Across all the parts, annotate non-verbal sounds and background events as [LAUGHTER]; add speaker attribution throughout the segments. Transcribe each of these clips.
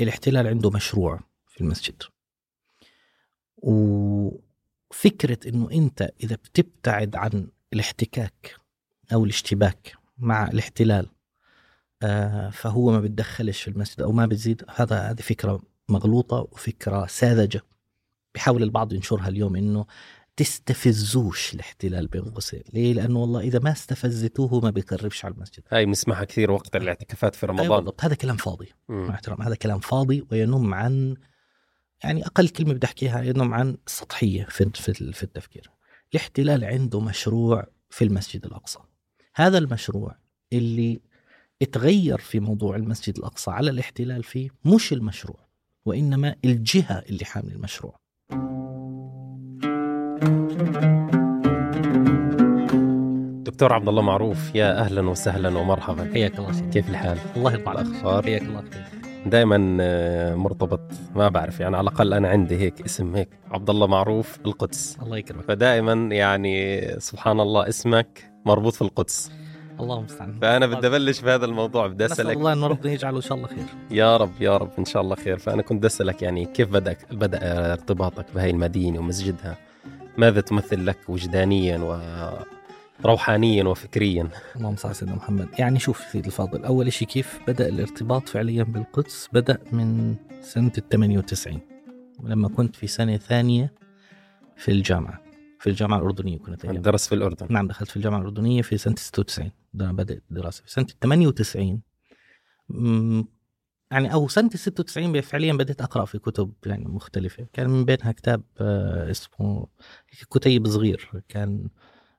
Speaker 1: الاحتلال عنده مشروع في المسجد. وفكرة إنه أنت إذا بتبتعد عن الاحتكاك أو الاشتباك مع الاحتلال آه، فهو ما بتدخلش في المسجد أو ما بتزيد. هذا هذه فكرة مغلوطة وفكرة ساذجة. بحاول البعض ينشرها اليوم إنه تستفزوش الاحتلال بين قوسين. ليه؟ لأنه والله إذا ما استفزتوه ما بيقربش على المسجد.
Speaker 2: هاي بنسمعها كثير وقت الاعتكافات في
Speaker 1: أيوة
Speaker 2: رمضان.
Speaker 1: بالضبط. هذا كلام فاضي. مع احترام هذا كلام فاضي وينم عن يعني أقل كلمة بدي أحكيها ينم عن سطحية في في في التفكير. الاحتلال عنده مشروع في المسجد الأقصى. هذا المشروع اللي اتغير في موضوع المسجد الأقصى على الاحتلال فيه مش المشروع وإنما الجهة اللي حامل المشروع.
Speaker 2: دكتور عبد الله معروف يا أهلا وسهلا ومرحبا.
Speaker 1: حياك الله سيدي
Speaker 2: كيف الحال؟
Speaker 1: الله يرضى عليك.
Speaker 2: الأخبار؟
Speaker 1: حياك الله
Speaker 2: دائما آه، مرتبط. ما بعرف يعني على الأقل أنا عندي هيك اسم هيك. عبد الله معروف القدس.
Speaker 1: الله يكرمك.
Speaker 2: فدائما يعني سبحان الله اسمك مربوط في القدس.
Speaker 1: الله المستعان.
Speaker 2: فأنا بدي أبلش بهذا الموضوع. بدي
Speaker 1: نسأل
Speaker 2: أسألك.
Speaker 1: الله انه ربنا يجعله إن شاء الله خير.
Speaker 2: يا رب يا رب إن شاء الله خير. فأنا كنت بدي أسألك يعني كيف بدا بدأ ارتباطك بهي المدينة ومسجدها؟ ماذا تمثل لك وجدانيا وروحانيا وفكريا؟
Speaker 1: اللهم صل على سيدنا محمد. يعني شوف سيدي الفاضل أول شيء كيف بدأ الارتباط فعليا بالقدس؟ بدأ من سنة ال 98 لما كنت في سنة ثانية في الجامعة في الجامعة الأردنية كنت أيام.
Speaker 2: درس في الأردن.
Speaker 1: نعم دخلت في الجامعة الأردنية في سنة 96 ده بدات الدراسة. في ال 98 مم، يعني أو سنة ال 96 فعليا بدأت أقرأ في كتب يعني مختلفة. كان من بينها كتاب آه، اسمه كتيب صغير. كان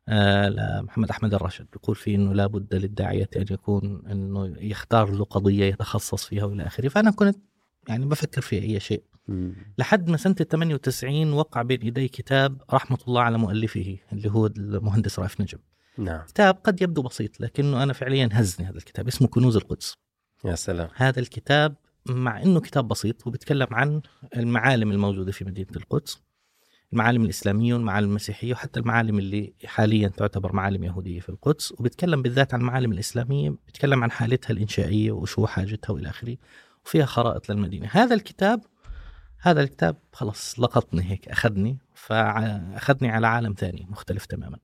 Speaker 1: آه، لمحمد أحمد الراشد. بيقول فيه إنه لابد للداعية أن يكون إنه يختار له قضية يتخصص فيها وإلى آخره. فأنا كنت يعني بفكر في أي شيء. لحد ما سنة ال 98 وقع بين ايدي كتاب رحمة الله على مؤلفه اللي هو المهندس رائف نجم.
Speaker 2: نعم.
Speaker 1: كتاب قد يبدو بسيط لكنه أنا فعليا هزني هذا الكتاب. اسمه كنوز القدس.
Speaker 2: يا سلام.
Speaker 1: هذا الكتاب مع إنه كتاب بسيط وبيتكلم عن المعالم الموجودة في مدينة القدس المعالم الإسلامية والمعالم المسيحية وحتى المعالم اللي حاليا تعتبر معالم يهودية في القدس وبيتكلم بالذات عن المعالم الإسلامية بيتكلم عن حالتها الإنشائية وشو حاجتها وإلى آخره وفيها خرائط للمدينة. هذا الكتاب هذا الكتاب خلص لقطني هيك أخذني فأخذني على عالم ثاني مختلف تماما.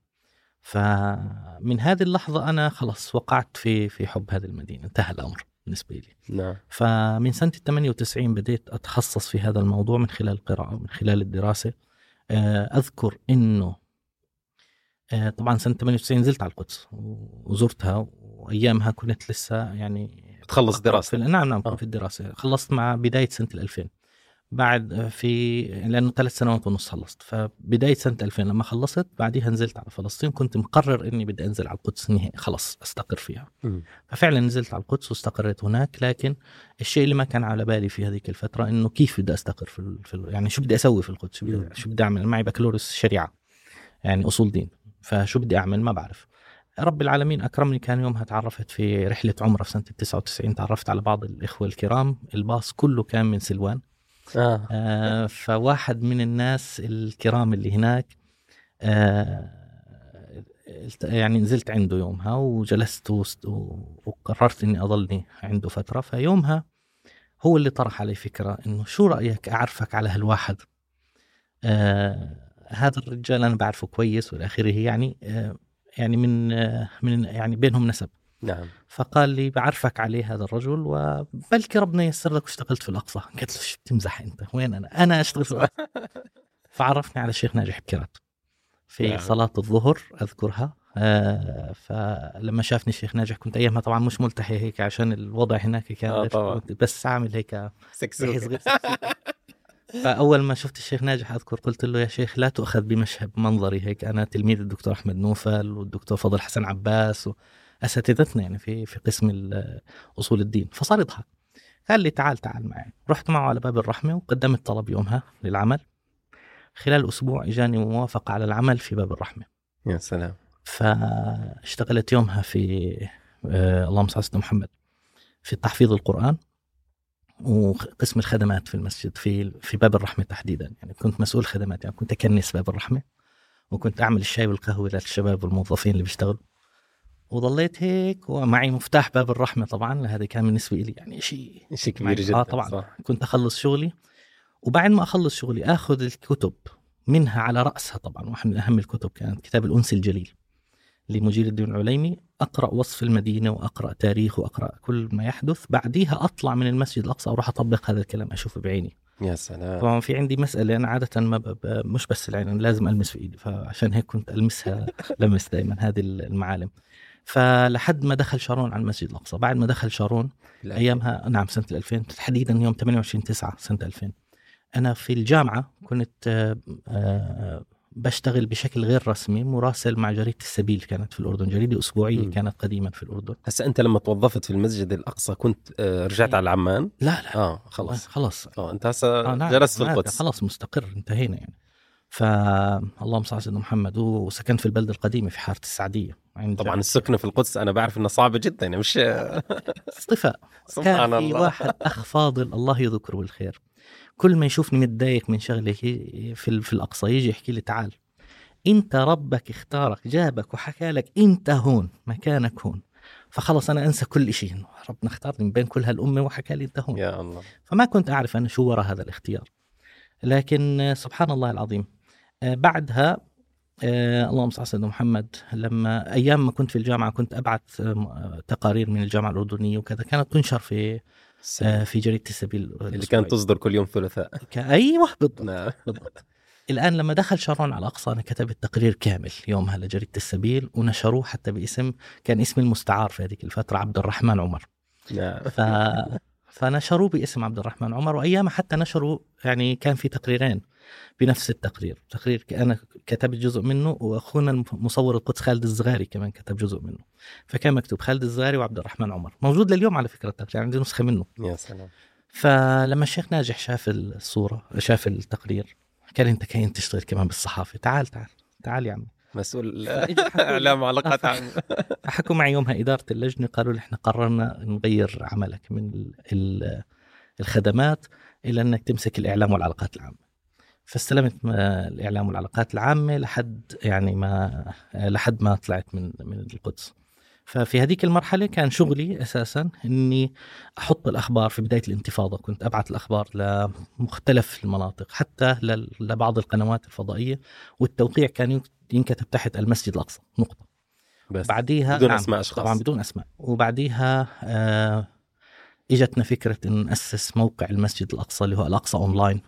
Speaker 1: فمن هذه اللحظة أنا خلص وقعت في في حب هذه المدينة انتهى الأمر. بالنسبة لي.
Speaker 2: نعم.
Speaker 1: فمن سنة 98 بديت أتخصص في هذا الموضوع من خلال القراءة ومن خلال الدراسة. آه، أذكر أنه آه، طبعا سنة 98 نزلت على القدس وزرتها وأيامها كنت لسه يعني
Speaker 2: بتخلص
Speaker 1: في
Speaker 2: دراسة
Speaker 1: نعم نعم
Speaker 2: آه.
Speaker 1: في الدراسة. خلصت مع بداية سنة 2000 بعد آه، في لأنه ثلاث سنوات ونص خلصت. فبداية سنة 2000 لما خلصت بعديها نزلت على فلسطين كنت مقرر إني بدي أنزل على القدس نهائي. خلص أستقر فيها.
Speaker 2: مم.
Speaker 1: ففعلا نزلت على القدس واستقريت هناك. لكن الشيء اللي ما كان على بالي في هذيك الفترة إنه كيف بدي أستقر في, ال- في ال- يعني شو بدي أسوي في القدس؟ شو. بدي, شو بدي أعمل؟ معي بكالوريوس شريعة يعني أصول دين. فشو بدي أعمل؟ ما بعرف. رب العالمين أكرمني. كان يومها تعرفت في رحلة عمرة في سنة ال 99 تعرفت على بعض الإخوة الكرام. الباص كله كان من سلوان.
Speaker 2: آه.
Speaker 1: آه، فواحد من الناس الكرام اللي هناك آه، يعني نزلت عنده يومها وجلست وقررت إني اضلني عنده فترة. فيومها هو اللي طرح علي فكرة إنه شو رأيك أعرفك على هالواحد؟ آه هذا الرجال أنا بعرفه كويس والى آخره يعني آه يعني من آه من يعني بينهم نسب.
Speaker 2: نعم.
Speaker 1: فقال لي بعرفك عليه هذا الرجل وبلكي ربنا ييسر لك واشتغلت في الأقصى. قلت له شو بتمزح أنت؟ وين أنا؟ أنا أشتغل في [LAUGHS] فعرفني على الشيخ ناجح بكرات. في
Speaker 2: نعم.
Speaker 1: صلاة الظهر أذكرها. آه فلما شافني الشيخ ناجح كنت أيامها طبعا مش ملتحي هيك عشان الوضع هناك كان
Speaker 2: آه طبعاً.
Speaker 1: بس عامل هيك صغير فأول ما شفت الشيخ ناجح أذكر قلت له يا شيخ لا تؤخذ بمشهد منظري هيك. أنا تلميذ الدكتور أحمد نوفل والدكتور فضل حسن عباس أساتذتنا يعني في في قسم أصول الدين. فصار يضحك. قال لي تعال تعال معي. رحت معه على باب الرحمة وقدمت طلب يومها للعمل. خلال أسبوع إجاني موافقة على العمل في باب الرحمة.
Speaker 2: يا سلام.
Speaker 1: فاشتغلت يومها في آه اللهم صل على محمد في تحفيظ القرآن وقسم الخدمات في المسجد في في باب الرحمة تحديدا. يعني كنت مسؤول خدمات يعني كنت أكنس باب الرحمة وكنت أعمل الشاي والقهوة للشباب والموظفين اللي بيشتغلوا. وظليت هيك ومعي مفتاح باب الرحمة طبعا هذا كان بالنسبة لي يعني شيء
Speaker 2: شيء كبير جدا
Speaker 1: آه طبعا.
Speaker 2: صح.
Speaker 1: كنت أخلص شغلي. وبعد ما أخلص شغلي آخذ الكتب منها على رأسها طبعا. واحد من أهم الكتب كانت كتاب الأنس الجليل لمجير الدين العليمي. أقرأ وصف المدينة وأقرأ تاريخ وأقرأ كل ما يحدث. بعديها أطلع من المسجد الأقصى وأروح أطبق هذا الكلام اشوفه بعيني.
Speaker 2: يا سلام.
Speaker 1: طبعا في عندي مسألة أنا عادة ما مش بس العين أنا لازم ألمس في إيدي فعشان هيك كنت ألمسها [LAUGHS] لمس دائما هذه المعالم. فلحد ما دخل شارون على المسجد الأقصى. بعد ما دخل شارون
Speaker 2: لا.
Speaker 1: أيامها نعم سنة 2000 تحديدا يوم 28 9 سنة 2000 أنا في الجامعة كنت آه، آه، بشتغل بشكل غير رسمي مراسل مع جريدة السبيل كانت في الأردن. جريدة أسبوعية
Speaker 2: مم.
Speaker 1: كانت قديما في الأردن.
Speaker 2: هسا أنت لما توظفت في المسجد الأقصى كنت آه، رجعت على عمان
Speaker 1: لا لا.
Speaker 2: آه خلص
Speaker 1: خلاص.
Speaker 2: آه أنت هسا
Speaker 1: آه نعم.
Speaker 2: جلست في
Speaker 1: ما-
Speaker 2: القدس.
Speaker 1: خلاص مستقر انتهينا يعني. فاللهم صل على سيدنا محمد. وسكنت في البلده القديمة في حارة السعدية. عند
Speaker 2: طبعا السكنة في القدس أنا بعرف إنها صعبة جدا يعني مش [LAUGHS]
Speaker 1: اصطفاء.
Speaker 2: سبحان
Speaker 1: كان في
Speaker 2: الله.
Speaker 1: واحد [LAUGHS] أخ فاضل الله يذكره بالخير. كل ما يشوفني متضايق من شغله في في الأقصى يجي يحكي لي تعال. أنت ربك اختارك جابك وحكى لك أنت هون مكانك هون. فخلص أنا أنسى كل شيء ربنا اختارني من بين كل هالأمة وحكى لي أنت هون.
Speaker 2: يا الله.
Speaker 1: فما كنت أعرف أنا شو وراء هذا الاختيار. لكن سبحان الله العظيم بعدها آه، اللهم صل على سيدنا محمد لما أيام ما كنت في الجامعة كنت أبعث آه، آه، تقارير من الجامعة الأردنية وكذا كانت تنشر في آه، في جريدة السبيل
Speaker 2: اللي
Speaker 1: الأسبوعية.
Speaker 2: كانت تصدر كل يوم ثلاثاء.
Speaker 1: أيوه بالضبط
Speaker 2: نعم.
Speaker 1: بالضبط. الآن لما دخل شارون على الأقصى أنا كتبت تقرير كامل يومها لجريدة السبيل ونشروه حتى باسم كان اسمي المستعار في هذيك الفترة عبد الرحمن عمر.
Speaker 2: نعم.
Speaker 1: ف... فنشروه باسم عبد الرحمن عمر وايامها حتى نشروا يعني كان في تقريرين. بنفس التقرير. تقرير أنا كتبت جزء منه وأخونا الم- مصور القدس خالد الزغاري كمان كتب جزء منه. فكان مكتوب خالد الزغاري وعبد الرحمن عمر. موجود لليوم على فكرة التقرير عندي نسخة منه.
Speaker 2: يا سلام.
Speaker 1: فلما الشيخ ناجح شاف الصورة شاف التقرير قال أنت كاين تشتغل كمان بالصحافة. تعال تعال تعال يا عمي.
Speaker 2: مسؤول [LAUGHS] اعلام علاقات عامه
Speaker 1: حكوا [LAUGHS] معي يومها إدارة اللجنة قالوا لي إحنا قررنا نغير عملك من ال- ال- الخدمات إلى أنك تمسك الإعلام والعلاقات العامة. فاستلمت الإعلام والعلاقات العامة لحد يعني ما لحد ما طلعت من من القدس. ففي هذيك المرحلة كان شغلي أساسا إني أحط الأخبار في بداية الانتفاضة. كنت أبعث الأخبار لمختلف المناطق حتى لبعض القنوات الفضائية والتوقيع كان ينكتب تحت المسجد الأقصى نقطة.
Speaker 2: بس
Speaker 1: بعديها
Speaker 2: بدون
Speaker 1: نعم
Speaker 2: أسماء أشخاص.
Speaker 1: طبعا بدون أسماء. وبعديها آه إجتنا فكرة إن ناسس موقع المسجد الأقصى اللي هو الأقصى اونلاين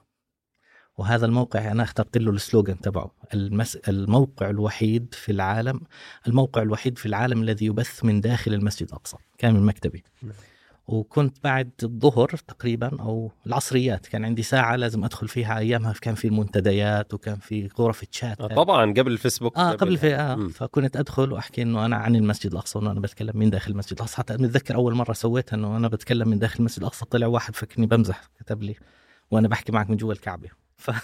Speaker 1: وهذا الموقع أنا اخترت له السلوغان تبعه. المس... الموقع الوحيد في العالم الموقع الوحيد في العالم الذي يبث من داخل المسجد الأقصى كان من مكتبي.
Speaker 2: نعم.
Speaker 1: وكنت بعد الظهر تقريبا أو العصريات كان عندي ساعة لازم أدخل فيها أيامها كان في المنتديات وكان في غرف تشات
Speaker 2: آه، طبعا قبل الفيسبوك.
Speaker 1: آه قبل في آه
Speaker 2: مم.
Speaker 1: فكنت أدخل وأحكي إنه أنا عن المسجد الأقصى وإنه أنا بتكلم من داخل المسجد الأقصى. حتى متذكر أول مرة سويتها إنه أنا بتكلم من داخل المسجد الأقصى طلع واحد فكرني بمزح كتب لي وأنا بحكي معك من جوا الكعبة. ف... [LAUGHS]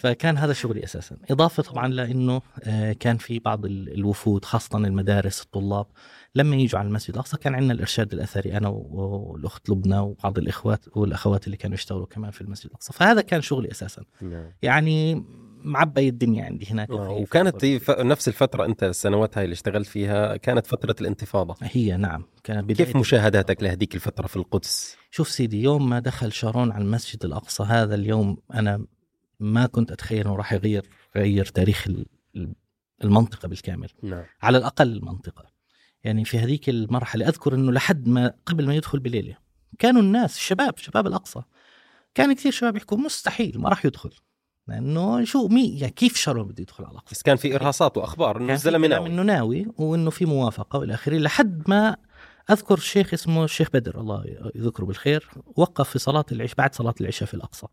Speaker 1: فكان هذا شغلي أساسا. إضافة طبعا لأنه آه، كان في بعض ال- الوفود خاصة المدارس الطلاب لما يجوا على المسجد الأقصى كان عندنا الإرشاد الأثري أنا والأخت لبنى وبعض الإخوات والأخوات اللي كانوا يشتغلوا كمان في المسجد الأقصى. فهذا كان شغلي أساسا.
Speaker 2: نعم.
Speaker 1: يعني معبي الدنيا عندي هناك
Speaker 2: وكانت ف- نفس الفترة أنت السنوات هاي اللي اشتغلت فيها كانت فترة الانتفاضة.
Speaker 1: هي نعم. كان بداية
Speaker 2: كيف مشاهداتك لهذيك الفترة في القدس؟
Speaker 1: شوف سيدي يوم ما دخل شارون على المسجد الأقصى هذا اليوم أنا ما كنت أتخيل أنه راح يغير غير تاريخ ال- ال- المنطقة بالكامل.
Speaker 2: نعم.
Speaker 1: على الأقل المنطقة. يعني في هذيك المرحلة أذكر أنه لحد ما قبل ما يدخل بليلة كانوا الناس الشباب شباب الأقصى. كان كثير شباب يحكوا مستحيل ما راح يدخل. لأنه شو مي يعني كيف شارون بده يدخل على الأقصى؟
Speaker 2: بس كان في إرهاصات
Speaker 1: وأخبار إنه
Speaker 2: الزلمه ناوي
Speaker 1: إنه ناوي وإنه في موافقة وإلى آخره لحد ما أذكر شيخ اسمه الشيخ بدر الله يذكره بالخير وقف في صلاة العشاء بعد صلاة العشاء في الأقصى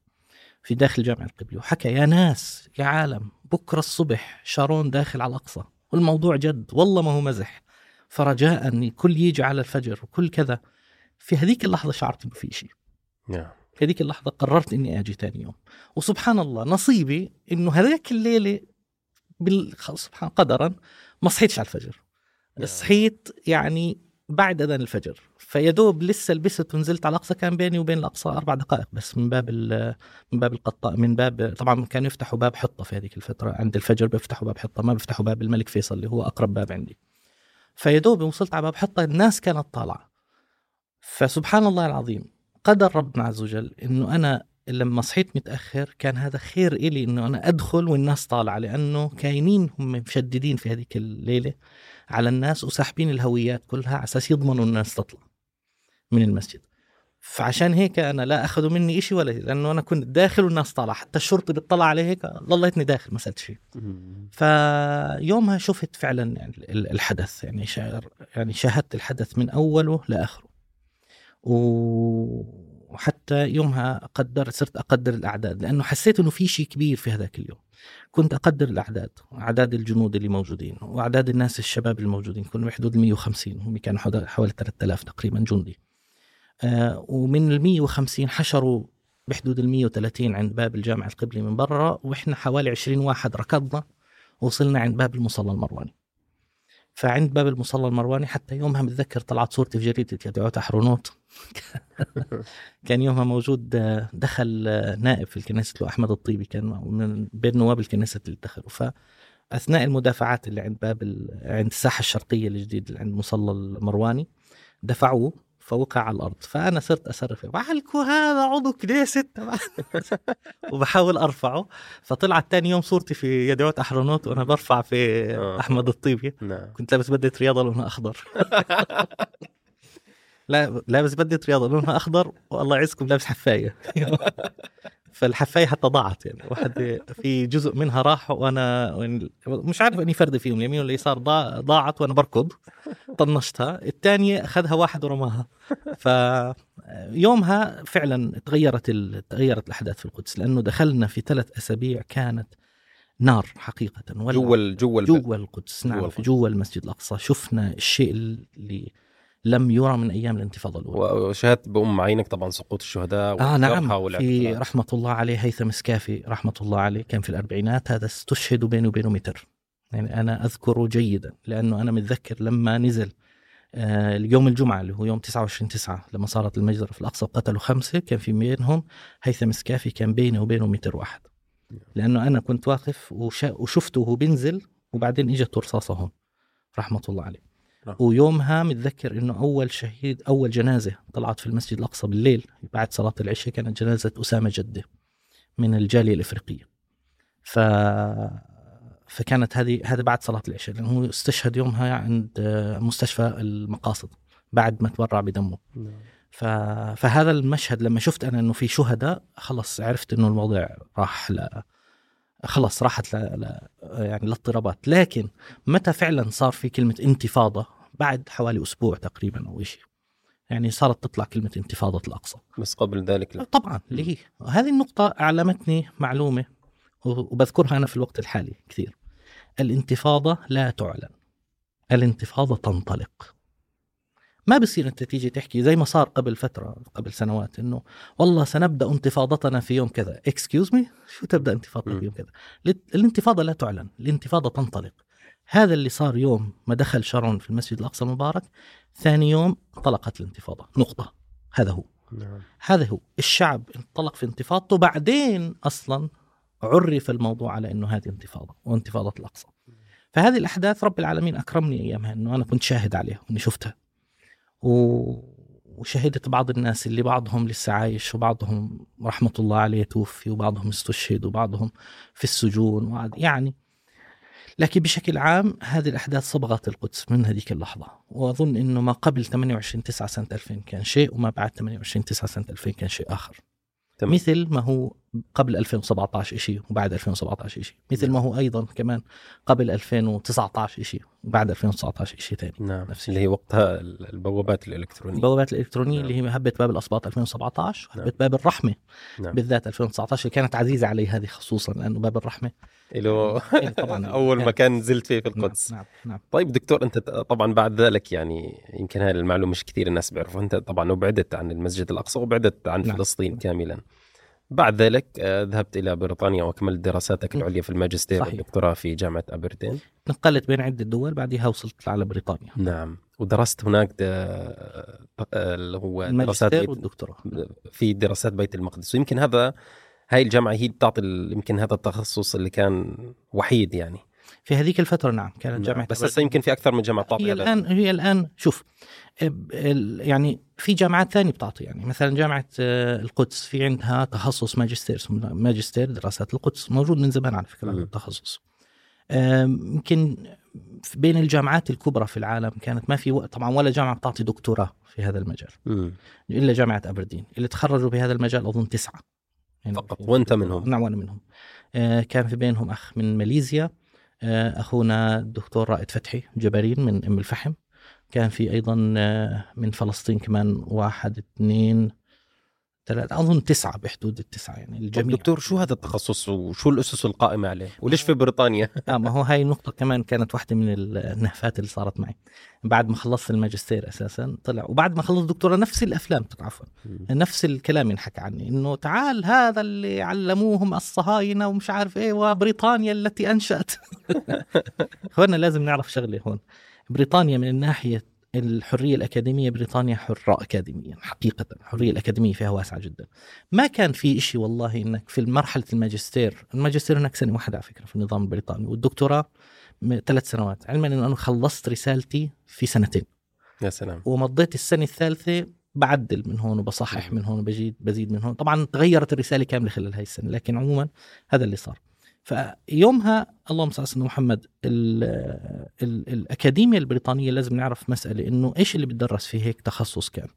Speaker 1: في داخل جامع القبلي وحكى يا ناس يا عالم بكرة الصبح شارون داخل على الأقصى والموضوع جد والله ما هو مزح فرجاء كل يجي على الفجر وكل كذا. في هذيك اللحظة شعرت إنه في شيء
Speaker 2: نعم.
Speaker 1: هذيك اللحظة قررت إني أجي ثاني يوم. وسبحان الله نصيبي إنه هذاك الليلة بال... سبحان قدرا ما صحيتش على الفجر. صحيت يعني بعد أذان الفجر. فيا دوب لسه لبست ونزلت على الأقصى كان بيني وبين الأقصى أربع دقائق بس من باب ال- من باب القطاء من باب طبعا كانوا يفتحوا باب حطة في هذيك الفترة. عند الفجر بيفتحوا باب حطة ما بيفتحوا باب الملك فيصل اللي هو أقرب باب عندي. فيا دوب وصلت على باب حطة الناس كانت طالعة. فسبحان الله العظيم قدر ربنا عز وجل إنه أنا لما صحيت متأخر كان هذا خير إلي إنه أنا أدخل والناس طالعة لأنه كاينين هم مشددين في هذيك الليلة على الناس وساحبين الهويات كلها على أساس يضمنوا الناس تطلع من المسجد. فعشان هيك أنا لا اخذوا مني إشي ولا لأنه أنا كنت داخل والناس طالعة حتى الشرطي بيطلع علي هيك ضليتني داخل ما سالت شيء. فيومها شفت فعلا يعني ال- الحدث يعني شاعر يعني شاهدت الحدث من أوله لآخره. وحتى يومها قدرت صرت أقدر الأعداد لأنه حسيت إنه في شيء كبير في هذاك اليوم. كنت أقدر الأعداد أعداد الجنود اللي موجودين وأعداد الناس الشباب الموجودين كانوا بحدود ال 150 هم كانوا حوالي 3000 تقريبا جندي. آه ومن ال 150 حشروا بحدود ال 130 عند باب الجامع القبلي من برا وإحنا حوالي 20 واحد ركضنا وصلنا عند باب المصلى المرواني. فعند باب المصلى المرواني حتى يومها متذكر طلعت صورتي في جريدة يدعوت أحرونوت [LAUGHS] كان يومها موجود دخل آه، نائب في الكنيسة له أحمد الطيبي كان من بين نواب الكنيسة اللي دخلوا فأثناء المدافعات اللي عند باب. عند الساحة الشرقية الجديد اللي عند مصلى المرواني دفعوه فوقع على الأرض. فأنا صرت أصرخ بعلكوا هذا عضو كنيسة. تبع [LAUGHS] وبحاول أرفعه. فطلعت تاني يوم صورتي في يدعوت احرونوت وأنا برفع في
Speaker 2: آه.
Speaker 1: أحمد الطيبي
Speaker 2: نعم.
Speaker 1: كنت لابس بدلة رياضة لونها أخضر. [LAUGHS] لا لابس بدلة رياضة لونها أخضر والله يعزكم لابس حفاية. [LAUGHS] فالحفاية حتى ضاعت يعني واحد في جزء منها راح وأنا مش عارف إني فرد فيهم اليمين ولا اليسار ضاع- ضاعت وأنا بركض طنشتها الثانية أخذها واحد ورماها ف يومها فعلا تغيرت. تغيرت الأحداث في القدس لأنه دخلنا في ثلاث أسابيع كانت نار حقيقة.
Speaker 2: جوا جوا.
Speaker 1: جوا القدس نعم جوا المسجد الأقصى شفنا الشيء اللي لم يرى من أيام الانتفاضة الأولى.
Speaker 2: وشاهدت بأم عينك طبعا سقوط الشهداء آه
Speaker 1: نعم. في. رحمة الله عليه هيثم سكافي رحمة الله عليه كان في الأربعينات. هذا استشهد بينه وبينه متر. يعني أنا أذكره جيدا لأنه أنا متذكر لما نزل آه، اليوم الجمعة اللي هو يوم 29 9 لما صارت المجزرة في الأقصى وقتلوا خمسة كان في بينهم هيثم سكافي كان بيني وبينه متر واحد. لأنه أنا كنت واقف وشفته وهو بينزل وبعدين إجت رصاصة هون رحمة الله عليه.
Speaker 2: نعم.
Speaker 1: ويومها متذكر إنه أول شهيد أول جنازة طلعت في المسجد الأقصى بالليل بعد صلاة العشاء كانت جنازة أسامة جدة من الجالية الإفريقية ف فكانت هذه هذا بعد صلاة العشاء لأنه هو استشهد يومها عند مستشفى المقاصد بعد ما تبرع بدمه
Speaker 2: نعم.
Speaker 1: ف... فهذا المشهد لما شفت أنا إنه في شهداء خلص عرفت إنه الوضع راح ل خلص راحت ل... ل... يعني الاضطرابات لكن متى فعلا صار في كلمة انتفاضة بعد حوالي أسبوع تقريبا أو شيء يعني صارت تطلع كلمة انتفاضة الأقصى.
Speaker 2: بس قبل ذلك لا.
Speaker 1: طبعا اللي هي. هذه النقطة اعلمتني معلومة وبذكرها أنا في الوقت الحالي كثير. الانتفاضة لا تعلن. الانتفاضة تنطلق. ما بصير أنت تيجي تحكي زي ما صار قبل فترة قبل سنوات إنه والله سنبدأ انتفاضتنا في يوم كذا. excuse me شو تبدأ انتفاضتك
Speaker 2: مم.
Speaker 1: في يوم كذا؟ الانتفاضة لا تعلن. الانتفاضة تنطلق. هذا اللي صار يوم ما دخل شارون في المسجد الأقصى المبارك ثاني يوم انطلقت الانتفاضة. نقطة. هذا هو.
Speaker 2: نعم.
Speaker 1: هذا هو. الشعب انطلق في انتفاضته بعدين أصلا عرف الموضوع على إنه هذه انتفاضة وانتفاضة الأقصى. فهذه الأحداث رب العالمين أكرمني أيامها إنه أنا كنت شاهد عليها وإني شفتها. و... وشهدت بعض الناس اللي بعضهم لسه عايش وبعضهم رحمة الله عليه توفي وبعضهم استشهد وبعضهم في السجون يعني لكن بشكل عام هذه الأحداث صبغت القدس من هذيك اللحظة وأظن إنه ما قبل 28 9 سنة 2000 كان شيء وما بعد 28 9 سنة 2000 كان شيء آخر
Speaker 2: تمام.
Speaker 1: مثل ما هو قبل 2017 شيء وبعد 2017 شيء مثل ما هو أيضا كمان قبل 2019 شيء وبعد 2019 شيء ثاني
Speaker 2: نعم.
Speaker 1: نفس
Speaker 2: اللي هي وقتها البوابات الإلكترونية.
Speaker 1: البوابات الإلكترونية
Speaker 2: نعم.
Speaker 1: اللي هي هبه باب الأسباط 2017
Speaker 2: نعم.
Speaker 1: وهبه باب الرحمة
Speaker 2: نعم.
Speaker 1: بالذات 2019 اللي كانت عزيزة علي هذه خصوصا لأنه باب الرحمة.
Speaker 2: له
Speaker 1: إيه طبعا [LAUGHS]
Speaker 2: أول مكان نزلت فيه في القدس.
Speaker 1: نعم نعم.
Speaker 2: طيب دكتور أنت طبعا بعد ذلك يعني يمكن هاي المعلومة مش كثير الناس بيعرفوا أنت طبعا وبعدت عن المسجد الأقصى وبعدت عن
Speaker 1: نعم.
Speaker 2: فلسطين كاملا. بعد ذلك آه، ذهبت إلى بريطانيا وكملت دراساتك. العليا في الماجستير
Speaker 1: صحيح.
Speaker 2: والدكتوراه في جامعة ابردين
Speaker 1: نقلت بين عدة دول بعدها وصلت على بريطانيا.
Speaker 2: نعم. ودرست هناك آه، اللي هو دراسات
Speaker 1: والدكتوراه.
Speaker 2: في دراسات بيت المقدس. ويمكن هذا هاي الجامعة هي بتعطي يمكن هذا التخصص اللي كان وحيد يعني.
Speaker 1: في هذيك الفترة نعم كانت
Speaker 2: نعم.
Speaker 1: جامعة
Speaker 2: بس هسه يمكن في أكثر من جامعة بتعطي
Speaker 1: هي الآن هي الآن شوف يعني في جامعات ثانية بتعطي يعني مثلا جامعة آه، القدس في عندها تخصص ماجستير ماجستير دراسات القدس موجود من زمان على
Speaker 2: فكرة.
Speaker 1: التخصص يمكن بين الجامعات الكبرى في العالم كانت ما في وقت طبعا ولا جامعة بتعطي دكتوراه في هذا المجال
Speaker 2: مم.
Speaker 1: إلا جامعة أبردين اللي تخرجوا بهذا المجال أظن تسعة يعني
Speaker 2: فقط. وأنت منهم.
Speaker 1: نعم وأنا منهم آه، كان في بينهم أخ من ماليزيا أخونا الدكتور رائد فتحي جبارين من أم الفحم. كان في أيضا آه، من فلسطين كمان واحد اثنين ثلاثة أظن تسعة بحدود التسعة يعني الجميع.
Speaker 2: دكتور شو هذا التخصص وشو الأسس القائمة عليه؟ وليش في بريطانيا؟
Speaker 1: آه ما هو هاي النقطة كمان كانت واحدة من النهفات اللي صارت معي. بعد ما خلصت الماجستير أساسا طلع وبعد ما خلصت الدكتوراه نفس الأفلام عفوا نفس الكلام ينحكى عني إنه تعال هذا اللي علموهم الصهاينة ومش عارف إيه وبريطانيا التي أنشأت. [LAUGHS] اخوانا لازم نعرف شغلة هون. بريطانيا من الناحية الحرية الأكاديمية بريطانيا حرة اكاديميا حقيقة. الحرية الأكاديمية فيها واسعة جدا. ما كان في إشي والله إنك في مرحلة الماجستير الماجستير هناك سنة واحدة على فكرة في النظام البريطاني والدكتوراه ثلاث سنوات. علما انه أنا خلصت رسالتي في سنتين.
Speaker 2: يا سلام.
Speaker 1: ومضيت السنة الثالثة بعدل من هون وبصحح من هون وبزيد بزيد من هون. طبعا تغيرت الرسالة كاملة خلال هاي السنة لكن عموما هذا اللي صار. فيومها اللهم صل على سيدنا محمد ال ال الأكاديمية البريطانية لازم نعرف مسألة إنه إيش اللي بيدرس في هيك تخصص كان.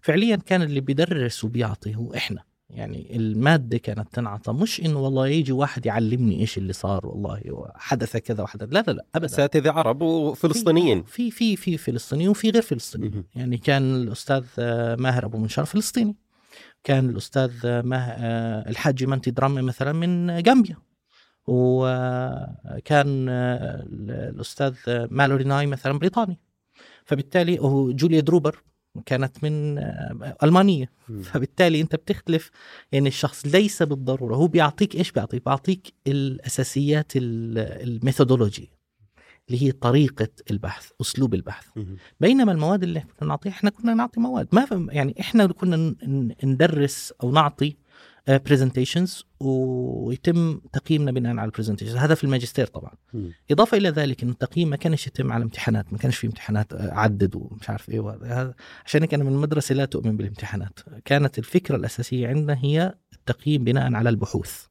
Speaker 1: فعليا كان اللي بيدرس وبيعطي هو إحنا. يعني المادة كانت تنعطى. مش إنه والله يجي واحد يعلمني إيش اللي صار والله حدث كذا وحدث. لا لا لا ابدا.
Speaker 2: أساتذة عرب وفلسطينيين.
Speaker 1: في في في فلسطينيين وفي غير فلسطينيين. يعني كان الأستاذ ماهر أبو منشار فلسطيني. كان الأستاذ ماه آه، الحاج منتي درامي مثلا من جامبيا. وكان آه، الأستاذ آه، مالوري ناي مثلا بريطاني. فبالتالي هو جوليا دروبر كانت من آه،
Speaker 2: ألمانية.
Speaker 1: فبالتالي أنت بتختلف يعني الشخص ليس بالضرورة. هو بيعطيك إيش بيعطيك؟ بيعطيك الأساسيات ال- methodology اللي هي طريقة البحث أسلوب البحث. بينما المواد اللي كنا نعطيها إحنا كنا نعطي مواد. ما يعني إحنا اللي كنا ندرس أو نعطي presentations ويتم تقييمنا بناء على ال presentations هذا في الماجستير طبعا. إضافة إلى ذلك إنه التقييم ما كانش يتم على امتحانات ما كانش في امتحانات آه، عدد ومش عارف إيه وهذا. هذا- عشان هيك أنا من المدرسة لا تؤمن بالامتحانات. كانت الفكرة الأساسية عندنا هي التقييم بناء على البحوث.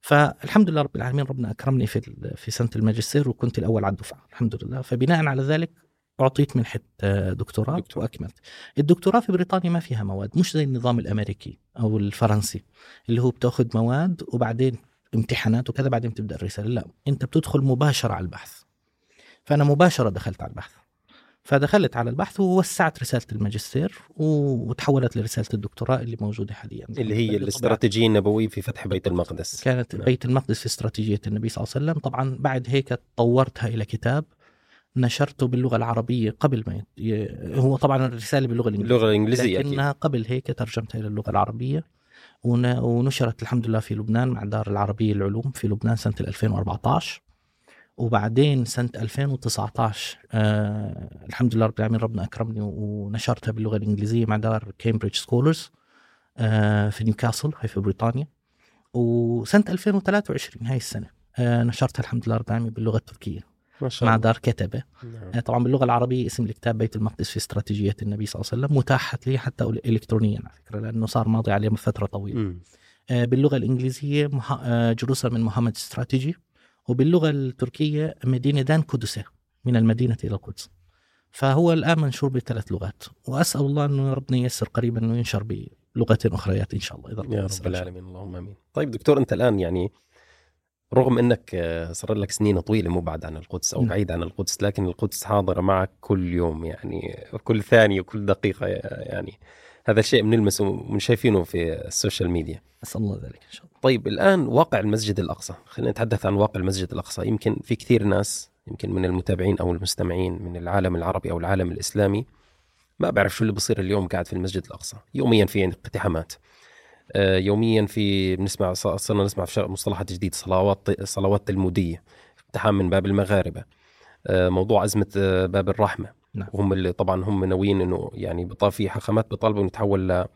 Speaker 1: فالحمد لله رب العالمين ربنا أكرمني في في سنة الماجستير وكنت الأول على الدفعة الحمد لله. فبناء على ذلك اعطيت منحه آه، دكتوراه
Speaker 2: دكتوراه.
Speaker 1: وأكملت. الدكتوراه في بريطانيا ما فيها مواد مش زي النظام الأمريكي أو الفرنسي اللي هو بتأخذ مواد وبعدين امتحانات وكذا بعدين تبدأ الرسالة. لا أنت بتدخل مباشرة على البحث. فأنا مباشرة دخلت على البحث. فدخلت على البحث ووسعت رسالة الماجستير وتحولت لرسالة الدكتوراه اللي موجودة حاليا.
Speaker 2: اللي هي الاستراتيجية النبوية في فتح بيت المقدس.
Speaker 1: كانت
Speaker 2: نعم.
Speaker 1: بيت المقدس في استراتيجية النبي صلى الله عليه وسلم. طبعا بعد هيك طورتها إلى كتاب. نشرته باللغة العربية قبل ما. ي- هو طبعا الرسالة باللغة
Speaker 2: الإنجليزية اللغة الإنجليزية
Speaker 1: لكنها قبل هيك ترجمتها إلى اللغة العربية. ون- ونشرت الحمد لله في لبنان مع دار العربية للعلوم في لبنان سنة 2014 وبعدين سنة 2019 آه الحمد لله رب العالمين ربنا أكرمني ونشرتها باللغة الإنجليزية مع دار Cambridge Scholars آه في نيوكاسل هي في بريطانيا. وسنة 2023 هاي السنة آه نشرتها الحمد لله رب العالمين باللغة التركية.
Speaker 2: ما شاء
Speaker 1: مع
Speaker 2: الله
Speaker 1: دار كتبة
Speaker 2: نعم.
Speaker 1: آه، طبعا باللغة العربية اسم الكتاب بيت المقدس في استراتيجية النبي صلى الله عليه وسلم متاحت لي حتى الكترونيا على فكرة لأنه صار ماضي عليه فترة
Speaker 2: طويلة.
Speaker 1: آه، باللغة الإنجليزية. آه، من محمد استراتيجي وباللغة التركية مدينة دان قدسة من المدينة إلى القدس فهو الآن منشور بثلاث لغات وأسأل الله أنه ربنا ييسر قريبا أنه ينشر بلغة اخريات إن شاء الله إذا ربنا
Speaker 2: يا رب
Speaker 1: الله.
Speaker 2: العالمين اللهم آمين طيب دكتور أنت الآن يعني رغم إنك آه، صار لك سنين طويلة مبعد عن القدس أو
Speaker 1: نعم.
Speaker 2: بعيد عن القدس لكن القدس حاضره معك كل يوم يعني كل ثانية وكل دقيقة يعني هذا الشيء بنلمسه ومن شايفينه في السوشيال ميديا.
Speaker 1: أسأل الله ذلك إن شاء الله.
Speaker 2: طيب الآن واقع المسجد الأقصى. خلينا نتحدث عن واقع المسجد الأقصى. يمكن في كثير ناس يمكن من المتابعين أو المستمعين من العالم العربي أو العالم الإسلامي ما بعرف شو اللي بصير اليوم قاعد في المسجد الأقصى. يوميا في اقتحامات. يوميا في بنسمع صرنا نسمع في مصطلحات جديدة صلوات صلوات تلموديه اقتحام من باب المغاربة آه، موضوع أزمة آه، باب الرحمة.
Speaker 1: نعم.
Speaker 2: وهم اللي طبعا هم ناويين إنه يعني في حاخامات بيطالبوا إنه يتحول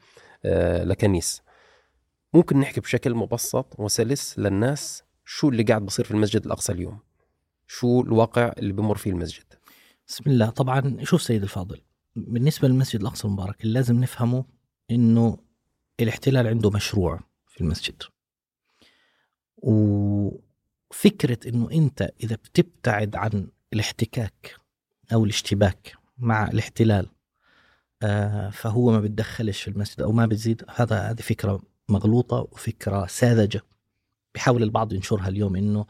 Speaker 2: لكنيس. ممكن نحكي بشكل مبسط وسلس للناس شو اللي قاعد بصير في المسجد الأقصى اليوم؟ شو الواقع اللي بمر فيه المسجد؟
Speaker 1: بسم الله. طبعا شوف سيد الفاضل بالنسبة للمسجد الأقصى المبارك اللي لازم نفهمه إنه الاحتلال عنده مشروع في المسجد. وفكرة إنه أنت إذا بتبتعد عن الاحتكاك أو الاشتباك مع الاحتلال آه، فهو ما بتدخلش في المسجد أو ما بتزيد. هذا هذه فكرة مغلوطة وفكرة ساذجة. بيحاول البعض ينشرها اليوم إنه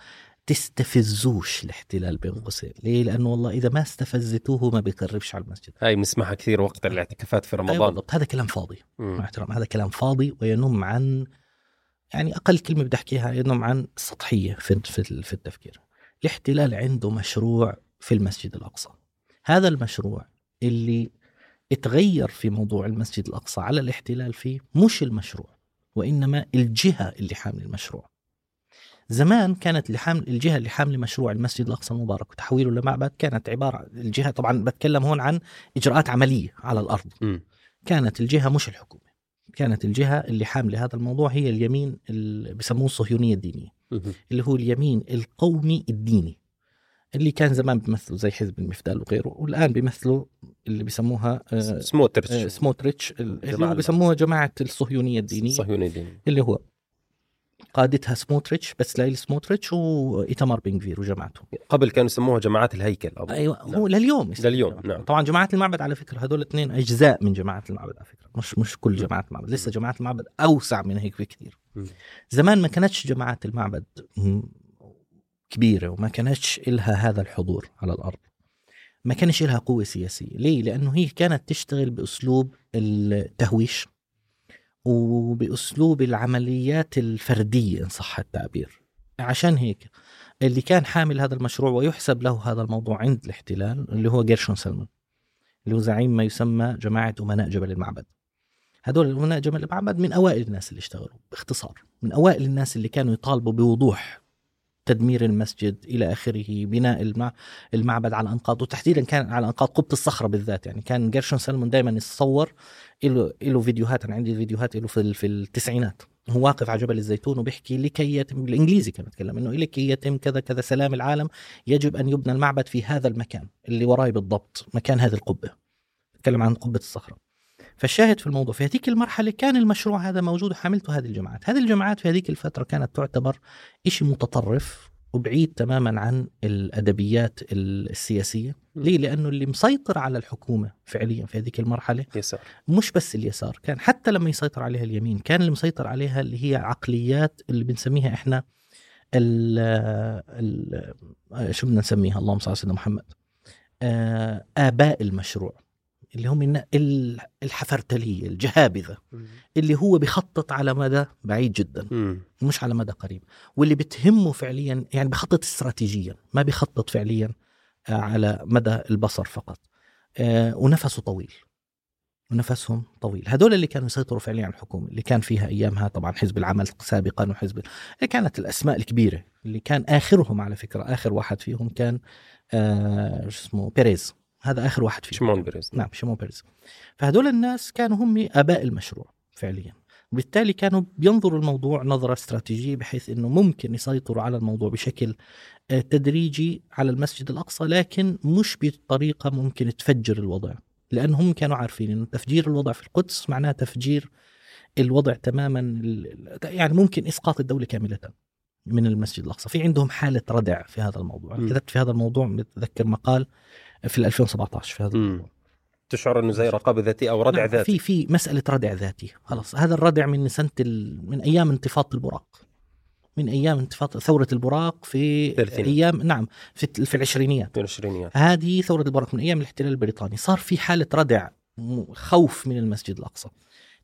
Speaker 1: تستفزوش الاحتلال بين قوسين. ليه؟ لأنه والله إذا ما استفزتوه ما بيقربش على المسجد.
Speaker 2: هاي بنسمعها كثير وقت الاعتكافات في رمضان.
Speaker 1: أيوة بالضبط. هذا كلام فاضي مع احترام هذا كلام فاضي وينم عن يعني أقل كلمة بدي أحكيها ينم عن سطحية في في التفكير. الاحتلال عنده مشروع في المسجد الأقصى. هذا المشروع اللي اتغير في موضوع المسجد الأقصى على الاحتلال فيه مش المشروع وإنما الجهة اللي حامل المشروع. زمان كانت اللي حامل الجهة اللي حاملة مشروع المسجد الأقصى المبارك وتحويله لمعبد كانت عباره الجهة طبعا بتكلم هون عن إجراءات عملية على الأرض.
Speaker 2: م.
Speaker 1: كانت الجهة مش الحكومة. كانت الجهة اللي حاملة هذا الموضوع هي اليمين اللي بسموه الصهيونية الدينية.
Speaker 2: م.
Speaker 1: اللي هو اليمين القومي الديني. اللي كان زمان بيمثلوا زي حزب المفدال وغيره والآن بيمثلوا اللي بيسموها
Speaker 2: آه سموتريتش.
Speaker 1: آه سموتريتش اللي بيسموها جماعة الصهيونية الدينية.
Speaker 2: الصهيونية الدينية.
Speaker 1: اللي هو قادتها سموتريتش بسلائل سموتريتش وايتمار بنغفير وجماعته
Speaker 2: قبل كانوا يسموها جماعات الهيكل.
Speaker 1: أبو. أيوه نعم. هو لليوم
Speaker 2: لليوم نعم.
Speaker 1: طبعا جماعات المعبد على فكرة هذول الاثنين أجزاء من جماعة المعبد على فكرة. مش مش كل جماعات المعبد لسه جماعات المعبد أوسع من هيك بكثير. زمان ما كانتش جماعات المعبد كبيرة وما كانتش لها هذا الحضور على الأرض. ما كانش لها قوة سياسية. ليه؟ لأنه هي كانت تشتغل بأسلوب التهويش. وبأسلوب العمليات الفردية إن صح التعبير. عشان هيك اللي كان حامل هذا المشروع ويحسب له هذا الموضوع عند الاحتلال اللي هو جيرشون سلمان اللي هو زعيم ما يسمى جماعة أمناء جبل المعبد. هذول أمناء جبل المعبد من أوائل الناس اللي اشتغلوا باختصار من أوائل الناس اللي كانوا يطالبوا بوضوح تدمير المسجد إلى آخره بناء المعبد على أنقاض وتحديدا كان على أنقاض قبه الصخرة بالذات. يعني كان جيرشون سلمون دائما يتصور له له فيديوهات أنا عندي فيديوهات له في, في التسعينات. هو واقف على جبل الزيتون وبيحكي لكي يتم بالإنجليزي كان يتكلم إنه لكي يتم كذا كذا سلام العالم يجب أن يبنى المعبد في هذا المكان اللي وراي بالضبط مكان هذه القبة. يتكلم عن قبة الصخرة. فالشاهد في الموضوع في هذيك المرحلة كان المشروع هذا موجود وحملته هذه الجماعات. هذه الجماعات في هذيك الفترة كانت تعتبر شيء متطرف وبعيد تماما عن الأدبيات السياسية. ليه؟ لأنه اللي مسيطر على الحكومة فعليا في هذيك المرحلة
Speaker 2: يسار.
Speaker 1: مش بس اليسار كان حتى لما يسيطر عليها اليمين كان اللي مسيطر عليها اللي هي عقليات اللي بنسميها إحنا ال ال شو بدنا نسميها؟ اللهم صل على سيدنا محمد. آه، آباء المشروع. اللي هم الحفرتلية الجهابذة اللي هو بخطط على مدى بعيد جدا مش على مدى قريب. واللي بتهمه فعليا يعني بخطط استراتيجيا ما بخطط فعليا آه، على مدى البصر فقط. آه، ونفسه طويل. ونفسهم طويل. هذول اللي كانوا يسيطروا فعليا على الحكومة اللي كان فيها أيامها طبعا حزب العمل سابقا وحزب اللي كانت الأسماء الكبيرة اللي كان آخرهم على فكرة آخر واحد فيهم كان آه اسمه بيريز. هذا آخر واحد فيهم.
Speaker 2: شيمون بيريز.
Speaker 1: نعم شيمون بيريز. فهدول الناس كانوا هم آباء المشروع فعليا. وبالتالي كانوا بينظروا الموضوع نظرة استراتيجية بحيث أنه ممكن يسيطروا على الموضوع بشكل آه، تدريجي على المسجد الأقصى لكن مش بطريقة ممكن تفجر الوضع. لأنهم كانوا عارفين أنه تفجير الوضع في القدس معناه تفجير الوضع تماما يعني ممكن إسقاط الدولة كاملة من المسجد الأقصى. في عندهم حالة ردع في هذا الموضوع. كتبت في هذا الموضوع متذكر مقال في 2017 في هذا الموضوع.
Speaker 2: تشعر إنه زي رقابة ذاتية أو ردع
Speaker 1: نعم
Speaker 2: ذاتي.
Speaker 1: في في مسألة ردع ذاتي خلاص. هذا الردع من سنة ال... من أيام انتفاضة البراق. من أيام انتفاضه ثورة البراق في
Speaker 2: ثلاثين.
Speaker 1: أيام نعم في في العشرينيات.
Speaker 2: في العشرينيات.
Speaker 1: هذه ثورة البراق من أيام الاحتلال البريطاني. صار في حالة ردع خوف من المسجد الأقصى.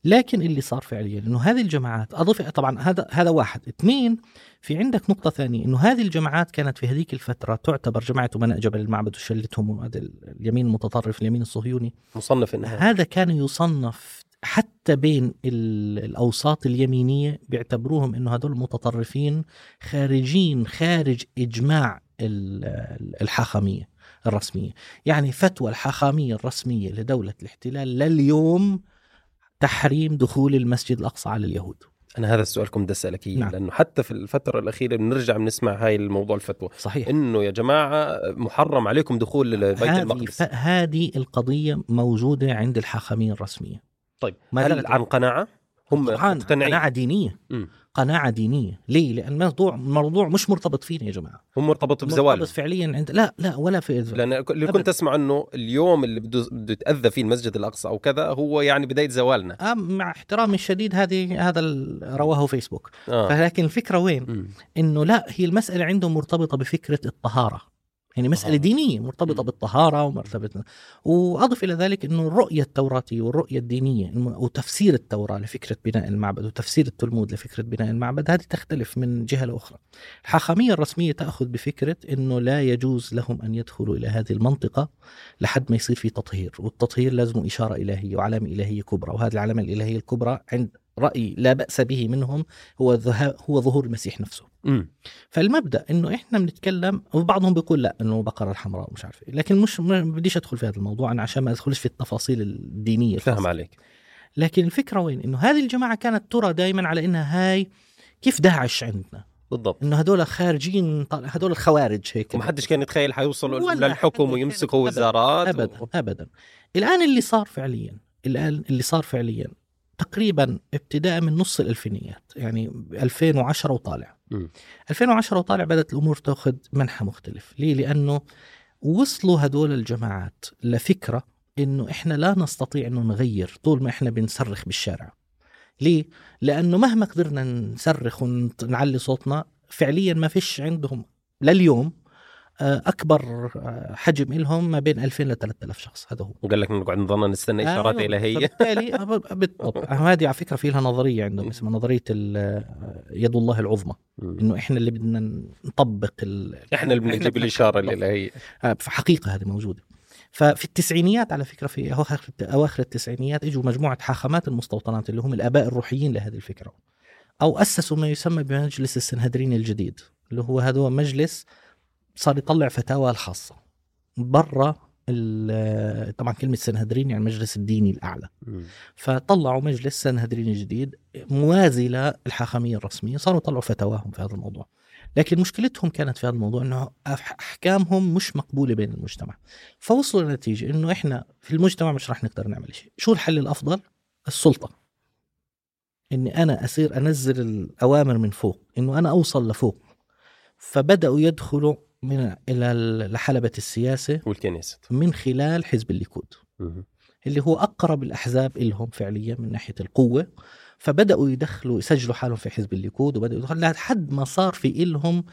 Speaker 1: لكن اللي صار فعليا إنه هذه الجماعات أضف طبعا هذا هذا واحد. اثنين في عندك نقطة ثانية إنه هذه الجماعات كانت في هذيك الفترة تعتبر جماعة امناء جبل المعبد وشلتهم هذا اليمين المتطرف اليمين الصهيوني.
Speaker 2: مصنف
Speaker 1: إنها. هذا كان يصنف حتى بين ال- الأوساط اليمينية بيعتبروهم إنه هدول متطرفين خارجين خارج إجماع ال- الحاخامية الرسمية، يعني فتوى الحاخامية الرسمية لدولة الاحتلال لليوم تحريم دخول المسجد الأقصى على اليهود.
Speaker 2: أنا هذا السؤال كنت أسألك إياه
Speaker 1: نعم.
Speaker 2: لأنه حتى في الفترة الأخيرة بنرجع بنسمع هاي الموضوع الفتوى
Speaker 1: صحيح
Speaker 2: إنه يا جماعة محرم عليكم دخول بيت المقدس
Speaker 1: هذه القضية موجودة عند الحاخاميه الرسمية.
Speaker 2: طيب
Speaker 1: ما
Speaker 2: هل عن قناعة هم
Speaker 1: طبعا قناعة دينية
Speaker 2: مم.
Speaker 1: قناعة دينية. ليه؟ لأن الموضوع الموضوع مش مرتبط فينا يا جماعة.
Speaker 2: هم مرتبط بزواله
Speaker 1: مرتبط فعليا عند لا لا ولا في
Speaker 2: لأن اللي. كنت أسمع إنه اليوم اللي بده بده يتأذى فيه المسجد الأقصى أو كذا هو يعني بداية زوالنا.
Speaker 1: آه مع احترامي الشديد هذه هذا رواه فيسبوك
Speaker 2: آه.
Speaker 1: لكن الفكرة وين؟
Speaker 2: مم.
Speaker 1: إنه لا هي المسألة عندهم مرتبطة بفكرة الطهارة. يعني مسألة. دينية مرتبطة. بالطهارة ومرتبطة وأضف إلى ذلك أنه الرؤية التوراتية والرؤية الدينية وتفسير التوراة لفكرة بناء المعبد وتفسير التلمود لفكرة بناء المعبد هذه تختلف من جهة لأخرى الحاخامية الرسمية تأخذ بفكرة أنه لا يجوز لهم أن يدخلوا إلى هذه المنطقة لحد ما يصير في تطهير والتطهير لازم إشارة إلهية وعلامة إلهية كبرى وهذه العلامة الإلهية الكبرى عند رأي لا بأس به منهم هو هو ظهور المسيح نفسه.
Speaker 2: مم.
Speaker 1: فالمبدأ إنه إحنا بنتكلم وبعضهم بيقول لا إنه بقرة الحمراء ومش عارف إيه. لكن مش ما بديش أدخل في هذا الموضوع أنا عشان ما أدخلش في التفاصيل الدينية
Speaker 2: فهم
Speaker 1: الخاصة.
Speaker 2: عليك.
Speaker 1: لكن الفكرة وين؟ إنه هذه الجماعة كانت ترى دائما على إنها هاي كيف داعش عندنا؟
Speaker 2: بالضبط.
Speaker 1: إنه هدول خارجين هدول الخوارج هيك.
Speaker 2: وما حدش كان يتخيل حيوصلوا للحكم ويمسكوا وزارات
Speaker 1: ابدا
Speaker 2: و...
Speaker 1: ابدا. الآن اللي صار فعليا الآن اللي صار فعليا تقريبا ابتداء من نص الألفينيات يعني 2010 وطالع.
Speaker 2: مم.
Speaker 1: 2010 وطالع بدأت الأمور تأخذ منحى مختلف ليه؟ لأنه وصلوا هدول الجماعات لفكرة إنه إحنا لا نستطيع إنه نغير طول ما إحنا بنصرخ بالشارع. ليه؟ لأنه مهما قدرنا نصرخ ونعلي صوتنا فعليا ما فيش عندهم لليوم أكبر آه، حجم لهم ما بين 2000 ل 3000 شخص. هذا هو.
Speaker 2: وقال لك نقعد نضلنا نستنى إشارات
Speaker 1: أيوة.
Speaker 2: الهيه
Speaker 1: فبالتالي آه، ب- بالضبط. [LAUGHS] هذه على فكرة في لها نظرية عندهم اسمها نظرية آه، يد الله العظمى. إنه إحنا اللي بدنا نطبق ال...
Speaker 2: إحنا اللي بنجيب
Speaker 1: الإشارة.
Speaker 2: الالهيه
Speaker 1: آه، في حقيقه هذه موجودة. ففي التسعينيات على فكرة في اواخر أواخر التسعينيات إجوا مجموعة حاخامات المستوطنات اللي هم الآباء الروحيين لهذه الفكرة أو أسسوا ما يسمى بمجلس السنهدرين الجديد اللي هو هذا مجلس صار يطلع فتاوى الخاصة. برا ال- طبعا كلمة سنهدرين يعني المجلس الديني الأعلى.
Speaker 2: مم.
Speaker 1: فطلعوا مجلس سنهدرين جديد موازي للحاخاميه الرسميه صاروا يطلعوا فتاواهم في هذا الموضوع. لكن مشكلتهم كانت في هذا الموضوع إنه أحكامهم مش مقبولة بين المجتمع. فوصلوا لنتيجة إنه إحنا في المجتمع مش راح نقدر نعمل شيء. شو الحل الأفضل؟ السلطة. إني أنا اصير أنزل الأوامر من فوق إنه أنا أوصل لفوق. فبدأوا يدخلوا من إلى ال- لحلبة السياسة
Speaker 2: والكنيسة.
Speaker 1: من خلال حزب الليكود. اللي هو أقرب الأحزاب لهم فعليا من ناحية القوة. فبدأوا يدخلوا يسجلوا حالهم في حزب الليكود وبدأوا يدخلوا لحد ما صار في إلهم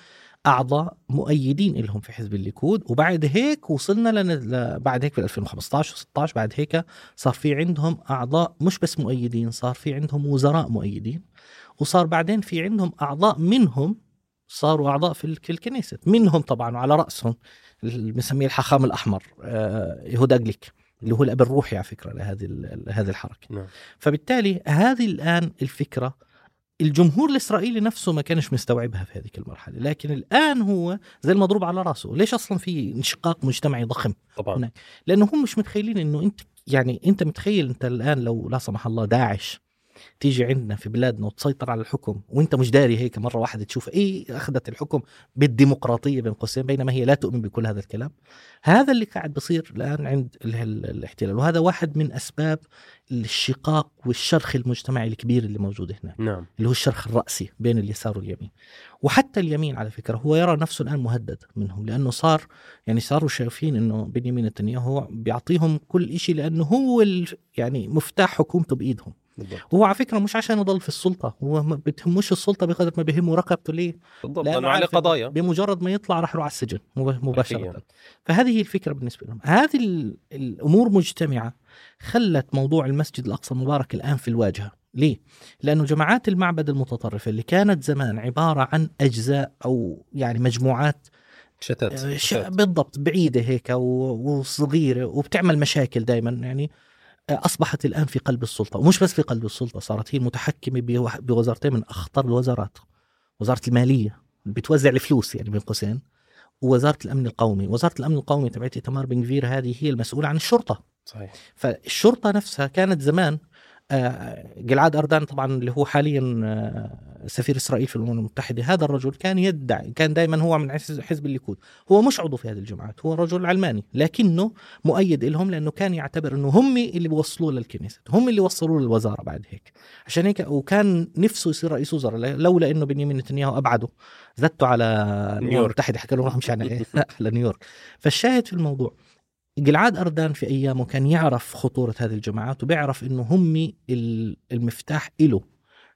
Speaker 1: أعضاء مؤيدين لهم في حزب الليكود. وبعد هيك وصلنا لن... ل... بعد هيك في 2015 و16 بعد هيك صار في عندهم أعضاء مش بس مؤيدين صار في عندهم وزراء مؤيدين. وصار بعدين في عندهم أعضاء منهم صاروا أعضاء في ال- في الكنيست. منهم طبعا وعلى رأسهم اللي بنسميه الحاخام الأحمر آه، يهودا غليك اللي هو الأب الروحي على فكرة لهذه هذه الحركة.
Speaker 2: نعم.
Speaker 1: فبالتالي هذه الآن الفكرة الجمهور الإسرائيلي نفسه ما كانش مستوعبها في هذيك المرحلة لكن الآن هو زي المضروب على رأسه. ليش أصلا في انشقاق مجتمعي ضخم
Speaker 2: طبعا.
Speaker 1: هناك. لأنه هم مش متخيلين إنه أنت يعني أنت متخيل أنت الآن لو لا سمح الله داعش تيجي عندنا في بلادنا وتسيطر على الحكم وانت مش داري هيك مرة واحدة تشوف إيه أخذت الحكم بالديمقراطية بين قوسين بينما هي لا تؤمن بكل هذا الكلام. هذا اللي قاعد بصير الآن عند ال- ال- الاحتلال وهذا واحد من أسباب الشقاق والشرخ المجتمعي الكبير اللي موجود هناك
Speaker 2: نعم.
Speaker 1: اللي هو الشرخ الرأسي بين اليسار واليمين. وحتى اليمين على فكرة هو يرى نفسه الآن مهدد منهم لأنه صار يعني صاروا شايفين أنه بنيامين نتنياهو بيعطيهم كل شيء لأنه هو يعني مفتاح حكومته بإيدهم.
Speaker 2: بالضبط.
Speaker 1: هو على فكرة مش عشان يضل في السلطة هو ما بتهموش السلطة بقدر ما بيهمه رقبته ليه؟
Speaker 2: بالضبط
Speaker 1: لأنه
Speaker 2: عليه قضايا.
Speaker 1: بمجرد ما يطلع راح يروح على السجن مب- مباشرة.
Speaker 2: حرفياً.
Speaker 1: فهذه هي الفكرة بالنسبة لهم. هذه ال- الأمور مجتمعة خلت موضوع المسجد الأقصى المبارك الآن في الواجهة. ليه؟ لأنه جماعات المعبد المتطرفة اللي كانت زمان عبارة عن أجزاء أو يعني مجموعات
Speaker 2: شتات
Speaker 1: آه،
Speaker 2: شتات.
Speaker 1: بالضبط بعيدة هيك وصغيرة وبتعمل مشاكل دائما يعني. أصبحت الآن في قلب السلطة ومش بس في قلب السلطة صارت هي المتحكمه بوزارتين من أخطر الوزارات وزارة المالية بتوزع الفلوس يعني بين قوسين ووزارة الأمن القومي وزارة الأمن القومي تبعت تمار بن هذه هي المسؤولة عن الشرطة.
Speaker 2: صحيح.
Speaker 1: فالشرطة نفسها كانت زمان جلعاد أردان طبعا اللي هو حاليا آه، سفير إسرائيل في الأمم المتحدة. هذا الرجل كان يدعي كان دائما هو من حزب الليكود. هو مش عضو في هذه الجماعات هو رجل علماني لكنه مؤيد لهم لأنه كان يعتبر إنه هم اللي بيوصلوه للكنيسة هم اللي وصلوه للوزارة بعد هيك. عشان هيك وكان نفسه يصير رئيس وزراء لولا إنه بنيامين نتنياهو أبعده زته على
Speaker 2: نيويورك.
Speaker 1: المتحدة حكى له روح مش على على نيويورك فالشاهد في الموضوع جلعاد أردان في أيامه كان يعرف خطورة هذه الجماعات وبيعرف إنه هم ال- المفتاح إله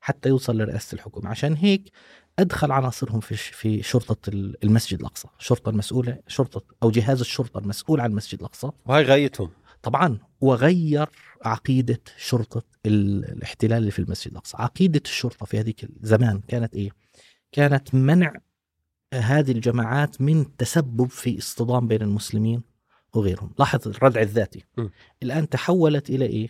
Speaker 1: حتى يوصل لرئاسة الحكومة. عشان هيك أدخل عناصرهم في في شرطة ال- المسجد الأقصى الشرطة المسؤولة شرطة أو جهاز الشرطة المسؤول عن المسجد الأقصى.
Speaker 2: وهي غايتهم.
Speaker 1: طبعا وغير عقيدة شرطة ال- الاحتلال اللي في المسجد الأقصى. عقيدة الشرطة في هذيك الزمان كانت إيه؟ كانت منع هذه الجماعات من التسبب في اصطدام بين المسلمين وغيرهم. لاحظ الردع الذاتي.
Speaker 2: م.
Speaker 1: الآن تحولت إلى إيه؟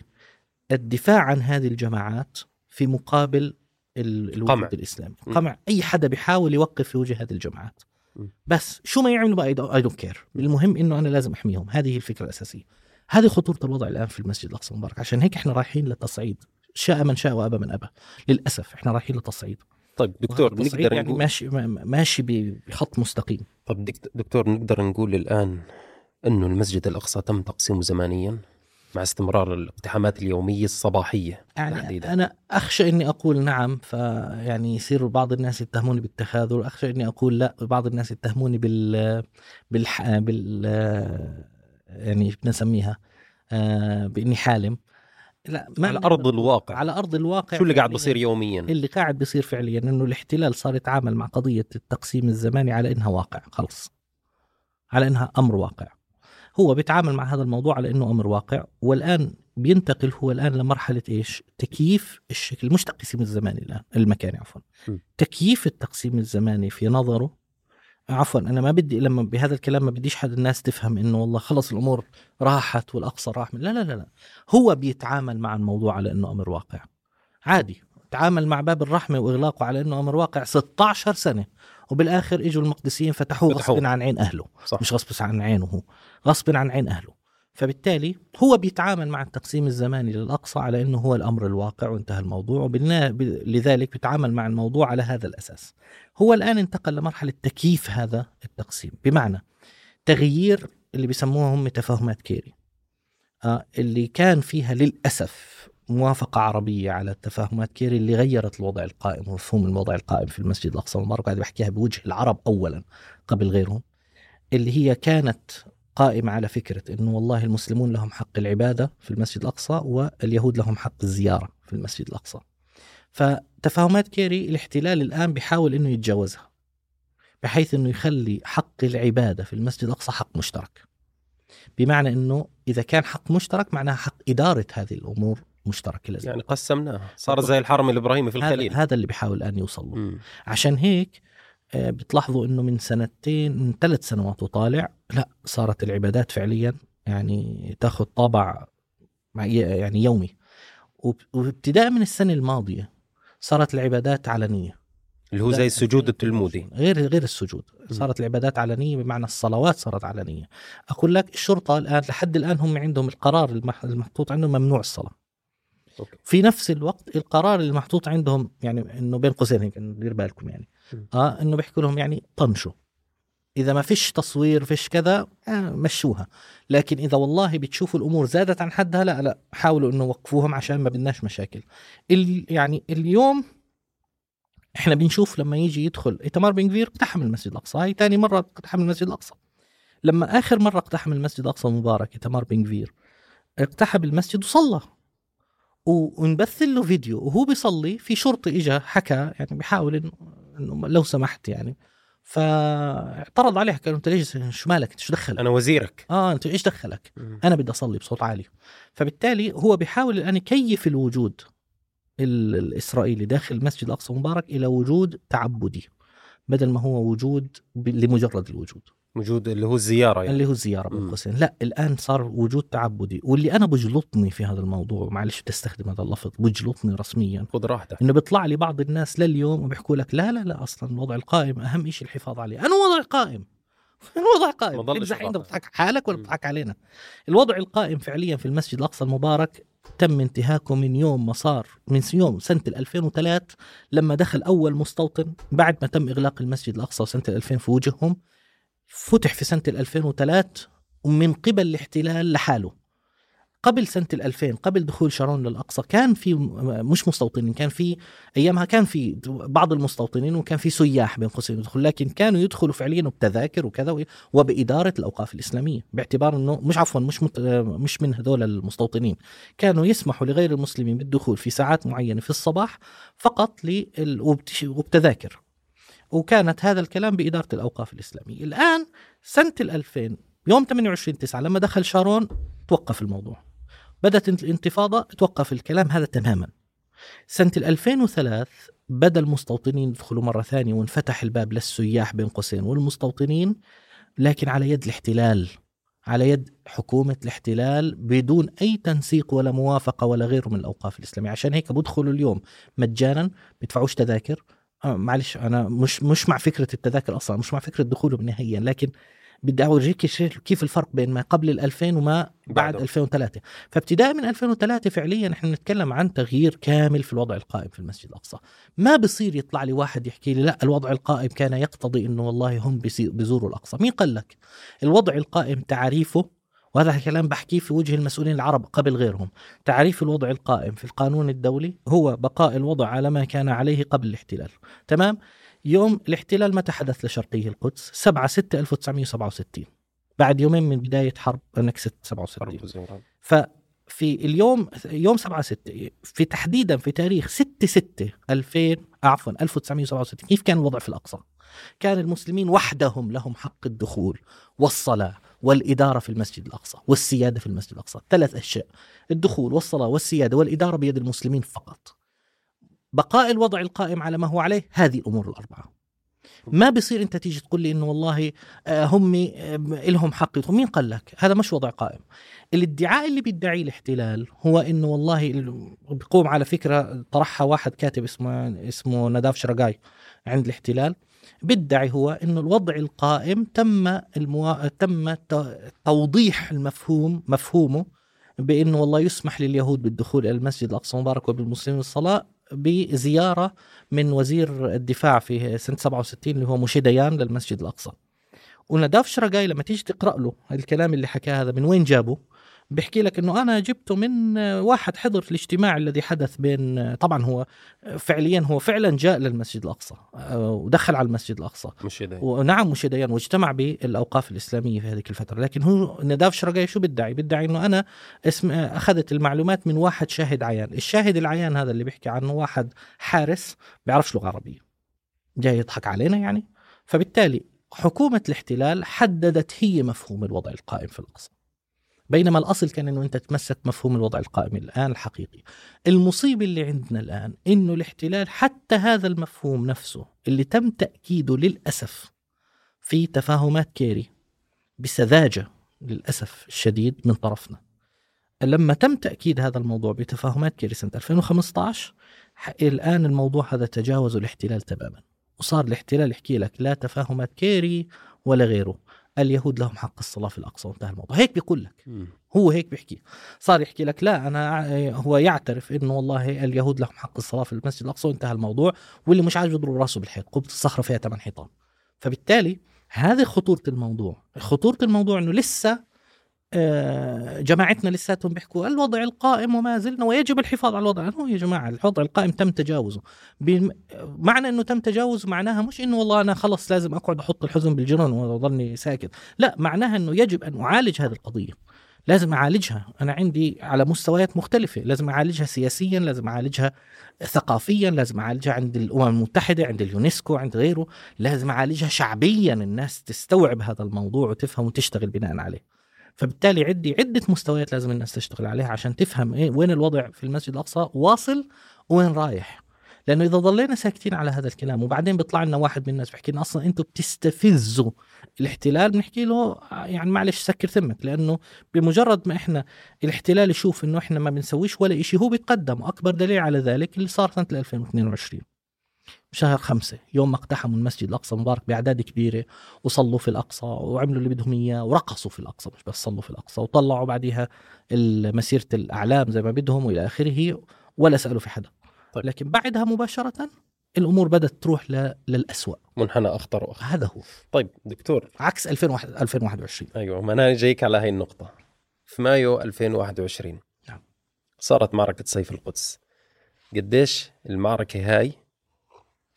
Speaker 1: الدفاع عن هذه الجماعات في مقابل ال- الوجود
Speaker 2: قمع.
Speaker 1: الإسلامي.
Speaker 2: م.
Speaker 1: قمع. أي حدا بيحاول يوقف في وجه هذه الجماعات.
Speaker 2: م.
Speaker 1: بس شو ما يعملوا بقى؟ I don't care المهم إنه أنا لازم أحميهم. هذه هي الفكرة الأساسية. هذه خطورة الوضع الآن في المسجد الأقصى المبارك. عشان هيك إحنا رايحين للتصعيد شاء من شاء وأبى من أبى. للأسف إحنا رايحين للتصعيد
Speaker 2: طيب دكتور نقدر
Speaker 1: يعني
Speaker 2: نقول
Speaker 1: ماشي ماشي بخط مستقيم.
Speaker 2: طب دكت- دكتور نقدر نقول الآن أنه المسجد الأقصى تم تقسيمه زمنيا مع استمرار الاقتحامات اليومية الصباحية
Speaker 1: يعني
Speaker 2: تحديدا.
Speaker 1: أنا أخشى إني أقول نعم فيعني يصير بعض الناس يتهموني بالتخاذل. أخشى إني أقول لا بعض الناس يتهموني بال بالح... بال يعني بدنا نسميها آه، بإني حالم. لا ما
Speaker 2: على أرض الواقع.
Speaker 1: على أرض الواقع
Speaker 2: شو اللي قاعد
Speaker 1: فعلياً
Speaker 2: بصير يوميا؟
Speaker 1: اللي قاعد بيصير فعليا إنه الاحتلال صار يتعامل مع قضية التقسيم الزماني على إنها واقع خلص على إنها أمر واقع. هو بيتعامل مع هذا الموضوع على إنه أمر واقع والآن بينتقل هو الآن لمرحلة إيش؟ تكييف الشكل مش تقسيم الزماني الآن المكاني عفوا. تكييف التقسيم الزماني في نظره عفوا أنا ما بدي لما بهذا الكلام ما بديش حد الناس تفهم إنه والله خلص الأمور راحت والأقصى راح من لا لا لا لا. هو بيتعامل مع الموضوع على إنه أمر واقع. عادي. تعامل مع باب الرحمة وإغلاقه على إنه أمر واقع 16 سنة. وبالآخر إجوا المقدسيين فتحوه
Speaker 2: فتحوه.
Speaker 1: غصب عن عين أهله.
Speaker 2: صح.
Speaker 1: مش غصب عن عينه هو غصب عن عين أهله. فبالتالي هو بيتعامل مع التقسيم الزماني للأقصى على إنه هو الأمر الواقع وانتهى الموضوع لذلك بيتعامل مع الموضوع على هذا الأساس. هو الآن انتقل لمرحلة تكييف هذا التقسيم. بمعنى تغيير اللي بيسموها هم تفاهمات كيري. آه اللي كان فيها للأسف موافقة عربية على تفاهمات كيري اللي غيرت الوضع القائم ومفهوم الوضع القائم في المسجد الأقصى. والمبارك قاعد بحكيها بوجه العرب أولا قبل غيرهم اللي هي كانت قائمة على فكرة أنه والله المسلمون لهم حق العبادة في المسجد الأقصى واليهود لهم حق الزيارة في المسجد الأقصى. فتفاهمات كيري الاحتلال الآن بيحاول أنه يتجاوزها بحيث أنه يخلي حق العبادة في المسجد الأقصى حق مشترك. بمعنى أنه إذا كان حق مشترك معناها حق إدارة هذه الأمور مشتركة لازم
Speaker 2: يعني قسمناها. صار زي الحرم الإبراهيمي في
Speaker 1: هذا,
Speaker 2: الخليل.
Speaker 1: هذا اللي بيحاول الآن يوصل له.
Speaker 2: مم.
Speaker 1: عشان هيك آه، بتلاحظوا إنه من سنتين من ثلاث سنوات وطالع لا صارت العبادات فعليا يعني تاخذ طابع يعني يومي. وابتداء من السنة الماضية صارت العبادات علنية.
Speaker 2: اللي هو زي السجود التلمودي.
Speaker 1: غير غير السجود. صارت العبادات علنية بمعنى الصلوات صارت علنية. أقول لك الشرطة الآن لحد الآن هم عندهم القرار المح- المحطوط عندهم ممنوع الصلاة.
Speaker 2: okay.
Speaker 1: في نفس الوقت القرار المحطوط عندهم يعني إنه بين قوسين هيك دير بالكم يعني. آه إنه بيحكوا لهم يعني طنشوا. إذا ما فيش تصوير فيش كذا آه مشوها. لكن إذا والله بتشوفوا الأمور زادت عن حدها لا لا حاولوا إنه وقفوهم عشان ما بدناش مشاكل. ال يعني اليوم إحنا بنشوف لما يجي يدخل ايتمار بن كفير اقتحم المسجد الأقصى. هاي ثاني مرة اقتحم المسجد الأقصى. لما آخر مرة اقتحم المسجد الأقصى المبارك ايتمار بن كفير اقتحم المسجد وصلى. و- ونبث له فيديو وهو بيصلي في شرطي اجى حكى يعني بيحاول انه لو سمحت يعني. فاعترض عليه قال أنت ليش شو مالك إنت شو دخلك؟
Speaker 2: أنا وزيرك.
Speaker 1: آه أنت إيش دخلك؟ أنا بدي أصلي بصوت عالي. فبالتالي هو بيحاول الان يكيف الوجود ال- الإسرائيلي داخل المسجد الأقصى المبارك إلى وجود تعبدي بدل ما هو وجود لمجرد الوجود.
Speaker 2: وجود اللي هو الزيارة يعني.
Speaker 1: اللي هو الزيارة بين. قوسين لا الآن صار وجود تعبدي واللي أنا بجلطني في هذا الموضوع معلش تستخدم هذا اللفظ بجلطني رسميا.
Speaker 2: خذ راحتك.
Speaker 1: إنه بيطلع لي بعض الناس لليوم وبيحكوا لك لا لا لا أصلا الوضع القائم أهم شيء الحفاظ عليه. أنا وضع قائم. [LAUGHS] الوضع قائم.
Speaker 2: ضلش إنت
Speaker 1: بتضحك حالك ولا. بتضحك علينا؟ الوضع القائم فعليا في المسجد الأقصى المبارك تم انتهاكه من يوم ما صار من يوم سنة 2003 لما دخل أول مستوطن بعد ما تم إغلاق المسجد الأقصى سنة 2000 في وجههم. فتح في سنة 2003 ومن قبل الاحتلال لحاله. قبل سنة 2000 قبل دخول شارون للأقصى كان في مش مستوطنين كان في أيامها كان في بعض المستوطنين وكان في سياح بين قوسين يدخل لكن كانوا يدخلوا فعليا بتذاكر وكذا وبإدارة الأوقاف الإسلامية باعتبار أنه مش عفوا مش مت مش من هذول المستوطنين. كانوا يسمحوا لغير المسلمين بالدخول في ساعات معينة في الصباح فقط وبتذاكر. وكانت هذا الكلام بإدارة الأوقاف الإسلامية. الآن سنة ال 2000 يوم 28 9 لما دخل شارون توقف الموضوع. بدأت الانتفاضة توقف الكلام هذا تماما. سنة ال 2003 بدأ المستوطنين يدخلوا مرة ثانية وانفتح الباب للسياح بين قوسين والمستوطنين لكن على يد الاحتلال على يد حكومة الاحتلال بدون أي تنسيق ولا موافقة ولا غيره من الأوقاف الإسلامية. عشان هيك بدخلوا اليوم مجانا بيدفعوش تذاكر آه معلش أنا مش مش مع فكرة التذاكر أصلا مش مع فكرة دخولهم نهائيا لكن بدي أوريك شي- كيف الفرق بين ما قبل ال 2000 وما بعد
Speaker 2: بعده.
Speaker 1: 2003 فابتداء من 2003 فعليا إحنا نتكلم عن تغيير كامل في الوضع القائم في المسجد الأقصى. ما بصير يطلع لي واحد يحكي لي لا الوضع القائم كان يقتضي إنه والله هم بيزوروا الأقصى. مين قال لك؟ الوضع القائم تعريفه وهذا الكلام بحكيه في وجه المسؤولين العرب قبل غيرهم. تعريف الوضع القائم في القانون الدولي هو بقاء الوضع على ما كان عليه قبل الاحتلال. تمام؟ يوم الاحتلال متى حدث لشرقي القدس؟ 7 6 1967 بعد يومين من بداية حرب نكسة 67
Speaker 2: حرب الزوران.
Speaker 1: ففي اليوم يوم 7 6 في تحديدا في تاريخ 6 6 2000 عفوا 1967 كيف كان الوضع في الأقصى؟ كان المسلمين وحدهم لهم حق الدخول والصلاة. والإدارة في المسجد الأقصى والسيادة في المسجد الأقصى. ثلاث أشياء. الدخول والصلاة والسيادة والإدارة بيد المسلمين فقط. بقاء الوضع القائم على ما هو عليه هذه الأمور الأربعة. ما بصير أنت تيجي تقول لي إنه والله آه، هم آه، لهم حق. مين قال لك؟ هذا مش وضع قائم. الادعاء اللي بيدعيه الاحتلال هو إنه والله ال- بيقوم على فكرة طرحها واحد كاتب اسمه اسمه نداف شرقاي عند الاحتلال. بيدعي هو إنه الوضع القائم تم الموا... تم توضيح المفهوم مفهومه بإنه والله يسمح لليهود بالدخول إلى المسجد الأقصى المبارك وبالمسلمين الصلاة بزيارة من وزير الدفاع في سنة 67 اللي هو موشي ديان للمسجد الأقصى. ونداف شرقاي لما تيجي تقرأ له الكلام اللي حكاه هذا من وين جابه؟ بيحكي لك إنه أنا جبته من واحد حضر الاجتماع الذي حدث بين طبعا هو فعليا هو فعلا جاء للمسجد الأقصى آه، ودخل على المسجد الأقصى.
Speaker 2: مش
Speaker 1: ونعم مش ديان واجتمع بالأوقاف الإسلامية في هذه الفترة. لكن هو نداف شرقاي شو بيدعي بيدعي إنه أنا اسم أخذت المعلومات من واحد شاهد عيان. الشاهد العيان هذا اللي بيحكي عنه واحد حارس بيعرفش لغة عربية. جاي يضحك علينا يعني. فبالتالي حكومة الاحتلال حددت هي مفهوم الوضع القائم في الأقصى. بينما الأصل كان إنه أنت تمسك مفهوم الوضع القائم الآن الحقيقي. المصيبه اللي عندنا الآن إنه الاحتلال حتى هذا المفهوم نفسه اللي تم تأكيده للأسف في تفاهمات كيري بسذاجة للأسف الشديد من طرفنا. لما تم تأكيد هذا الموضوع بتفاهمات كيري سنة 2015 ح- الآن الموضوع هذا تجاوز الاحتلال تماما. وصار الاحتلال يحكي لك لا تفاهمات كيري ولا غيره. اليهود لهم حق الصلاة في الأقصى وانتهى الموضوع. هيك بيقول لك. هو هيك بيحكي. صار يحكي لك لا أنا ع- هو يعترف إنه والله اليهود لهم حق الصلاة في المسجد الأقصى وانتهى الموضوع. واللي مش عاجبه يضرب راسه بالحيط. قبه الصخرة فيها ثمان حيطان. فبالتالي هذه خطورة الموضوع. خطورة الموضوع إنه لسه جماعتنا لساتهم بيحكوا الوضع القائم وما زلنا ويجب الحفاظ على الوضع. هو يا جماعة الوضع القائم تم تجاوزه. معنى إنه تم تجاوزه معناها مش إنه والله أنا خلص لازم أقعد أحط الحزن بالجرن واضلني ساكت. لا معناها إنه يجب أن أعالج هذه القضية. لازم أعالجها. أنا عندي على مستويات مختلفة. لازم أعالجها سياسيا لازم أعالجها ثقافيا لازم أعالجها عند الأمم المتحدة عند اليونسكو عند غيره. لازم أعالجها شعبيا. الناس تستوعب هذا الموضوع وتفهم وتشتغل بناء عليه. فبالتالي عندي عدة مستويات لازم الناس تشتغل عليها عشان تفهم إيه وين الوضع في المسجد الأقصى واصل وين رايح. لأنه إذا ضلينا ساكتين على هذا الكلام وبعدين بيطلع لنا واحد من الناس بيحكي لنا أصلا أنتم بتستفزوا الاحتلال بنحكي له يعني معلش سكر ثمك لأنه بمجرد ما إحنا الاحتلال يشوف إنه إحنا ما بنسويش ولا شيء هو بيتقدم واكبر دليل على ذلك اللي صار سنة 2022 شهر خمسة يوم ما اقتحموا المسجد الأقصى مبارك بأعداد كبيرة وصلوا في الأقصى وعملوا اللي بدهم إياه ورقصوا في الأقصى مش بس صلوا في الأقصى وطلعوا بعدها مسيرة الأعلام زي ما بدهم وإلى آخره ولا سألوا في حدا.
Speaker 2: طيب.
Speaker 1: لكن بعدها مباشرة الأمور بدأت تروح ل... للأسوأ.
Speaker 2: منحنى أخطر وأخطر.
Speaker 1: هذا هو.
Speaker 2: طيب دكتور.
Speaker 1: عكس 2001 2021
Speaker 2: أيوه ما أنا جايك على هاي النقطة. في مايو 2021
Speaker 1: نعم.
Speaker 2: صارت معركة سيف القدس. قديش المعركة هاي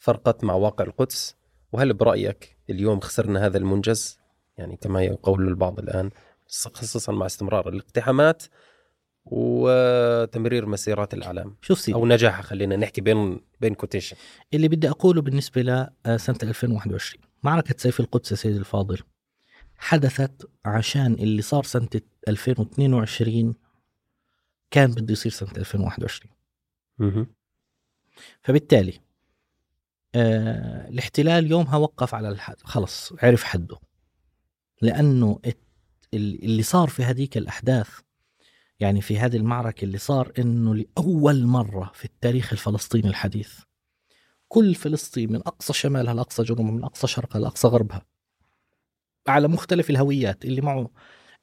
Speaker 2: فرقت مع واقع القدس؟ وهل برأيك اليوم خسرنا هذا المنجز؟ يعني كما يقول البعض الآن خصوصا مع استمرار الاقتحامات وتمرير مسيرات الأعلام.
Speaker 1: شوف سيدي؟
Speaker 2: أو نجاحها خلينا نحكي بين بين quotation
Speaker 1: اللي بدي أقوله بالنسبة لسنة 2021 معركة سيف القدس يا سيدي الفاضل حدثت عشان اللي صار سنة 2022 كان بده يصير سنة 2021 فبالتالي آه الاحتلال يومها وقف على الحد. خلص عرف حده. الت- اللي صار في هذيك الأحداث يعني في هذه المعركة اللي صار إنه لأول مرة في التاريخ الفلسطيني الحديث كل فلسطين من أقصى شمالها لأقصى جنوبها من أقصى شرقها لأقصى غربها على مختلف الهويات اللي معه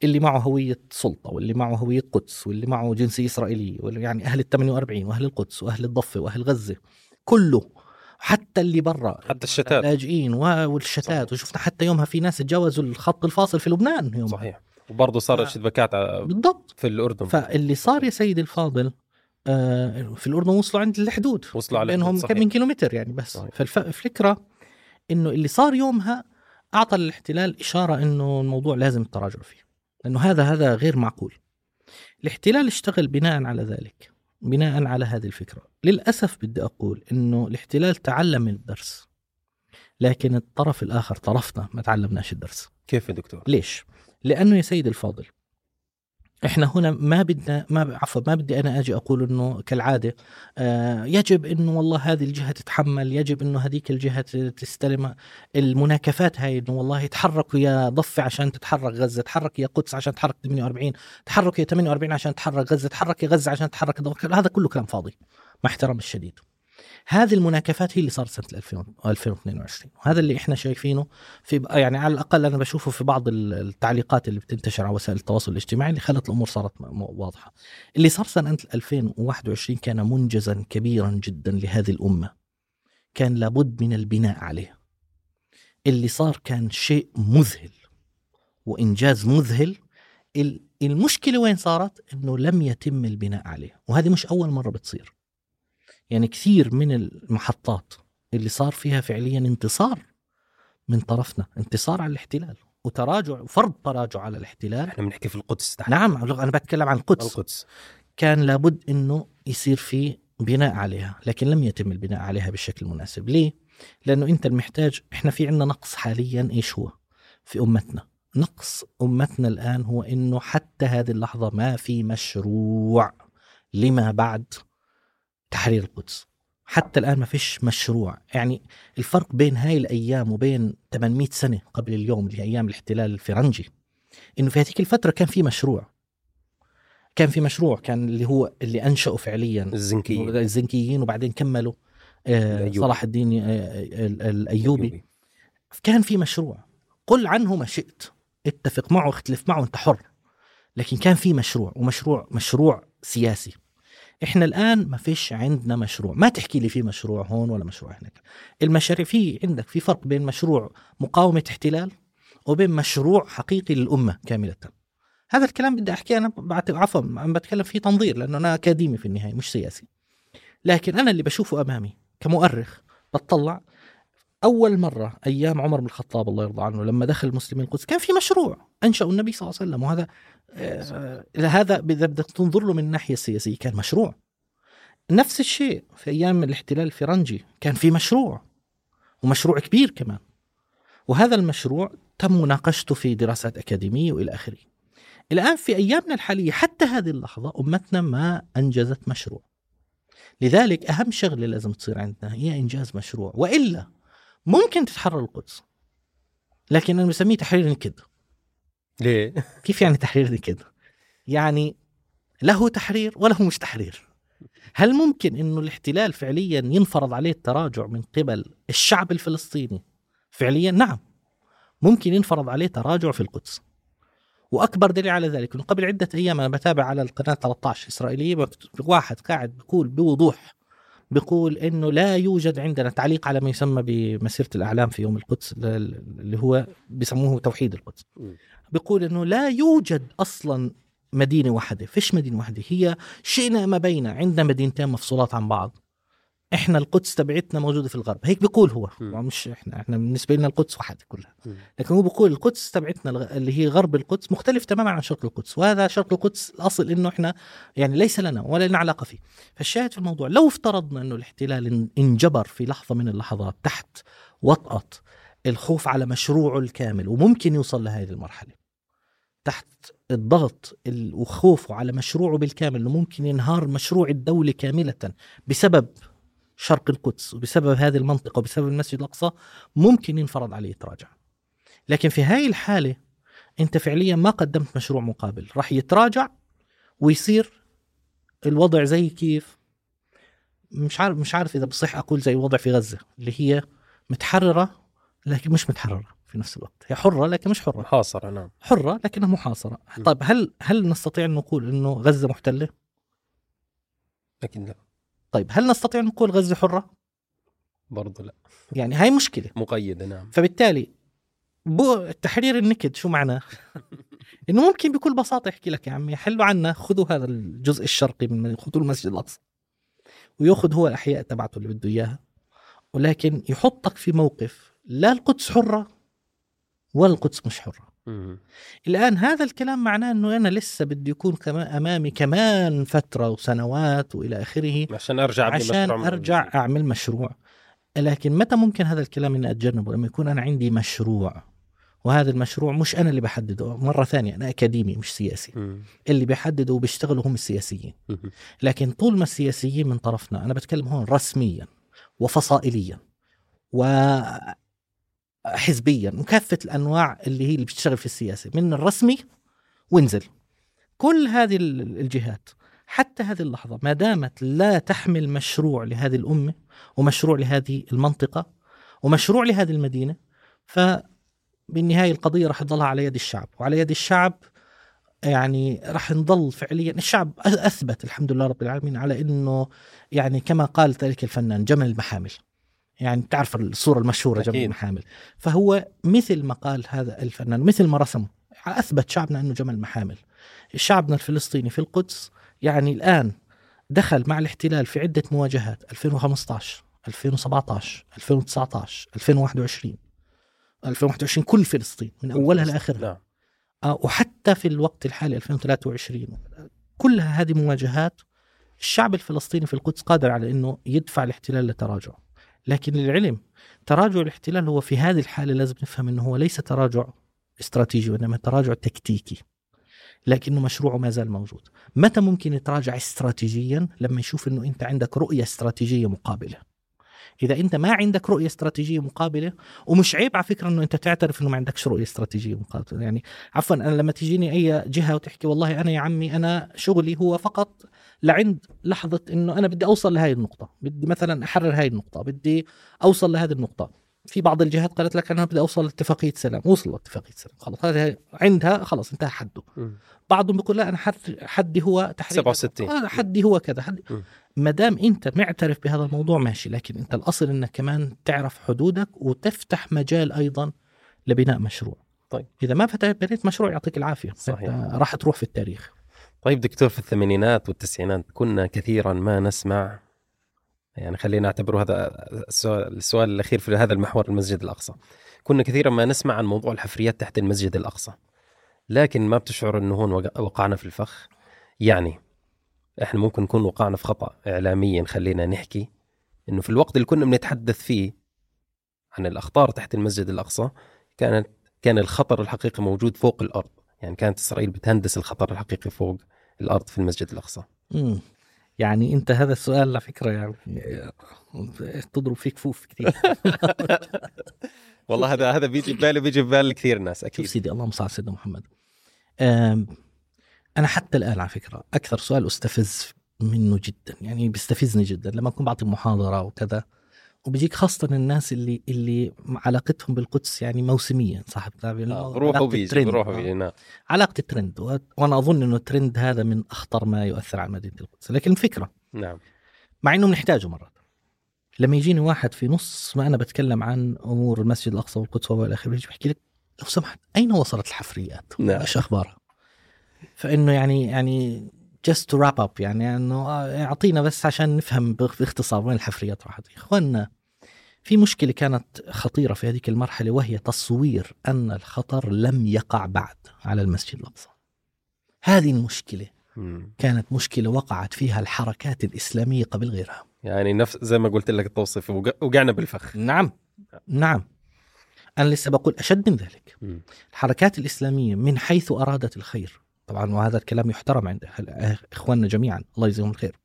Speaker 1: اللي معه هوية سلطة واللي معه هوية قدس واللي معه جنسية إسرائيلية يعني أهل ال 48 وأهل القدس وأهل الضفة وأهل غزة كله حتى اللي برا.
Speaker 2: حتى الشتات.
Speaker 1: اللاجئين والشتات. وشفنا حتى يومها في ناس تجاوزوا الخط الفاصل في لبنان يوم
Speaker 2: صحيح. وبرضه
Speaker 1: ف-
Speaker 2: شبكات ع-
Speaker 1: بالضبط.
Speaker 2: في الأردن.
Speaker 1: فاللي صار يا سيدي الفاضل آه، في الأردن وصلوا عند الحدود.
Speaker 2: وصلوا على
Speaker 1: بينهم كم. من كيلومتر يعني بس.
Speaker 2: صحيح.
Speaker 1: فالفكرة إنه اللي صار يومها أعطى الاحتلال إشارة إنه الموضوع لازم التراجع فيه. لأنه هذا هذا غير معقول. الاحتلال اشتغل بناء على ذلك. بناء على هذه الفكرة للأسف بدي أقول إنه الاحتلال تعلم من الدرس لكن الطرف الآخر طرفنا ما تعلمناش الدرس
Speaker 2: كيف يا دكتور؟
Speaker 1: ليش؟ لأنه يا سيدي الفاضل إحنا هنا ما بدنا ما عفوا ما بدي أنا أجي أقول إنه كالعادة آه يجب إنه والله هذه الجهة تتحمل يجب إنه هذيك الجهة تستلم المناكفات هاي إنه والله تحركوا يا ضفة عشان تتحرك غزة تحرك يا قدس عشان تحرك 48 تحرك يا 48 عشان تحرك غزة تحرك يا غزة عشان تحرك. هذا كله كلام فاضي مع احترام الشديد هذه المناكفات هي اللي صارت سنة 2000 2022 وهذا اللي إحنا شايفينه في يعني على الأقل أنا بشوفه في بعض ال- التعليقات اللي بتنتشر على وسائل التواصل الاجتماعي اللي خلت الأمور صارت واضحة. اللي صار سنة 2021 كان منجزا كبيرا جدا لهذه الأمة. كان لابد من البناء عليه. اللي صار كان شيء مذهل وإنجاز مذهل ال- المشكلة وين صارت؟ إنه لم يتم البناء عليه، وهذه مش أول مرة بتصير. يعني كثير من المحطات اللي صار فيها فعليا انتصار من طرفنا انتصار على الاحتلال وتراجع وفرض تراجع على الاحتلال.
Speaker 2: إحنا بنحكي في القدس تحت.
Speaker 1: نعم أنا بتكلم عن القدس.
Speaker 2: القدس.
Speaker 1: كان لابد إنه يصير في بناء عليها لكن لم يتم البناء عليها بالشكل المناسب ليه؟ لأنه أنت المحتاج إحنا في عندنا نقص حاليا إيش هو؟ في أمتنا. نقص أمتنا الآن هو إنه حتى هذه اللحظة ما في مشروع. لما بعد؟ تحرير القدس. حتى الآن ما فيش مشروع. يعني الفرق بين هاي الأيام وبين 800 سنة قبل اليوم اللي هي أيام الاحتلال الفرنجي إنه في هذيك الفترة كان في مشروع. كان في مشروع كان اللي هو اللي انشأوا فعليا.
Speaker 2: الزنكية
Speaker 1: الزنكيين وبعدين كملوا آه
Speaker 2: الأيوبي.
Speaker 1: صلاح الدين آه ال- الأيوبي. كان في مشروع. قل عنه ما شئت. اتفق معه اختلف معه انت حر. لكن كان في مشروع ومشروع مشروع سياسي. إحنا الآن ما فيش عندنا مشروع. ما تحكي لي في مشروع هون ولا مشروع هناك. المشاريع في عندك في فرق بين مشروع مقاومة احتلال وبين مشروع حقيقي للأمة كاملة. هذا الكلام بدي احكيه أنا عفوا عم بتكلم فيه تنظير لأنه أنا أكاديمي في النهاية مش سياسي. لكن أنا اللي بشوفه أمامي كمؤرخ بتطلع أول مرة أيام عمر بن الخطاب الله يرضى عنه لما دخل المسلمين القدس كان في مشروع انشأوا النبي صلى الله عليه وسلم وهذا آه، هذا إذا بدك تنظر له من الناحية السياسية كان مشروع. نفس الشيء في أيام الاحتلال الفرنجي كان في مشروع ومشروع كبير كمان. وهذا المشروع تم مناقشته في دراسات أكاديمية وإلى آخره. الآن في أيامنا الحالية حتى هذه اللحظة أمتنا ما أنجزت مشروع. لذلك أهم شغلة لازم تصير عندنا هي إنجاز مشروع وإلا ممكن تتحرر القدس لكن أنا بسميه تحرير نكد
Speaker 2: ليه؟
Speaker 1: كيف يعني تحرير نكد يعني له تحرير وله مش تحرير. هل ممكن إنه الاحتلال فعليا ينفرض عليه التراجع من قبل الشعب الفلسطيني؟ فعليا نعم. ممكن ينفرض عليه تراجع في القدس. وأكبر دليل على ذلك إنه قبل عدة أيام أنا بتابع على القناة 13 إسرائيلية واحد قاعد بيقول بوضوح بيقول إنه لا يوجد عندنا تعليق على ما يسمى بمسيرة الأعلام في يوم القدس اللي هو بيسموه توحيد القدس. بيقول إنه لا يوجد أصلا مدينة واحدة فيش مدينة واحدة هي شئنا ما بين عندنا مدينتين مفصولات عن بعض. إحنا القدس تبعتنا موجودة في الغرب. هيك بيقول هو. م. مش إحنا إحنا بالنسبة لنا القدس واحدة كلها. م. لكن هو بيقول القدس تبعتنا اللي هي غرب القدس مختلف تماما عن شرق القدس. وهذا شرق القدس الأصل إنه إحنا يعني ليس لنا ولا لنا علاقة فيه. فالشاهد في الموضوع لو افترضنا إنه الاحتلال انجبر في لحظة من اللحظات تحت وطأة الخوف على مشروعه الكامل وممكن يوصل لهذه المرحلة تحت الضغط وخوفه على مشروعه بالكامل إنه ممكن ينهار مشروع الدولة كاملة بسبب شرق القدس وبسبب هذه المنطقة وبسبب المسجد الأقصى ممكن ينفرض عليه يتراجع لكن في هاي الحالة أنت فعليا ما قدمت مشروع مقابل راح يتراجع ويصير الوضع زي كيف. مش عارف مش عارف إذا بصح أقول زي الوضع في غزة اللي هي متحررة لكن مش متحررة في نفس الوقت. هي حرة لكن مش حرة.
Speaker 2: محاصرة نعم.
Speaker 1: حرة لكنها محاصرة. طيب هل هل نستطيع أن نقول إنه غزة محتلة؟
Speaker 2: أكيد لا.
Speaker 1: طيب هل نستطيع أن نقول غزة حرة؟
Speaker 2: برضه لا.
Speaker 1: يعني هاي مشكلة.
Speaker 2: مقيدة نعم.
Speaker 1: فبالتالي بو التحرير النكد شو معناه؟ [LAUGHS] إنه ممكن بكل بساطة يحكي لك يا عمي حلوا عنا خذوا هذا الجزء الشرقي من خذوا المسجد الأقصى. ويأخذ هو الأحياء تبعته اللي بده إياها ولكن يحطك في موقف لا القدس حرة ولا القدس مش حرة. الآن هذا الكلام معناه أنه أنا لسه بدي يكون كمان أمامي كمان فترة وسنوات وإلى آخره
Speaker 2: عشان أرجع
Speaker 1: عشان أرجع أعمل مشروع. لكن متى ممكن هذا الكلام أني أتجنبه؟ لما يكون أنا عندي مشروع وهذا المشروع مش أنا اللي بحدده مرة ثانية أنا أكاديمي مش سياسي. م. اللي بيحددوا وبيشتغلوا هم السياسيين. م. لكن طول ما السياسيين من طرفنا أنا بتكلم هون رسميا وفصائليا و حزبيا وكافه الأنواع اللي هي اللي بتشتغل في السياسة من الرسمي وانزل. كل هذه الجهات حتى هذه اللحظة ما دامت لا تحمل مشروع لهذه الأمة ومشروع لهذه المنطقة ومشروع لهذه المدينة فبالنهاية القضية راح تضلها على يد الشعب. وعلى يد الشعب يعني راح نضل فعليا. الشعب أثبت الحمد لله رب العالمين على إنه يعني كما قال ذلك الفنان جمل المحامل. يعني تعرف الصورة المشهورة جمع المحامل. فهو مثل ما قال هذا الفنان مثل ما رسم أثبت شعبنا أنه جمل محامل شعبنا الفلسطيني في القدس يعني الآن دخل مع الاحتلال في عدة مواجهات 2015 2017 2019 2021 2021 كل فلسطين من أولها لآخرها. نعم. آه وحتى في الوقت الحالي 2023 كلها هذه مواجهات الشعب الفلسطيني في القدس قادر على أنه يدفع الاحتلال لتراجع لكن للعلم تراجع الاحتلال هو في هذه الحالة لازم نفهم أنه هو ليس تراجع استراتيجي وإنما تراجع تكتيكي لكنه مشروعه ما زال موجود. متى ممكن يتراجع استراتيجيا؟ لما يشوف أنه أنت عندك رؤية استراتيجية مقابلة. إذا أنت ما عندك رؤية استراتيجية مقابلة ومش عيب على فكرة إنه أنت تعترف إنه ما عندكش رؤية استراتيجية مقابلة. يعني عفوا أنا لما تجيني أي جهة وتحكي والله أنا يا عمي أنا شغلي هو فقط لعند لحظة إنه أنا بدي أوصل لهي النقطة بدي مثلا أحرر هاي النقطة بدي أوصل لهذه النقطة. في بعض الجهات قالت لك أنا بدي أوصل لاتفاقية سلام وصل لاتفاقية سلام خلص هذا عندها خلص انتهى حده. بعضهم بيقول لا أنا حد حدي هو
Speaker 2: تحرير. 67
Speaker 1: آه حدي هو كذا حدي. ما دام أنت معترف بهذا الموضوع ماشي لكن أنت الأصل إنك كمان تعرف حدودك وتفتح مجال أيضا لبناء مشروع.
Speaker 2: طيب.
Speaker 1: إذا ما فتحت بنيت مشروع يعطيك العافية.
Speaker 2: صحيح.
Speaker 1: راح تروح في التاريخ.
Speaker 2: طيب دكتور في الثمانينات والتسعينات كنا كثيرا ما نسمع يعني خلينا نعتبره هذا السؤال, السؤال الأخير في هذا المحور المسجد الأقصى. كنا كثيرا ما نسمع عن موضوع الحفريات تحت المسجد الأقصى. لكن ما بتشعر إنه هون وقعنا في الفخ؟ يعني إحنا ممكن نكون وقعنا في خطأ اعلاميا خلينا نحكي إنه في الوقت اللي كنا بنتحدث فيه عن الأخطار تحت المسجد الأقصى كانت كان الخطر الحقيقي موجود فوق الأرض. يعني كانت إسرائيل بتهندس الخطر الحقيقي فوق الأرض في المسجد الأقصى.
Speaker 1: امم يعني انت هذا السؤال على فكرة يعني تضرب فيك كفوف كثير. [LAUGHS]
Speaker 2: والله هذا هذا بيجي ببالي بيجي ببال كثير ناس أكيد.
Speaker 1: سيدي اللهم صل على سيدنا محمد. أنا حتى الآن على فكرة أكثر سؤال أستفز منه جدا يعني بيستفزني جدا. لما أكون بعطي محاضرة وكذا وبيجيك خاصة الناس اللي اللي علاقتهم بالقدس يعني موسمية صاحب التعبير
Speaker 2: آه،
Speaker 1: علاقة
Speaker 2: بروح وبيجي
Speaker 1: الترند.
Speaker 2: بروح
Speaker 1: آه.
Speaker 2: وبيجي نعم
Speaker 1: علاقة الترند وأنا أظن إنه الترند هذا من أخطر ما يؤثر على مدينة القدس لكن الفكرة
Speaker 2: نعم
Speaker 1: مع إنه بنحتاجه مرات لما يجيني واحد في نص ما أنا بتكلم عن أمور المسجد الأقصى والقدس والى آخره بيجي بحكي لك لو سمحت أين وصلت الحفريات؟
Speaker 2: نعم.
Speaker 1: إيش أخبارها؟ فإنه يعني يعني just to wrap up يعني إنه آه، أعطينا بس عشان نفهم باخ- باختصار وين الحفريات راحت. يا اخواننا في مشكلة كانت خطيرة في هذه المرحلة وهي تصوير أن الخطر لم يقع بعد على المسجد الأقصى. هذه المشكلة. كانت مشكلة وقعت فيها الحركات الإسلامية قبل غيرها.
Speaker 2: يعني نفس زي ما قلت لك التوصيف وق- وقعنا بالفخ.
Speaker 1: نعم. نعم. أنا لسه بقول أشد من ذلك. الحركات الإسلامية من حيث أرادت الخير طبعا وهذا الكلام يحترم عند أهل- إخواننا جميعا. الله يجزيهم الخير.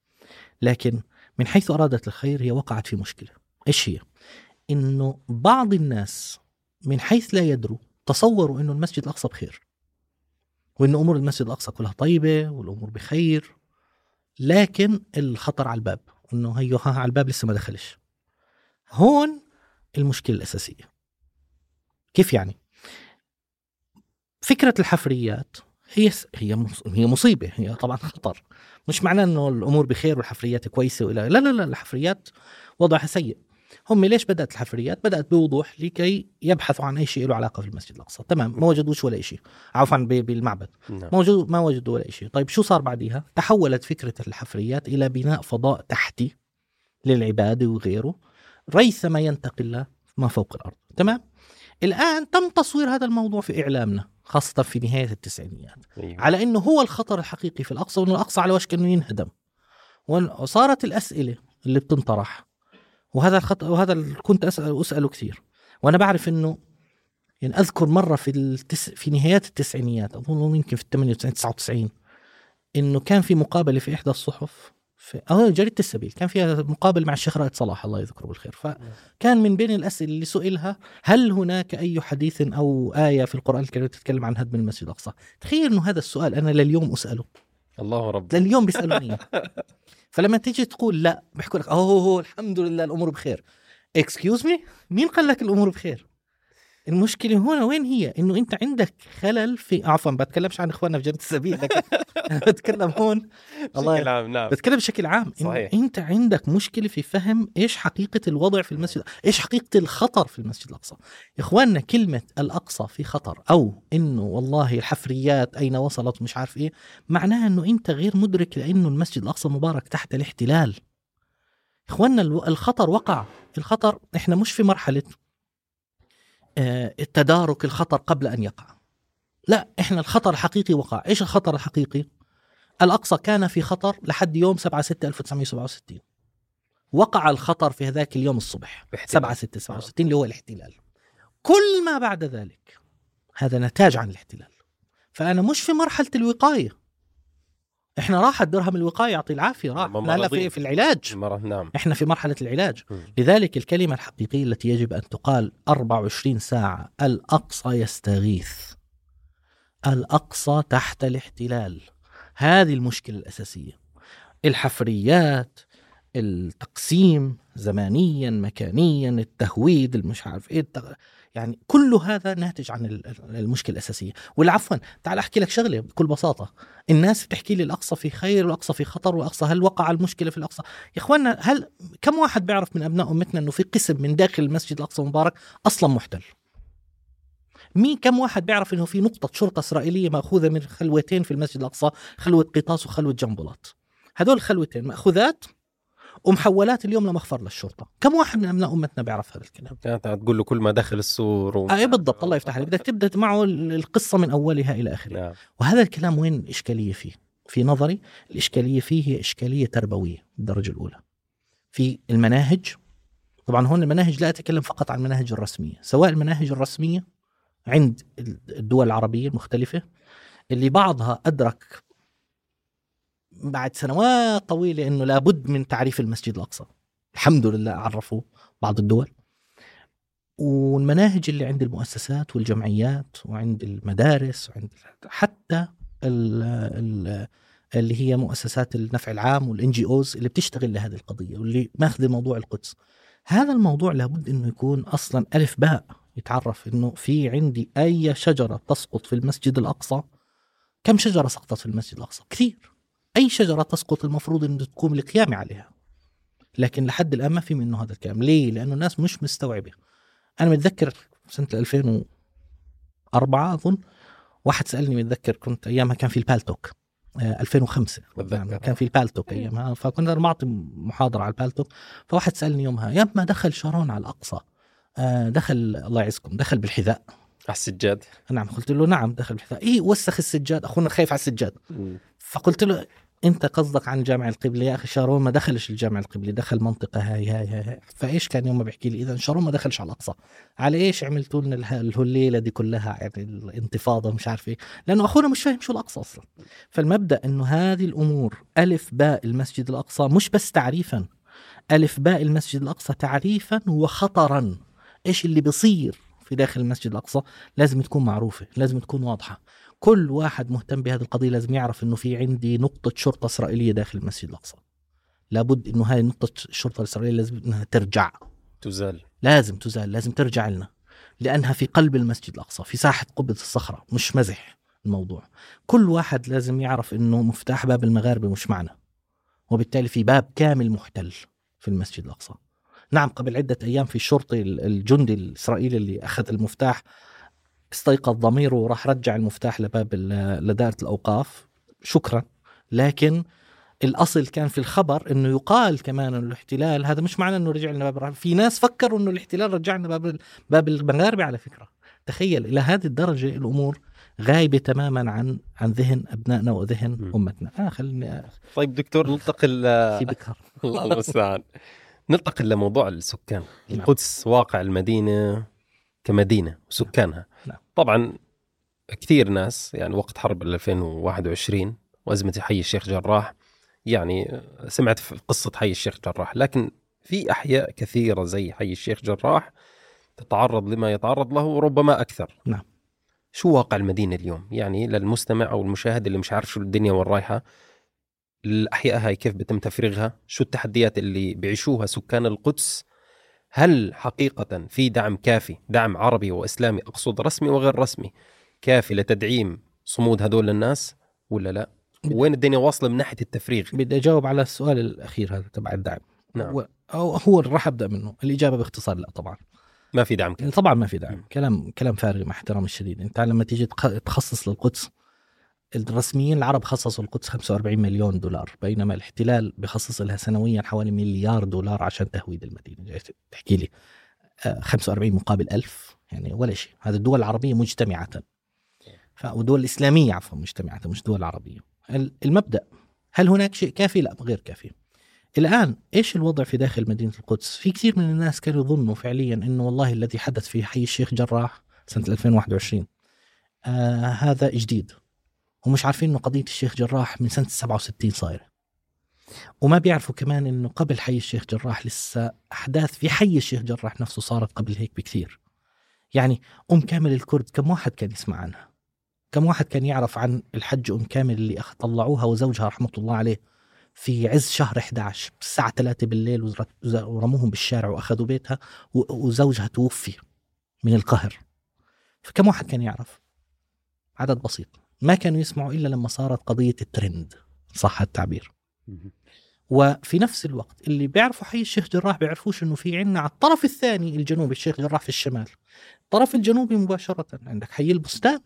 Speaker 1: لكن من حيث أرادت الخير هي وقعت في مشكلة. إيش هي؟ إنه بعض الناس من حيث لا يدروا تصوروا إنه المسجد الأقصى بخير. وإن أمور المسجد الأقصى كلها طيبة والأمور بخير. لكن الخطر على الباب. إنه هيو على الباب لسه ما دخلش. هون المشكلة الأساسية. كيف يعني؟ فكرة الحفريات هي هي هي مصيبة هي طبعا خطر. مش معناه إنه الأمور بخير والحفريات كويسة ولا لا لا لا الحفريات وضعها سيء. هم ليش بدأت الحفريات؟ بدأت بوضوح لكي يبحثوا عن أي شيء له علاقة في المسجد الأقصى. تمام ما وجدوش ولا شيء عفوا بالمعبد.
Speaker 2: نعم.
Speaker 1: ما وجدوا ما وجدوا ولا شيء طيب شو صار بعديها؟ تحولت فكرة الحفريات إلى بناء فضاء تحتي للعبادة وغيره ريثما ينتقل ما فوق الأرض. تمام؟ الآن تم تصوير هذا الموضوع في إعلامنا خاصة في نهاية التسعينيات.
Speaker 2: أيوة.
Speaker 1: على أنه هو الخطر الحقيقي في الأقصى وأنه الأقصى على وشك أنه ينهدم. وصارت الأسئلة اللي بتنطرح وهذا الخطأ وهذا كنت أسأل أسأله كثير. وأنا بعرف أنه يعني أذكر مرة في التس... في نهايات التسعينيات أظن يمكن في 98 99 إنه كان في مقابلة في إحدى الصحف في أو جريدة السبيل. كان فيها مقابلة مع الشيخ رائد صلاح الله يذكره بالخير. فكان من بين الأسئلة اللي سئلها هل هناك أي حديث أو آية في القرآن الكريم تتكلم عن هدم المسجد الأقصى؟ تخيل إنه هذا السؤال أنا لليوم أسأله.
Speaker 2: الله رب.
Speaker 1: لليوم بيسألوني. إياه. [LAUGHS] فلما تيجي تقول لا بيحكوا لك أوه الحمد لله الأمور بخير. excuse me مين قال لك الأمور بخير؟ المشكلة هنا وين هي؟ إنه أنت عندك خلل في عفوا بتكلمش عن إخواننا في جنة السبيل لكن [LAUGHS] بتكلم هون. الله
Speaker 2: بشكل عام نعم.
Speaker 1: بتكلم بشكل عام.
Speaker 2: صحيح.
Speaker 1: أنت عندك مشكلة في فهم إيش حقيقة الوضع في المسجد إيش حقيقة الخطر في المسجد الأقصى. إخواننا كلمة الأقصى في خطر أو إنه والله الحفريات أين وصلت مش عارف إيه معناها إنه أنت غير مدرك لأنه المسجد الأقصى مبارك تحت الاحتلال. إخواننا الخطر وقع. الخطر إحنا مش في مرحلة آه، التدارك الخطر قبل أن يقع. لا إحنا الخطر الحقيقي وقع. إيش الخطر الحقيقي؟ الأقصى كان في خطر لحد يوم 7 6 1967 وقع الخطر في هذاك اليوم الصبح
Speaker 2: احتلال.
Speaker 1: 7 6 67 اللي هو الاحتلال. كل ما بعد ذلك هذا نتاج عن الاحتلال. فأنا مش في مرحلة الوقاية. إحنا راحت درهم الوقاية يعطي العافية راح. إحنا هلا. في, في العلاج.
Speaker 2: مرة نعم.
Speaker 1: إحنا في مرحلة العلاج.
Speaker 2: مم.
Speaker 1: لذلك الكلمة الحقيقية التي يجب أن تقال 24 ساعة الأقصى يستغيث. الأقصى تحت الاحتلال. هذه المشكلة الأساسية. الحفريات التقسيم زمانيا مكانيا التهويد المش عارف إيه التغ... يعني كل هذا ناتج عن ال- ال- المشكلة الأساسية. والعفوا تعال أحكي لك شغلة بكل بساطة. الناس بتحكي لي الأقصى في خير والأقصى في خطر والأقصى هل وقع المشكلة في الأقصى؟ يا اخوانا هل كم واحد بيعرف من أبناء أمتنا إنه في قسم من داخل المسجد الأقصى المبارك أصلا محتل؟ مين كم واحد بيعرف إنه في نقطة شرطة إسرائيلية مأخوذة من خلوتين في المسجد الأقصى خلوة قيطاس وخلوة جنبلاط؟ هذول الخلوتين مأخوذات ومحولات اليوم لمخفر للشرطه كم واحد من أبناء أمتنا بيعرف هذا الكلام؟
Speaker 2: يعني تقول له كل ما دخل السور و...
Speaker 1: أي بالضبط الله يفتح عليك. بدك تبدأ معه القصة من أولها إلى اخرها
Speaker 2: نعم.
Speaker 1: وهذا الكلام وين الاشكاليه فيه؟ في نظري الإشكالية فيه هي إشكالية تربوية بالدرجة الأولى. في المناهج طبعا هون المناهج لا أتكلم فقط عن المناهج الرسمية. سواء المناهج الرسمية عند الدول العربية المختلفة اللي بعضها أدرك بعد سنوات طويلة إنه لابد من تعريف المسجد الأقصى. الحمد لله عرفوا بعض الدول. والمناهج اللي عند المؤسسات والجمعيات وعند المدارس وعند حتى ال ال اللي هي مؤسسات النفع العام والإن جي أوز اللي بتشتغل لهذه القضية واللي ماخذ موضوع القدس. هذا الموضوع لابد إنه يكون أصلا ألف باء يتعرف إنه في عندي أي شجرة تسقط في المسجد الأقصى. كم شجرة سقطت في المسجد الأقصى؟ كثير. أي شجرة تسقط المفروض انه تقوم القيام عليها. لكن لحد الآن ما في منه هذا الكلام. ليه؟ لأنه الناس مش مستوعبة. أنا متذكر سنة 2004 أظن واحد سألني متذكر كنت أيامها كان في البالتوك. 2005
Speaker 2: بتذكر.
Speaker 1: كان في البالتوك أيامها. فكنا معطي محاضرة على البالتوك. فواحد سألني يومها يا ما دخل شارون على الأقصى؟ آه، دخل الله يعزكم دخل بالحذاء.
Speaker 2: على السجاد.
Speaker 1: نعم قلت له نعم دخل بالحذاء إيه وسخ السجاد. أخونا خايف على السجاد. فقلت له أنت قصدك عن الجامع القبلي يا أخي؟ شارون ما دخلش الجامع القبلي دخل منطقة هاي هاي هاي. فإيش كان يوم بيحكي لي؟ اذا شارون ما دخلش على الأقصى. على إيش عملتوا لنا اله- الهليلة دي كلها؟ يعني الانتفاضة مش عارف إيه. لأنه أخونا مش فاهم شو الأقصى أصلا. فالمبدأ إنه هذه الأمور ألف باء المسجد الأقصى مش بس تعريفا. ألف باء المسجد الأقصى تعريفا وخطرا. إيش اللي بيصير؟ في داخل المسجد الأقصى لازم تكون معروفة لازم تكون واضحة. كل واحد مهتم بهذه القضية لازم يعرف إنه في عندي نقطة شرطة إسرائيلية داخل المسجد الأقصى. لابد إنه هاي نقطه الشرطة الإسرائيلية لازم إنها ترجع.
Speaker 2: تزال.
Speaker 1: لازم تزال لازم ترجع لنا. لأنها في قلب المسجد الأقصى في ساحة قبة الصخرة مش مزح الموضوع. كل واحد لازم يعرف إنه مفتاح باب المغاربة مش معنا. وبالتالي في باب كامل محتل في المسجد الأقصى. نعم قبل عدة أيام في الشرطي الجندي الإسرائيلي اللي أخذ المفتاح استيقظ ضميره وراح رجع المفتاح لباب ال- لدائرة الأوقاف. شكرا. لكن الأصل كان في الخبر إنه يقال كمان إنه الاحتلال هذا مش معنى إنه رجع لنا باب في ناس فكروا إنه الاحتلال رجع لنا باب باب المغاربة على فكرة. تخيل إلى هذه الدرجة الأمور غايبة تماما عن عن ذهن أبنائنا وذهن
Speaker 2: م.
Speaker 1: أمتنا. آه خليني
Speaker 2: طيب دكتور ننتقل [LAUGHS]
Speaker 1: في بكر. [LAUGHS]
Speaker 2: الله المستعان. ننتقل لموضوع السكان
Speaker 1: نعم.
Speaker 2: القدس واقع المدينة كمدينة وسكانها
Speaker 1: نعم.
Speaker 2: طبعا كثير ناس يعني وقت حرب 2021 وأزمة حي الشيخ جراح يعني سمعت في قصة حي الشيخ جراح لكن في أحياء كثيرة زي حي الشيخ جراح تتعرض لما يتعرض له وربما أكثر
Speaker 1: نعم.
Speaker 2: شو واقع المدينة اليوم يعني للمستمع أو المشاهد اللي مش عارف شو الدنيا وين رايحة الأحياء هاي كيف بتم تفريغها؟ شو التحديات اللي بيعيشوها سكان القدس؟ هل حقيقة في دعم كافي دعم عربي وإسلامي أقصد رسمي وغير رسمي كافي لتدعيم صمود هذول الناس ولا لا؟ وين الدنيا واصلة من ناحية التفريغ؟
Speaker 1: بدي أجاوب على السؤال الأخير هذا تبع الدعم.
Speaker 2: نعم.
Speaker 1: هو أو هو راح أبدأ منه. الإجابة باختصار لا طبعا.
Speaker 2: ما في دعم كافي.
Speaker 1: طبعا ما في دعم.
Speaker 2: م.
Speaker 1: كلام كلام فارغ مع احترامي الشديد. أنت لما تيجي تخ- تخصص للقدس الرسميين العرب خصصوا القدس 45 مليون دولار بينما الاحتلال بخصص لها سنويا حوالي مليار دولار عشان تهويد المدينة. جاي تحكي لي. آه، 45 مقابل 1000 يعني ولا شيء. هذه الدول العربية مجتمعة. والدول الإسلامية عفوا مجتمعة مش دول عربية. ال- المبدأ هل هناك شيء كافي؟ لا غير كافي. الآن إيش الوضع في داخل مدينة القدس؟ في كثير من الناس كانوا يظنوا فعليا إنه والله الذي حدث في حي الشيخ جراح سنة 2021 آه هذا جديد ومش عارفين إنه قضية الشيخ جراح من سنة 67 صايرة. وما بيعرفوا كمان إنه قبل حي الشيخ جراح لسه أحداث في حي الشيخ جراح نفسه صارت قبل هيك بكثير. يعني أم كامل الكرد كم واحد كان يسمع عنها؟ كم واحد كان يعرف عن الحج أم كامل اللي طلعوها وزوجها رحمة الله عليه في عز شهر 11 الساعة 3 بالليل ورموهم بالشارع وأخذوا بيتها وزوجها توفي من القهر. فكم واحد كان يعرف؟ عدد بسيط. ما كانوا يسمعوا إلا لما صارت قضية الترند صح التعبير. وفي نفس الوقت اللي بيعرفوا حي الشيخ جراح بيعرفوش إنه في عنا على الطرف الثاني الجنوبي الشيخ جراح في الشمال. الطرف الجنوبي مباشرة عندك حي البستان.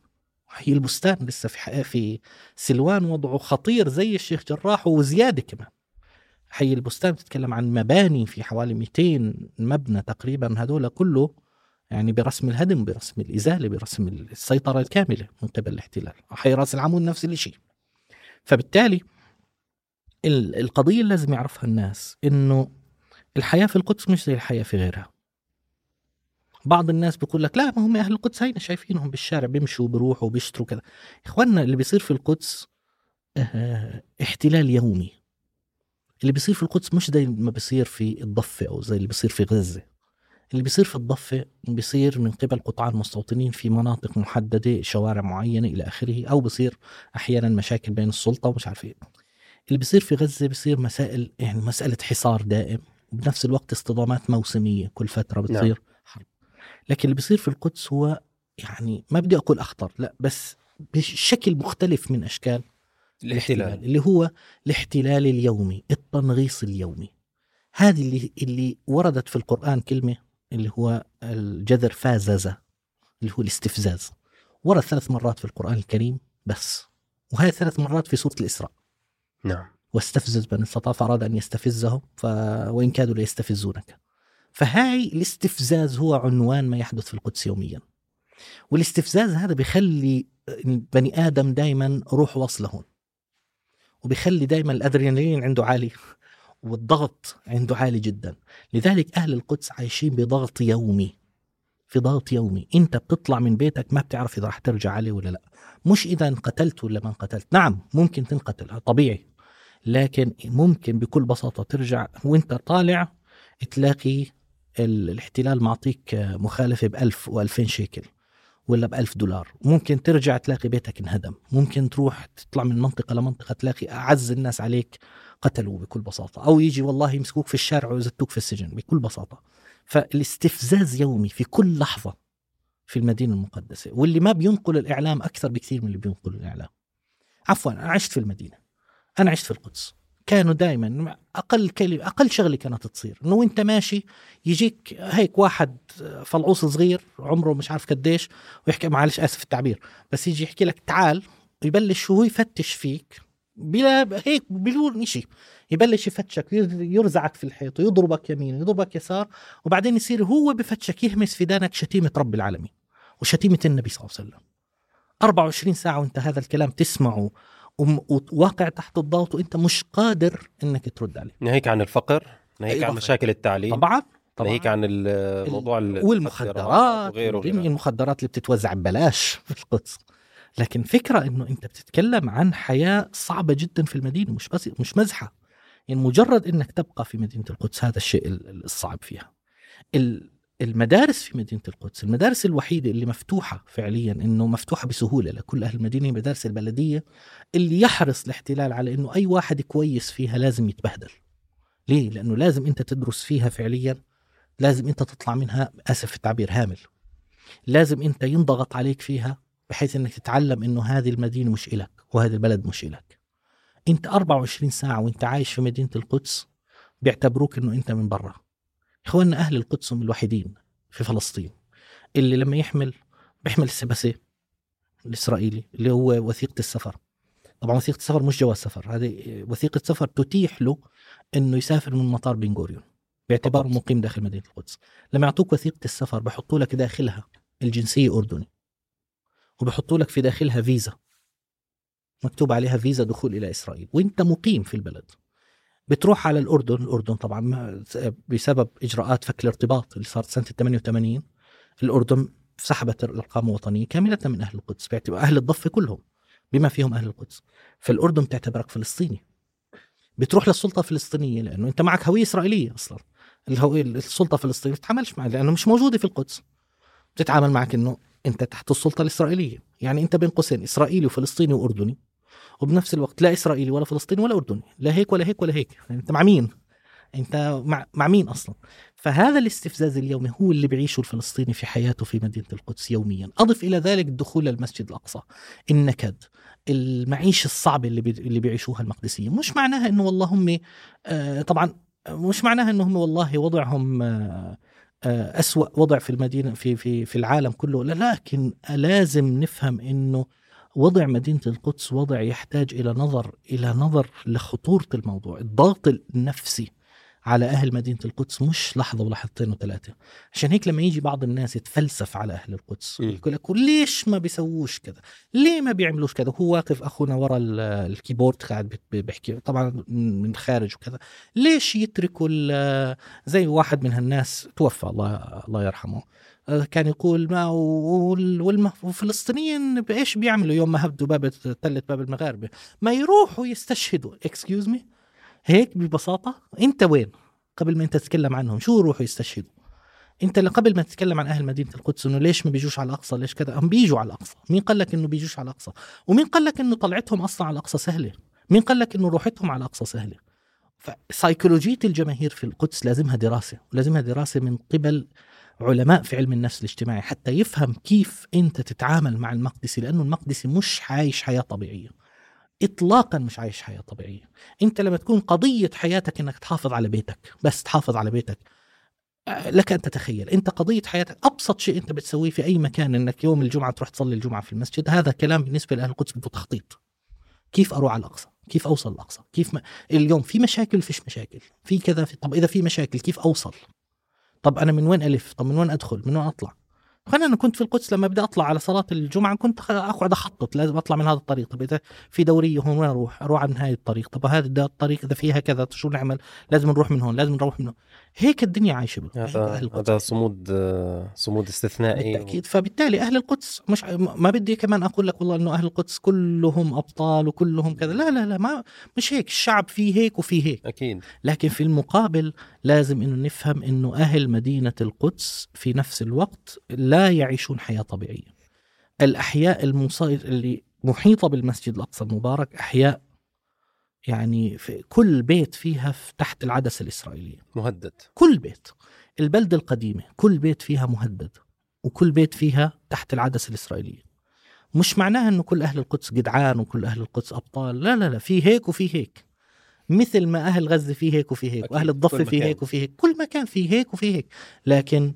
Speaker 1: حي البستان لسه في في سلوان وضعه خطير زي الشيخ جراح وزيادة كمان. حي البستان بتتكلم عن مباني في حوالي 200 مبنى تقريبا هذول كله يعني برسم الهدم برسم الإزالة برسم السيطرة الكاملة من قبل الاحتلال. حي راس العمود نفس الشيء فبالتالي ال- القضية اللي لازم يعرفها الناس إنه الحياة في القدس مش زي الحياة في غيرها. بعض الناس بيقول لك لا ما هم أهل القدس هينا شايفينهم بالشارع بيمشوا بيروحوا بيشتروا كذا. إخواننا اللي بيصير في القدس آه، احتلال يومي. اللي بيصير في القدس مش زي ما بيصير في الضفة أو زي اللي بيصير في غزة. اللي بيصير في الضفة بيصير من قبل قطاع المستوطنين في مناطق محددة شوارع معينة إلى آخره أو بيصير أحيانا مشاكل بين السلطة ومش عارف إيه. اللي بيصير في غزة بيصير مسائل يعني مسألة حصار دائم وبنفس الوقت اصطدامات موسمية كل فترة بتصير نعم. حرب. لكن اللي بيصير في القدس هو يعني ما بدي أقول أخطر لا بس بشكل مختلف من أشكال الاحتلال اللي هو الاحتلال اليومي التنغيص اليومي. هذه اللي اللي وردت في القرآن كلمة اللي هو الجذر فازز اللي هو الاستفزاز. ورد ثلاث مرات في القرآن الكريم بس. وهي ثلاث مرات في سورة الإسراء.
Speaker 2: نعم.
Speaker 1: واستفزز من استطاع فأراد أن يستفزهم ف... وإن كادوا ليستفزونك. فهاي الاستفزاز هو عنوان ما يحدث في القدس يوميا. والاستفزاز هذا بيخلي بني آدم دائما روح واصلة هون. وبيخلي دائما الأدرينالين عنده عالي. والضغط عنده عالي جدا. لذلك أهل القدس عايشين بضغط يومي في ضغط يومي. أنت بتطلع من بيتك ما بتعرف إذا رح ترجع عليه ولا لا. مش إذا انقتلت ولا ما انقتلت. نعم ممكن تنقتل طبيعي. لكن ممكن بكل بساطة ترجع وأنت طالع تلاقي الاحتلال معطيك مخالفة بألف وألفين شيكل. ولا بألف دولار. ممكن ترجع تلاقي بيتك انهدم. ممكن تروح تطلع من منطقة لمنطقة تلاقي أعز الناس عليك قتلوا بكل بساطة. أو يجي والله يمسكوك في الشارع ويزتوك في السجن بكل بساطة. فالاستفزاز يومي في كل لحظة في المدينة المقدسة واللي ما بينقل الإعلام أكثر بكثير من اللي بينقل الإعلام. عفوا أنا عشت في المدينة. أنا عشت في القدس. كانوا دائما أقل كلمه أقل شغلة كانت تصير. إنه وأنت ماشي يجيك هيك واحد فلعوص صغير عمره مش عارف قديش ويحكي معلش آسف التعبير بس يجي يحكي لك تعال يبلش هو يفتش فيك بلا هيك بدون شيء يبلش يفتشك يرزعك في الحيط ويضربك يمين ويضربك يسار وبعدين يصير هو بفتشك يهمس في دانك شتيمة رب العالمين وشتيمة النبي صلى الله عليه وسلم. 24 ساعة وأنت هذا الكلام تسمعه وواقع تحت الضغط وانت مش قادر انك ترد عليه.
Speaker 2: ناهيك عن الفقر ناهيك عن مشاكل التعليم
Speaker 1: طبعا
Speaker 2: طبعا. ناهيك عن الموضوع
Speaker 1: والمخدرات وغيره المخدرات اللي بتتوزع ببلاش [LAUGHS] في القدس. لكن فكرة إنه أنت بتتكلم عن حياة صعبة جدا في المدينة مش بس مش مزحة. يعني مجرد إنك تبقى في مدينة القدس هذا الشيء الصعب فيها. المدارس في مدينة القدس المدارس الوحيدة اللي مفتوحة فعليا إنه مفتوحة بسهولة لكل أهل المدينة مدارس البلدية اللي يحرص الاحتلال على إنه أي واحد كويس فيها لازم يتبهدل. ليه؟ لأنه لازم أنت تدرس فيها فعليا لازم أنت تطلع منها اسف التعبير هامل. لازم أنت ينضغط عليك فيها بحيث إنك تتعلم إنه هذه المدينة مش إلك وهذا البلد مش إلك. أنت 24 ساعة وأنت عايش في مدينة القدس بيعتبروك إنه أنت من برا. إخواننا أهل القدس هم الوحيدين في فلسطين اللي لما يحمل بيحمل السبسه الإسرائيلي اللي هو وثيقة السفر. طبعا وثيقة السفر مش جواز سفر هذه وثيقة سفر تتيح له إنه يسافر من مطار بن غوريون باعتباره مقيم داخل مدينة القدس. لما يعطوك وثيقة السفر بحطوا لك داخلها الجنسية أردني وبحطوا لك في داخلها فيزا مكتوب عليها فيزا دخول إلى إسرائيل وأنت مقيم في البلد. بتروح على الأردن الأردن طبعا بسبب إجراءات فك الارتباط اللي صارت سنة 88 الأردن سحبت الاقامه الوطنية كاملة من أهل القدس باعتبار أهل الضفة كلهم بما فيهم أهل القدس. فالاردن بتعتبرك فلسطيني. بتروح للسلطة الفلسطينية لأنه أنت معك هوية إسرائيلية أصلا. الهوية السلطة الفلسطينية بتتعاملش معك لأنه مش موجودة في القدس. بتتعامل معك إنه أنت تحت السلطة الإسرائيلية. يعني أنت بين قوسين إسرائيلي وفلسطيني وأردني. وبنفس الوقت لا إسرائيلي ولا فلسطيني ولا أردني لا هيك ولا هيك ولا هيك. يعني أنت مع مين؟ أنت مع, مين أصلا؟ فهذا الاستفزاز اليومي هو اللي بيعيشه الفلسطيني في حياته في مدينة القدس يوميا. أضف إلى ذلك الدخول للمسجد الأقصى النكد المعيشه الصعبه اللي. اللي بيعيشوها المقدسية. مش معناها إنه والله هم آه طبعا مش معناها إنه هم والله وضعهم آه آه أسوأ وضع في المدينة في في في العالم كله لكن لازم نفهم إنه وضع مدينة القدس وضع يحتاج إلى نظر إلى نظر لخطورة الموضوع. الضغط النفسي على أهل مدينة القدس مش لحظة ولحظتين وثلاثة. عشان هيك لما يجي بعض الناس يتفلسف على أهل القدس. يقول لك ليش ما بيسووش كذا؟ ليه ما بيعملوش كذا؟ هو واقف أخونا ورا ال- الـ keyboard قاعد بيحكي طبعا من الخارج وكذا. ليش يتركوا زي واحد من هالناس؟ توفى الله الله يرحمه. كان يقول ما والفلسطينيين بإيش بيعملوا يوم ما هدوا باب تلة باب المغاربة؟ ما يروحوا يستشهدوا. excuse me هيك ببساطة. أنت وين؟ قبل ما أنت تتكلم عنهم شو يروحوا يستشهدوا؟ أنت اللي قبل ما تتكلم عن أهل مدينة القدس إنه ليش ما بيجوش على الأقصى؟ ليش كذا؟ هم بيجوا على الأقصى. مين قال لك إنه بيجوش على الأقصى؟ ومين قال لك إنه طلعتهم أصلا على الأقصى سهلة؟ مين قال لك إنه روحتهم على الأقصى سهلة؟ فسيكولوجيه الجماهير في القدس لازمها دراسة ولازمها دراسة من قبل علماء في علم النفس الاجتماعي حتى يفهم كيف أنت تتعامل مع المقدسي لأنه المقدسي مش عايش حياة طبيعية. اطلاقا مش عايش حياة طبيعية. أنت لما تكون قضية حياتك إنك تحافظ على بيتك بس تحافظ على بيتك آه، لك أن تتخيل. أنت قضية حياتك أبسط شيء أنت بتسويه في أي مكان إنك يوم الجمعة تروح تصلي الجمعة في المسجد هذا كلام بالنسبة لأهل القدس بده تخطيط. كيف أروح على الأقصى؟ كيف أوصل الأقصى؟ كيف ما... اليوم في مشاكل فيش مشاكل. في كذا في... طب إذا في مشاكل كيف أوصل؟ طب أنا من وين ألف؟ طب من وين أدخل؟ من وين أطلع؟ خلينا أنا كنت في القدس لما بدي أطلع على صلاة الجمعة كنت اقعد أخطط لازم أطلع من هذا الطريق. طب إذا في دورية هون وين أروح؟ أروح عن هاي الطريق. طب هذا الطريق إذا فيها كذا شو نعمل؟ لازم نروح من هون لازم نروح من هون. هيك الدنيا عايشة بال- هيك
Speaker 2: هذا
Speaker 1: أهل القدس.
Speaker 2: هذا صمود صمود استثنائي.
Speaker 1: بالتأكيد. فبالتالي أهل القدس مش ما بدي كمان أقول لك والله إنه أهل القدس كلهم أبطال وكلهم كذا. لا لا لا ما مش هيك. الشعب فيه هيك وفيه هيك.
Speaker 2: أكيد.
Speaker 1: لكن في المقابل لازم إنه نفهم إنه أهل مدينة القدس في نفس الوقت لا يعيشون حياة طبيعية. الأحياء المصاير اللي محيطة بالمسجد الأقصى المبارك أحياء يعني في كل بيت فيها في تحت العدسة الإسرائيلية.
Speaker 2: مهدد.
Speaker 1: كل بيت. البلدة القديمة. كل بيت فيها مهدد. وكل بيت فيها تحت العدسة الإسرائيلية. مش معناها أنه كل أهل القدس جدعان وكل أهل القدس أبطال. لا لا لا. في هيك وفي هيك. مثل ما أهل غزة في هيك وفي هيك وأهل الضفة في. هيك وفي هيك. كل مكان في هيك وفي هيك. لكن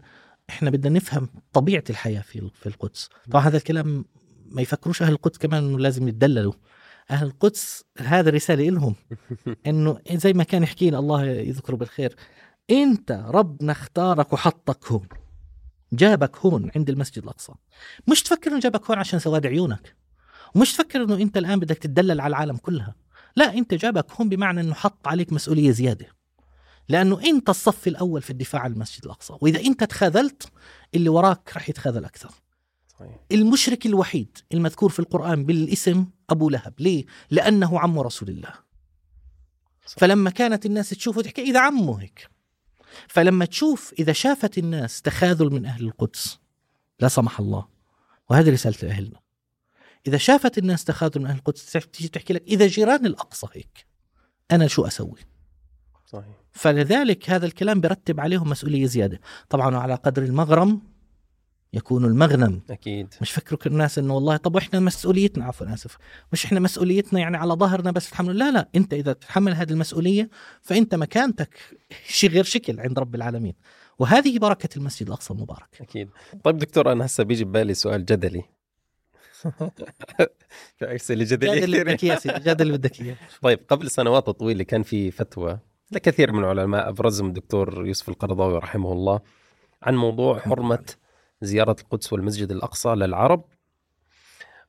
Speaker 1: إحنا بدنا نفهم طبيعة الحياة في في القدس. طبعا هذا الكلام ما يفكروش أهل القدس كمان لازم يتدللوا. أهل القدس هذا رسالة لهم [LAUGHS] إنه زي ما كان يحكي لنا الله يذكره بالخير. إنت ربنا اختارك وحطك هون. جابك هون عند المسجد الأقصى. مش تفكر إنه جابك هون عشان سواد عيونك. ومش تفكر إنه إنت الآن بدك تدلل على العالم كلها. لا إنت جابك هون بمعنى إنه حط عليك مسؤولية زيادة. لأنه إنت الصف الأول في الدفاع عن المسجد الأقصى. وإذا إنت تخاذلت اللي وراك رح يتخاذل أكثر.
Speaker 2: صحيح.
Speaker 1: المشرك الوحيد المذكور في القرآن بالاسم أبو لهب. ليه؟ لأنه عم رسول الله.
Speaker 2: صح.
Speaker 1: فلما كانت الناس تشوفه تحكي إذا عمه هيك. فلما تشوف إذا شافت الناس تخاذل من أهل القدس لا سمح الله. وهذه رسالة أهلنا. إذا شافت الناس تخاذل من أهل القدس تيجي تحكي لك إذا جيران الأقصى هيك أنا شو أسوي؟
Speaker 2: صحيح.
Speaker 1: فلذلك هذا الكلام برتب عليهم مسؤولية زيادة. طبعا على قدر المغرم يكون المغنم.
Speaker 2: أكيد.
Speaker 1: مش فكروا الناس إنه والله طب وإحنا مسؤوليتنا عفوا آسف. مش إحنا مسؤوليتنا يعني على ظهرنا بس تحمل لا لا أنت إذا تتحمل هذه المسؤولية فأنت مكانتك شيء غير شكل عند رب العالمين. وهذه بركة المسجد الأقصى المبارك.
Speaker 2: أكيد. طيب دكتور أنا هسه بيجي ببالي سؤال جدلي. اسئله جدليه كثير.
Speaker 1: بدك اياه اللي بدك اياه
Speaker 2: طيب قبل سنوات طويلة كان في فتوى لكثير من العلماء أبرزهم الدكتور يوسف القرضاوي رحمه الله عن موضوع حرمة زيارة القدس والمسجد الأقصى للعرب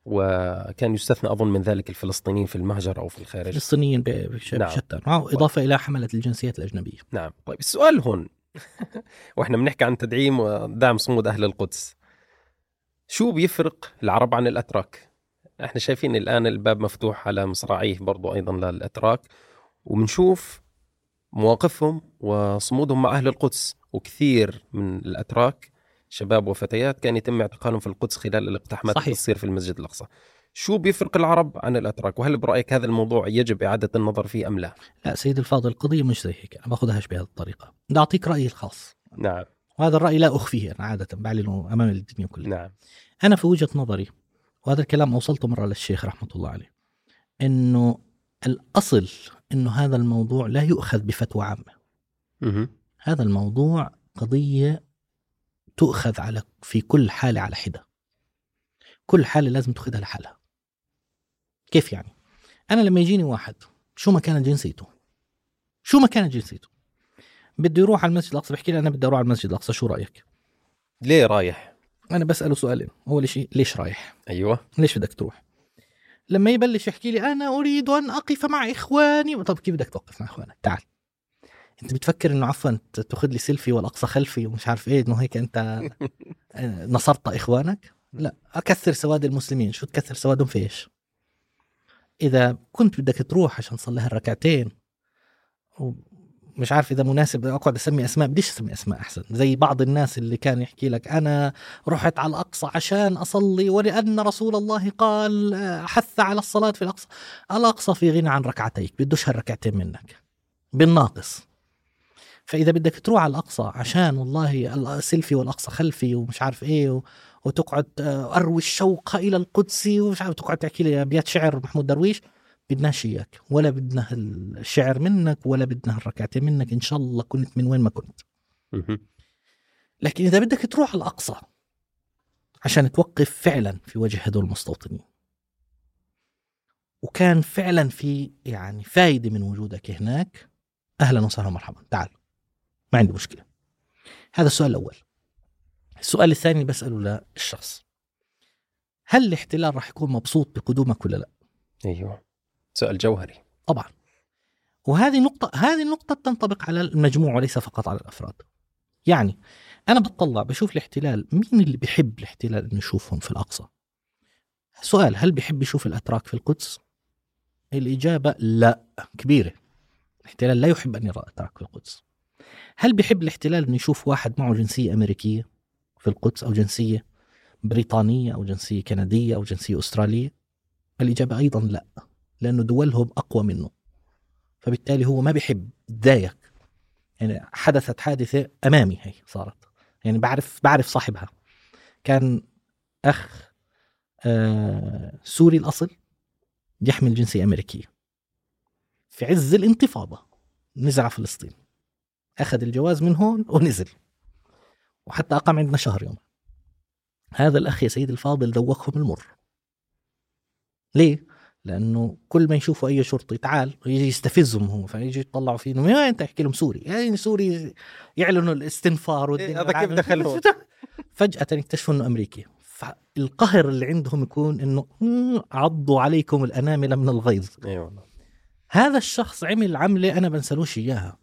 Speaker 2: وكان يستثنى أظن من ذلك الفلسطينيين في المهجر أو في الخارج.
Speaker 1: فلسطينيين ب- بش-
Speaker 2: نعم.
Speaker 1: بشتى معه إضافة إلى حملة الجنسيات الأجنبية.
Speaker 2: نعم طيب. السؤال هون [LAUGHS] وإحنا بنحكي عن تدعيم ودعم صمود أهل القدس. شو بيفرق العرب عن الأتراك؟ إحنا شايفين الآن الباب مفتوح على مصراعيه برضو أيضا للأتراك وبنشوف مواقفهم وصمودهم مع أهل القدس وكثير من الأتراك شباب وفتيات كان يتم اعتقالهم في القدس خلال الاقتحامات
Speaker 1: صحيح.
Speaker 2: اللي تصير في المسجد الأقصى. شو بيفرق العرب عن الأتراك؟ وهل برأيك هذا الموضوع يجب إعادة النظر فيه أم لا؟
Speaker 1: لا سيدي الفاضل القضية مش زي هيك. أنا باخذهاش بهذه الطريقة. بدي اعطيك رأيي الخاص.
Speaker 2: نعم.
Speaker 1: وهذا الرأي لا أخفيه أنا عادة بعلنه أمام الدنيا كلها.
Speaker 2: نعم.
Speaker 1: أنا في وجهة نظري وهذا الكلام أوصلته مرة للشيخ رحمة الله عليه إنه الأصل إنه هذا الموضوع لا يؤخذ بفتوى عامة. هذا الموضوع قضية تؤخذ على في كل حالة على حدة. كل حالة لازم تأخذها لحالها كيف يعني؟ أنا لما يجيني واحد شو ما كانت جنسيته؟ شو ما كانت جنسيته؟ بده يروح على المسجد الأقصى بحكي لي أنا بدي أروح على المسجد الأقصى شو رأيك؟
Speaker 2: ليه رايح؟
Speaker 1: أنا بسأله سؤالين اول شيء ليش رايح؟
Speaker 2: أيوه.
Speaker 1: ليش بدك تروح؟ لما يبلش يحكي لي أنا أريد أن أقف مع إخواني. طب كيف بدك توقف مع إخوانك؟ تعال. أنت بتفكر إنه عفوا تأخذ لي سيلفي والأقصى خلفي ومش عارف إيه إنه هيك أنت [LAUGHS] نصرت إخوانك؟ لا أكثر سواد المسلمين. شو تكثر سوادهم في إيش؟ إذا كنت بدك تروح عشان تصلي هالركعتين مش عارف إذا مناسب أقعد أسمي أسماء بديش أسمي أسماء أحسن. زي بعض الناس اللي كان يحكي لك أنا رحت على الأقصى عشان أصلي ولأن رسول الله قال حث على الصلاة في الأقصى. الأقصى في غنى عن ركعتيك بدوش هالركعتين منك. بالناقص. فإذا بدك تروح على الأقصى عشان والله السيلفي والأقصى خلفي ومش عارف إيه و... وتقعد أروي الشوق إلى القدس ومش عارف تقعد تحكي لي أبيات شعر محمود درويش بدناش إياك. ولا بدنا الشعر منك ولا بدنا الركعتين منك. إن شاء الله كنت من وين ما كنت. لكن إذا بدك تروح الأقصى عشان توقف فعلا في وجه هدول المستوطنين. وكان فعلا في يعني فايدة من وجودك هناك. أهلا وسهلا ومرحبا. تعال. ما عندي مشكلة. هذا السؤال الأول. السؤال الثاني بسأله للشخص. هل الاحتلال راح يكون مبسوط بقدومك ولا لا؟
Speaker 2: أيوه. سؤال جوهري.
Speaker 1: طبعا. وهذه نقطة هذه النقطة تنطبق على المجموع وليس فقط على الأفراد. يعني أنا بتطلع بشوف الاحتلال مين اللي بيحب الاحتلال إنه يشوفهم في الأقصى؟ سؤال هل بيحب يشوف الأتراك في القدس؟ الإجابة لا كبيرة. الاحتلال لا يحب أن يرى الأتراك في القدس. هل بيحب الاحتلال أن يشوف واحد معه جنسية أمريكية في القدس أو جنسية بريطانية أو جنسية كندية أو جنسية أسترالية؟ الإجابة أيضا لا لأنه دولهم أقوى منه. فبالتالي هو ما بيحب يتضايق يعني حدثت حادثة أمامي هي صارت. يعني بعرف بعرف صاحبها. كان أخ آه سوري الأصل يحمل جنسية أمريكية. في عز الانتفاضة نزل على فلسطين. أخذ الجواز من هون ونزل. وحتى أقام عندنا شهر يوم. هذا الأخ يا سيدي الفاضل ذوقهم المر. ليه؟ لأنه كل ما يشوفوا أي شرطي تعال يجي يستفزهم هو فيجي يطلعوا فيه إنه وين أنت يحكي لهم سوري. يعني سوري يعلنوا الاستنفار
Speaker 2: إيه هذا كيف دخلهم [LAUGHS]
Speaker 1: فجأة يكتشفوا إنه أمريكي. فالقهر اللي عندهم يكون إنه عضوا عليكم الانامل من الغيظ.
Speaker 2: أيوه
Speaker 1: هذا الشخص عمل عملة أنا بنسلوش إياها.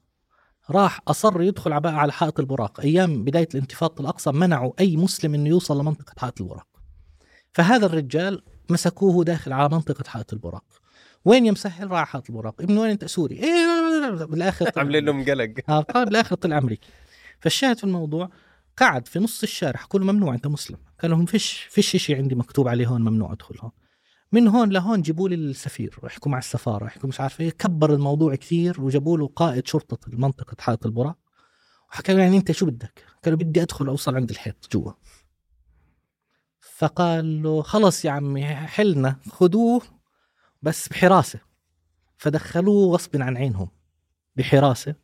Speaker 1: راح أصر يدخل على حائط البراق. أيام بداية الانتفاضة الأقصى منعوا أي مسلم إنه يوصل لمنطقة حائط البراق. فهذا الرجال مسكوه داخل على منطقة حائط البراق. وين يا مسهل راح حائط البراق. ابن وين أنت؟ سوري. إيه بالآخر
Speaker 2: عاملين لهم قلق
Speaker 1: آه بالآخر طلع أمريكي. فالشاهد في الموضوع قعد في نص الشارع. حكوا له ممنوع أنت مسلم. قال لهم فيش فيش شيء عندي مكتوب عليه هون ممنوع أدخل هون. من هون لهون جيبوا لي السفير ويحكوا مع السفارة يحكوا مش عارف إيه. كبر الموضوع كثير وجابوا له قائد شرطة منطقه حائط البراق وحكى له يعني أنت شو بدك؟ قال له بدي أدخل أوصل عند الحيط جوا. فقال له خلص يا عمي حلنا خذوه بس بحراسة. فدخلوه غصب عن عينهم بحراسة.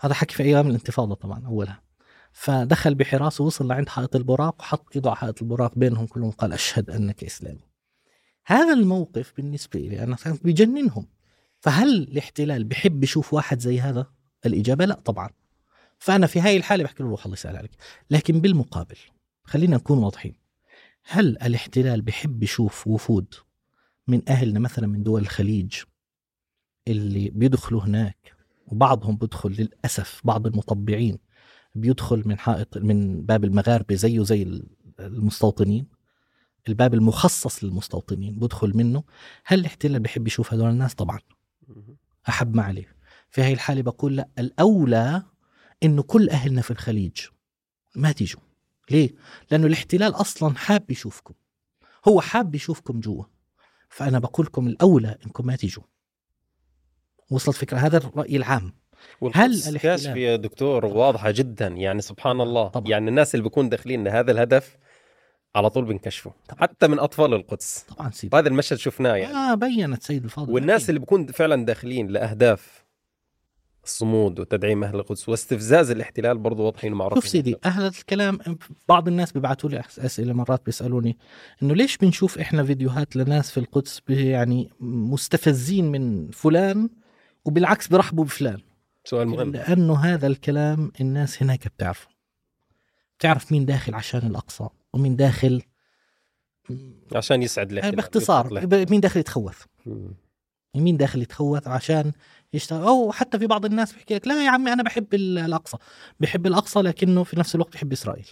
Speaker 1: هذا حكي في أيام الانتفاضة طبعا أولها. فدخل بحراسة وصل لعند حائط البراق وحط إيده على حائط البراق بينهم كلهم قال أشهد أنك إسلامي. هذا الموقف بالنسبة لي أنا كان بجننهم. فهل الاحتلال بحب يشوف واحد زي هذا؟ الإجابة لا طبعا. فأنا في هاي الحالة بحكي له روح الله يسأل عليك. لكن بالمقابل خلينا نكون واضحين. هل الاحتلال بحب يشوف وفود من أهلنا مثلا من دول الخليج اللي بيدخلوا هناك وبعضهم بيدخل للأسف بعض المطبعين بيدخل من حائط من باب المغاربة زيه زي المستوطنين؟ الباب المخصص للمستوطنين بدخل منه هل الاحتلال بحب يشوف هذول الناس؟ طبعا. أحب ما عليه. في هاي الحالة بقول لا الأولى إنه كل أهلنا في الخليج ما تيجوا. ليه؟ لأنه الاحتلال أصلا حاب يشوفكم. هو حاب يشوفكم جوا. فأنا بقول لكم الأولى إنكم ما تيجوا. وصلت فكرة؟ هذا الرأي العام.
Speaker 2: هل كاشف يا دكتور واضحة جدا. يعني سبحان الله. طبعا. يعني الناس اللي بيكون داخلين لهذا الهدف على طول بنكشفه طبعا. حتى من أطفال القدس.
Speaker 1: طبعا سيدي.
Speaker 2: هذا المشهد شفناه يعني.
Speaker 1: آه بينت سيد الفاضل.
Speaker 2: والناس أكيد. اللي بيكون فعلا داخلين لأهداف الصمود وتدعيم أهل القدس واستفزاز الاحتلال برضه واضحين ومعروفين.
Speaker 1: شوف سيدي أهل الكلام بعض الناس بيبعثوا لي أسئلة مرات بيسألوني إنه ليش بنشوف إحنا فيديوهات لناس في القدس يعني مستفزين من فلان وبالعكس برحبوا بفلان؟
Speaker 2: سؤال مهم.
Speaker 1: لأنه هذا الكلام الناس هناك بتعرفه. بتعرف مين داخل عشان الأقصى. ومين داخل
Speaker 2: عشان يسعد الاحتلال
Speaker 1: باختصار مين داخل يتخوث. مين داخل يتخوث عشان يشتغل. أو حتى في بعض الناس بيحكي لك لا يا عمي أنا بحب ال- الأقصى. بحب الأقصى لكنه في نفس الوقت بحب إسرائيل.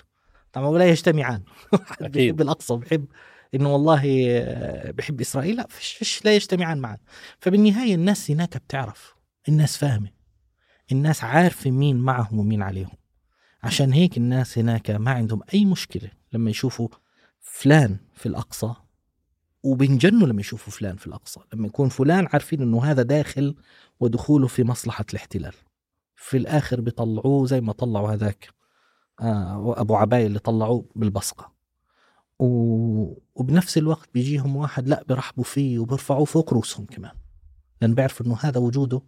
Speaker 1: طبعا ولا يجتمعان. [LAUGHS] واحد. بيحب الأقصى وبحب إنه والله آه، بحب إسرائيل. لا فيش, فيش لا يجتمعان معا فبالنهاية الناس هناك بتعرف. الناس فاهمة. الناس عارفة مين معهم ومين عليهم. عشان هيك الناس هناك ما عندهم أي مشكلة. لما يشوفوا فلان في الأقصى وبينجنوا لما يشوفوا فلان في الأقصى لما يكون فلان عارفين إنه هذا داخل ودخوله في مصلحة الاحتلال. في الآخر بيطلعوه زي ما طلعوا هذاك آه أبو عباية اللي طلعوه بالبصقة. و... وبنفس الوقت بيجيهم واحد لا بيرحبوا فيه وبيرفعوه فوق رؤوسهم كمان. لأن بيعرفوا إنه هذا وجوده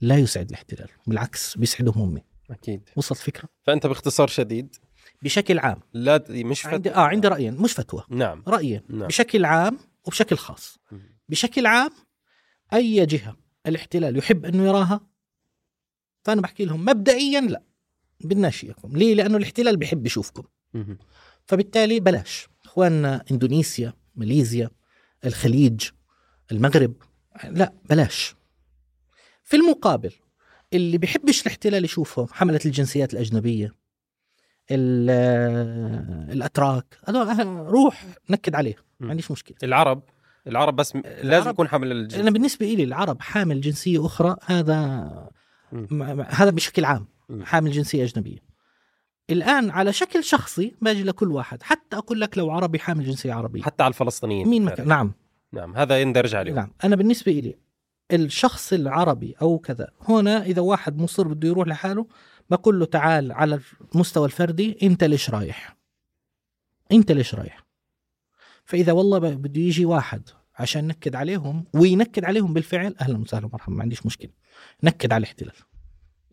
Speaker 1: لا يسعد الاحتلال بالعكس بيسعدهم هم.
Speaker 2: أكيد.
Speaker 1: وصلت فكرة؟
Speaker 2: فأنت باختصار شديد
Speaker 1: بشكل عام.
Speaker 2: لا مش فت...
Speaker 1: عندي آه عندي رأيين مش فتوى.
Speaker 2: نعم.
Speaker 1: رأيين
Speaker 2: نعم.
Speaker 1: بشكل عام وبشكل خاص. بشكل عام أي جهة الاحتلال يحب أنه يراها؟ فأنا بحكي لهم مبدئيا لا بدناش اياكم ليه؟ لأنه الاحتلال بيحب يشوفكم. فبالتالي بلاش. إخواننا إندونيسيا ماليزيا الخليج المغرب لا بلاش. في المقابل اللي بيحبش الاحتلال يشوفهم حملة الجنسيات الأجنبية. ال- الأتراك. هذول روح نكد عليه ما عنديش مشكلة.
Speaker 2: العرب العرب بس. لازم يكون حمل الجنس.
Speaker 1: أنا بالنسبة لي العرب حامل جنسية أخرى هذا. م- هذا بشكل عام. حامل جنسية أجنبية. الآن على شكل شخصي باجي لكل واحد حتى أقول لك لو عربي حامل جنسية عربية.
Speaker 2: حتى على الفلسطينيين
Speaker 1: مين مكان نعم.
Speaker 2: نعم هذا يندرج عليهم.
Speaker 1: نعم. أنا بالنسبة لي الشخص العربي أو كذا هنا إذا واحد مصر بده يروح لحاله بقول له تعال على المستوى الفردي أنت ليش رايح؟ أنت ليش رايح؟ فإذا والله بده يجي واحد عشان نكد عليهم وينكد عليهم بالفعل أهلا وسهلا مرحبا ما عنديش مشكلة. نكد على الاحتلال.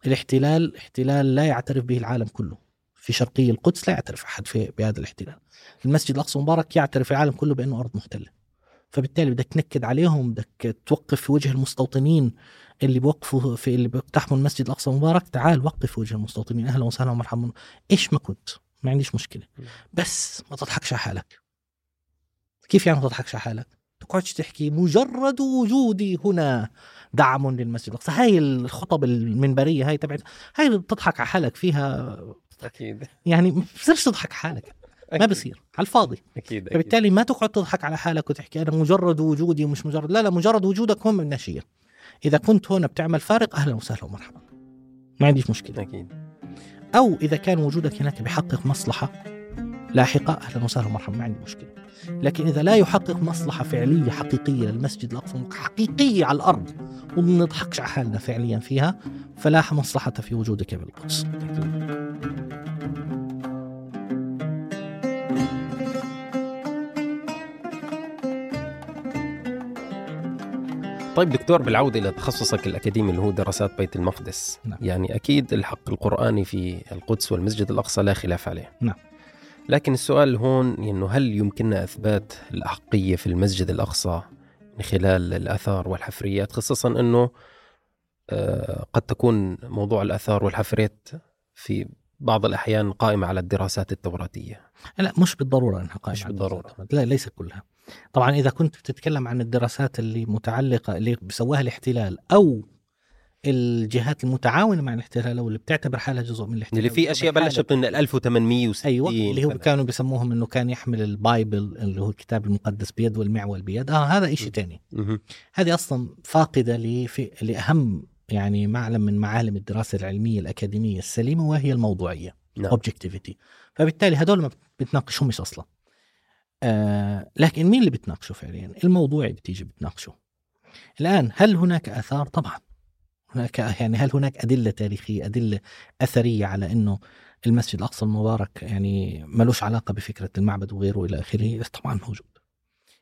Speaker 1: الاحتلال احتلال لا يعترف به العالم كله. في شرقي القدس لا يعترف أحد في بهذا الاحتلال. المسجد الأقصى المبارك يعترف العالم كله بأنه أرض محتلة فبالتالي بدك تنكد عليهم بدك توقف في وجه المستوطنين اللي بوقفوا في اللي بيقتحموا المسجد الأقصى المبارك. تعال وقف في وجه المستوطنين. أهلا وسهلا ومرحبا. إيش ما كنت ما عنديش مشكلة. بس ما تضحكش على حالك. كيف يعني ما تضحكش على حالك؟ تقعدش تحكي مجرد وجودي هنا دعم للمسجد الأقصى. هاي الخطب المنبرية هاي تبعت هاي بتضحك على حالك فيها.
Speaker 2: أكيد.
Speaker 1: يعني ما بتصيرش تضحك على حالك ما بصير على الفاضي.
Speaker 2: أكيد أكيد.
Speaker 1: فبالتالي ما تقعد تضحك على حالك وتحكي أنا مجرد وجودي ومش مجرد لا لا مجرد وجودك هون من شيء إذا كنت هنا بتعمل فارق أهلا وسهلا ومرحبا. ما عنديش مشكلة.
Speaker 2: أكيد.
Speaker 1: أو إذا كان وجودك هناك بيحقق مصلحة لاحقة أهلا وسهلا ومرحبا ما عندي مشكلة. لكن إذا لا يحقق مصلحة فعلية حقيقية للمسجد الأقصى حقيقية على الأرض وما نضحكش على حالنا فعليا فيها فلا مصلحة في وجودك بالقدس.
Speaker 2: طيب دكتور بالعودة إلى تخصصك الأكاديمي اللي هو دراسات بيت المقدس
Speaker 1: نعم.
Speaker 2: يعني أكيد الحق القرآني في القدس والمسجد الأقصى لا خلاف عليه
Speaker 1: نعم.
Speaker 2: لكن السؤال هون إنه هل يمكننا إثبات الأحقية في المسجد الأقصى من خلال الآثار والحفريات خصوصا أنه آه، قد تكون موضوع الآثار والحفريات في بعض الأحيان قائمة على الدراسات التوراتية
Speaker 1: لا مش بالضرورة إنها قائمة
Speaker 2: مش بالضرورة.
Speaker 1: لا ليس كلها طبعا إذا كنت بتتكلم عن الدراسات اللي متعلقة اللي بسواها الاحتلال أو الجهات المتعاونة مع الاحتلال أو اللي بتعتبر حالها جزء من الاحتلال
Speaker 2: اللي في أشياء
Speaker 1: بتعتبر
Speaker 2: بلشت من 1860
Speaker 1: أيوه اللي هو. كانوا بيسموهم إنه كان يحمل البايبل اللي هو الكتاب المقدس بيد والمعول بيد آه هذا شيء. ثاني. هذه أصلا فاقدة لفي لأهم يعني معلم من معالم الدراسة العلمية الأكاديمية السليمة وهي الموضوعية
Speaker 2: نعم
Speaker 1: اوبجكتيفيتي فبالتالي هدول ما بتناقشهمش أصلا آه لكن مين اللي بتناقشه فعليا؟ الموضوعي بتيجي بتناقشه. الآن هل هناك آثار؟ طبعا. هناك يعني هل هناك أدلة تاريخية أدلة أثرية على إنه المسجد الأقصى المبارك يعني ملوش علاقة بفكرة المعبد وغيره إلى آخره؟ طبعا موجود.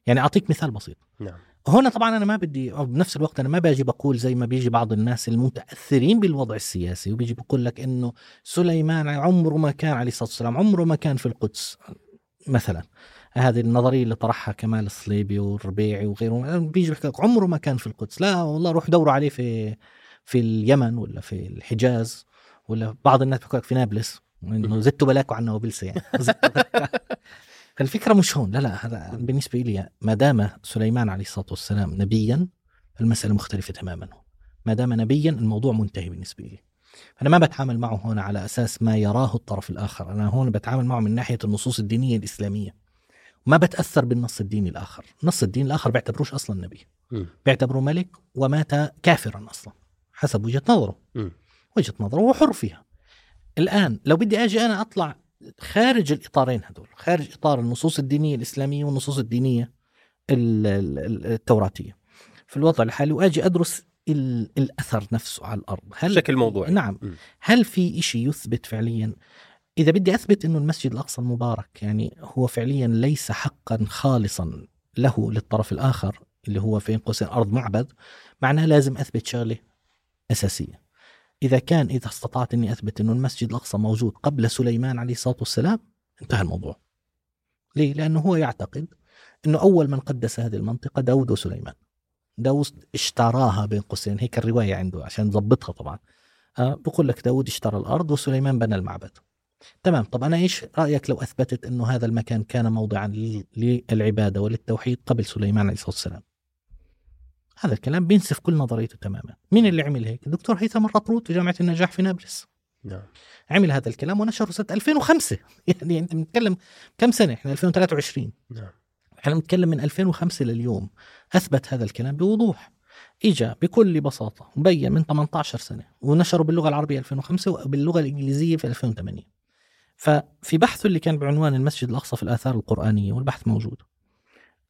Speaker 1: يعني أعطيك مثال بسيط.
Speaker 2: نعم.
Speaker 1: هنا طبعا أنا ما بدي أو بنفس الوقت أنا ما باجي بقول زي ما بيجي بعض الناس المتأثرين بالوضع السياسي وبيجي بقول لك إنه سليمان عمره ما كان عليه الصلاة والسلام عمره ما كان في القدس مثلا. هذه النظريه اللي طرحها كمال الصليبي والربيعي وغيره. بيجي بيحكي لك عمره ما كان في القدس. لا والله روح دوروا عليه في في اليمن ولا في الحجاز ولا بعض الناس بيحكوا لك في نابلس. إنه زدتوا بلاكوا عنا وبلسه يعني. [LAUGHS] زدتوا بلاكوا. الفكرة مش هون. لا لا هذا بالنسبة لي ما دام سليمان عليه الصلاة والسلام نبيا المسألة مختلفة تماما. ما دام نبيا الموضوع منتهي بالنسبة لي أنا ما بتعامل معه هنا على أساس ما يراه الطرف الآخر. أنا هون بتعامل معه من ناحية النصوص الدينية الإسلامية. ما بتأثر بالنص الديني الآخر. النص الديني الآخر بيعتبروش أصلا نبي.
Speaker 2: مم.
Speaker 1: بيعتبره ملك ومات كافرا أصلا حسب وجهة نظره. وجهة نظره وهو حر فيها. الآن لو بدي آجي أنا أطلع خارج الإطارين هذول خارج إطار النصوص الدينية الإسلامية والنصوص الدينية ال- ال- ال- التوراتية. في الوضع الحالي واجي أدرس ال- الأثر نفسه على الأرض. هل
Speaker 2: بشكل موضوعي.
Speaker 1: نعم.
Speaker 2: مم.
Speaker 1: هل في إشي يثبت فعليا إذا بدي أثبت أنه المسجد الأقصى المبارك يعني هو فعليا ليس حقا خالصا له للطرف الآخر اللي هو في قوسين أرض معبد معناه لازم أثبت شغلة أساسية. إذا كان إذا استطعت أني أثبت أنه المسجد الأقصى موجود قبل سليمان عليه الصلاة والسلام انتهى الموضوع. ليه؟ لأنه هو يعتقد أنه أول من قدس هذه المنطقة داود وسليمان. داود اشتراها بين قوسين هيك الرواية عنده عشان نضبطها طبعا. آه، بقول لك داود اشترى الأرض وسليمان بنى المعبد. تمام. طب أنا إيش رأيك لو أثبتت أنه هذا المكان كان موضعا لل- للعبادة وللتوحيد قبل سليمان عليه الصلاة والسلام؟ هذا الكلام بينسف كل نظريته تماما. مين اللي عمل هيك؟ الدكتور هيثم الرطروط في جامعة النجاح في نابلس.
Speaker 2: نعم.
Speaker 1: عمل هذا الكلام ونشره سنة 2005 [LAUGHS] يعني أنت بنتكلم كم سنة؟ إحنا 2023
Speaker 2: نعم.
Speaker 1: إحنا بنتكلم من 2005 لليوم. أثبت هذا الكلام بوضوح. اجى بكل بساطة مبين من 18 سنة ونشره باللغة العربية 2005 وباللغة الإنجليزية في 2008 ففي بحثه اللي كان بعنوان المسجد الأقصى في الآثار القرآنية والبحث موجود.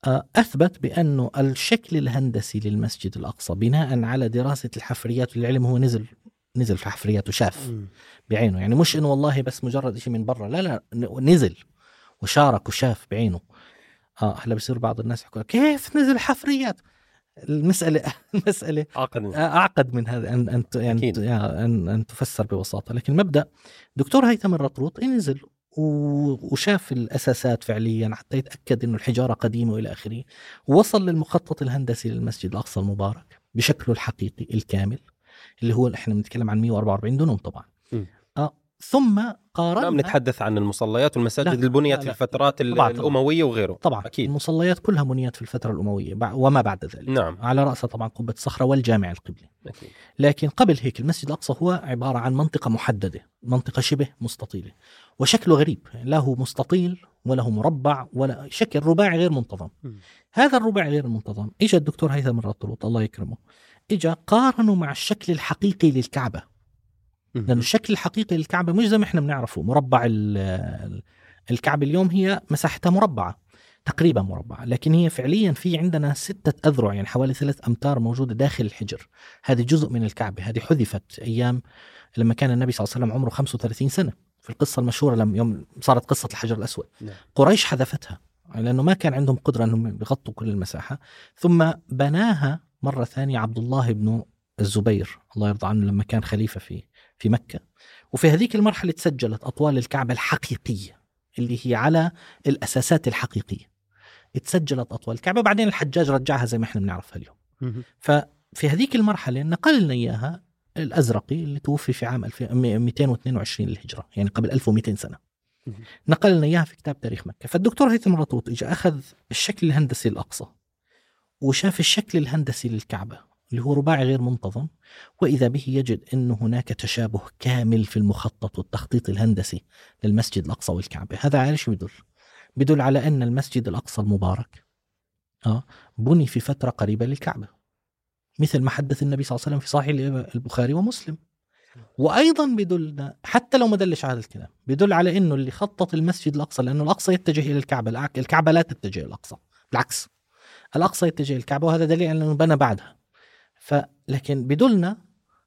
Speaker 1: آه، أثبت بانه الشكل الهندسي للمسجد الأقصى بناء على دراسة الحفريات والعلم هو نزل نزل في حفريات وشاف. بعينه. يعني مش إنه والله بس مجرد شيء من برا لا لا نزل وشارك وشاف بعينه. آه هلا بصير بعض الناس يحكوا كيف نزل حفريات؟ المسألة [LAUGHS] المسألة
Speaker 2: عقد
Speaker 1: أعقد من هذا أن أن يعني
Speaker 2: أكيد.
Speaker 1: أن أن تفسر ببساطة لكن المبدأ دكتور هيثم الرطروط نزل و- وشاف الأساسات فعليا حتى يتأكد أنه الحجارة قديمة وإلى آخره ووصل للمخطط الهندسي للمسجد الأقصى المبارك بشكله الحقيقي الكامل اللي هو إحنا بنتكلم عن 144 دونم طبعا
Speaker 2: م.
Speaker 1: آه ثم قارنا
Speaker 2: بنتحدث عن المصليات والمساجد اللي بنيت في. الفترات ال-
Speaker 1: طبعاً،.
Speaker 2: الأموية وغيره.
Speaker 1: طبعا.
Speaker 2: أكيد.
Speaker 1: المصليات كلها بنيت في الفترة الأموية بع- وما بعد ذلك.
Speaker 2: نعم.
Speaker 1: على رأسها طبعا قبة الصخرة والجامع القبلي.
Speaker 2: أكيد.
Speaker 1: لكن قبل هيك المسجد الأقصى هو عبارة عن منطقة محددة منطقة شبه مستطيلة وشكله غريب. لا هو مستطيل ولا هو مربع ولا شكل رباعي غير منتظم.
Speaker 2: مم.
Speaker 1: هذا الرباعي غير المنتظم اجى الدكتور هيثم الرطروط الله يكرمه اجى قارنه مع الشكل الحقيقي للكعبة. لأنه الشكل الحقيقي للكعبة مش زي ما إحنا بنعرفه. مربع ال- ال- الكعبة اليوم هي مساحتها مربعة تقريبا مربعة. لكن هي فعليا في عندنا ستة أذرع يعني حوالي ثلاث أمتار موجودة داخل الحجر. هذه جزء من الكعبة هذه حذفت أيام لما كان النبي صلى الله عليه وسلم عمره 35 سنة. في القصة المشهورة لما يوم صارت قصة الحجر الأسود.
Speaker 2: نعم.
Speaker 1: قريش حذفتها لأنه ما كان عندهم قدرة أنهم يغطوا كل المساحة. ثم بناها مرة ثانية عبد الله بن الزبير الله يرضى عنه لما كان خليفة في في مكة. وفي هذيك المرحلة تسجلت أطوال الكعبة الحقيقية اللي هي على الأساسات الحقيقية. تسجلت أطوال الكعبة بعدين الحجاج رجعها زي ما إحنا بنعرفها اليوم. ففي هذيك المرحلة نقل لنا إياها الأزرقي اللي توفي في عام 2000 222 للهجرة يعني قبل 1200 سنة. نقل لنا إياها في كتاب تاريخ مكة. فالدكتور هيثم الرطوط إجا أخذ الشكل الهندسي الأقصى وشاف الشكل الهندسي للكعبة. اللي هو رباعي غير منتظم وإذا به يجد أن هناك تشابه كامل في المخطط والتخطيط الهندسي للمسجد الأقصى والكعبة. هذا على شو يدل؟ بدل على أن المسجد الأقصى المبارك آه بني في فترة قريبة للكعبة مثل ما حدث النبي صلى الله عليه وسلم في صحيح البخاري ومسلم. وأيضا بدلنا حتى لو ما دلش على هذا الكلام بدل على أنه اللي خطط المسجد الأقصى لأنه الأقصى يتجه إلى الكعبة الع- الكعبة لا تتجه إلى الأقصى بالعكس الأقصى يتجه إلى الكعبة وهذا دليل أنه بنى بعدها. فلكن بدلنا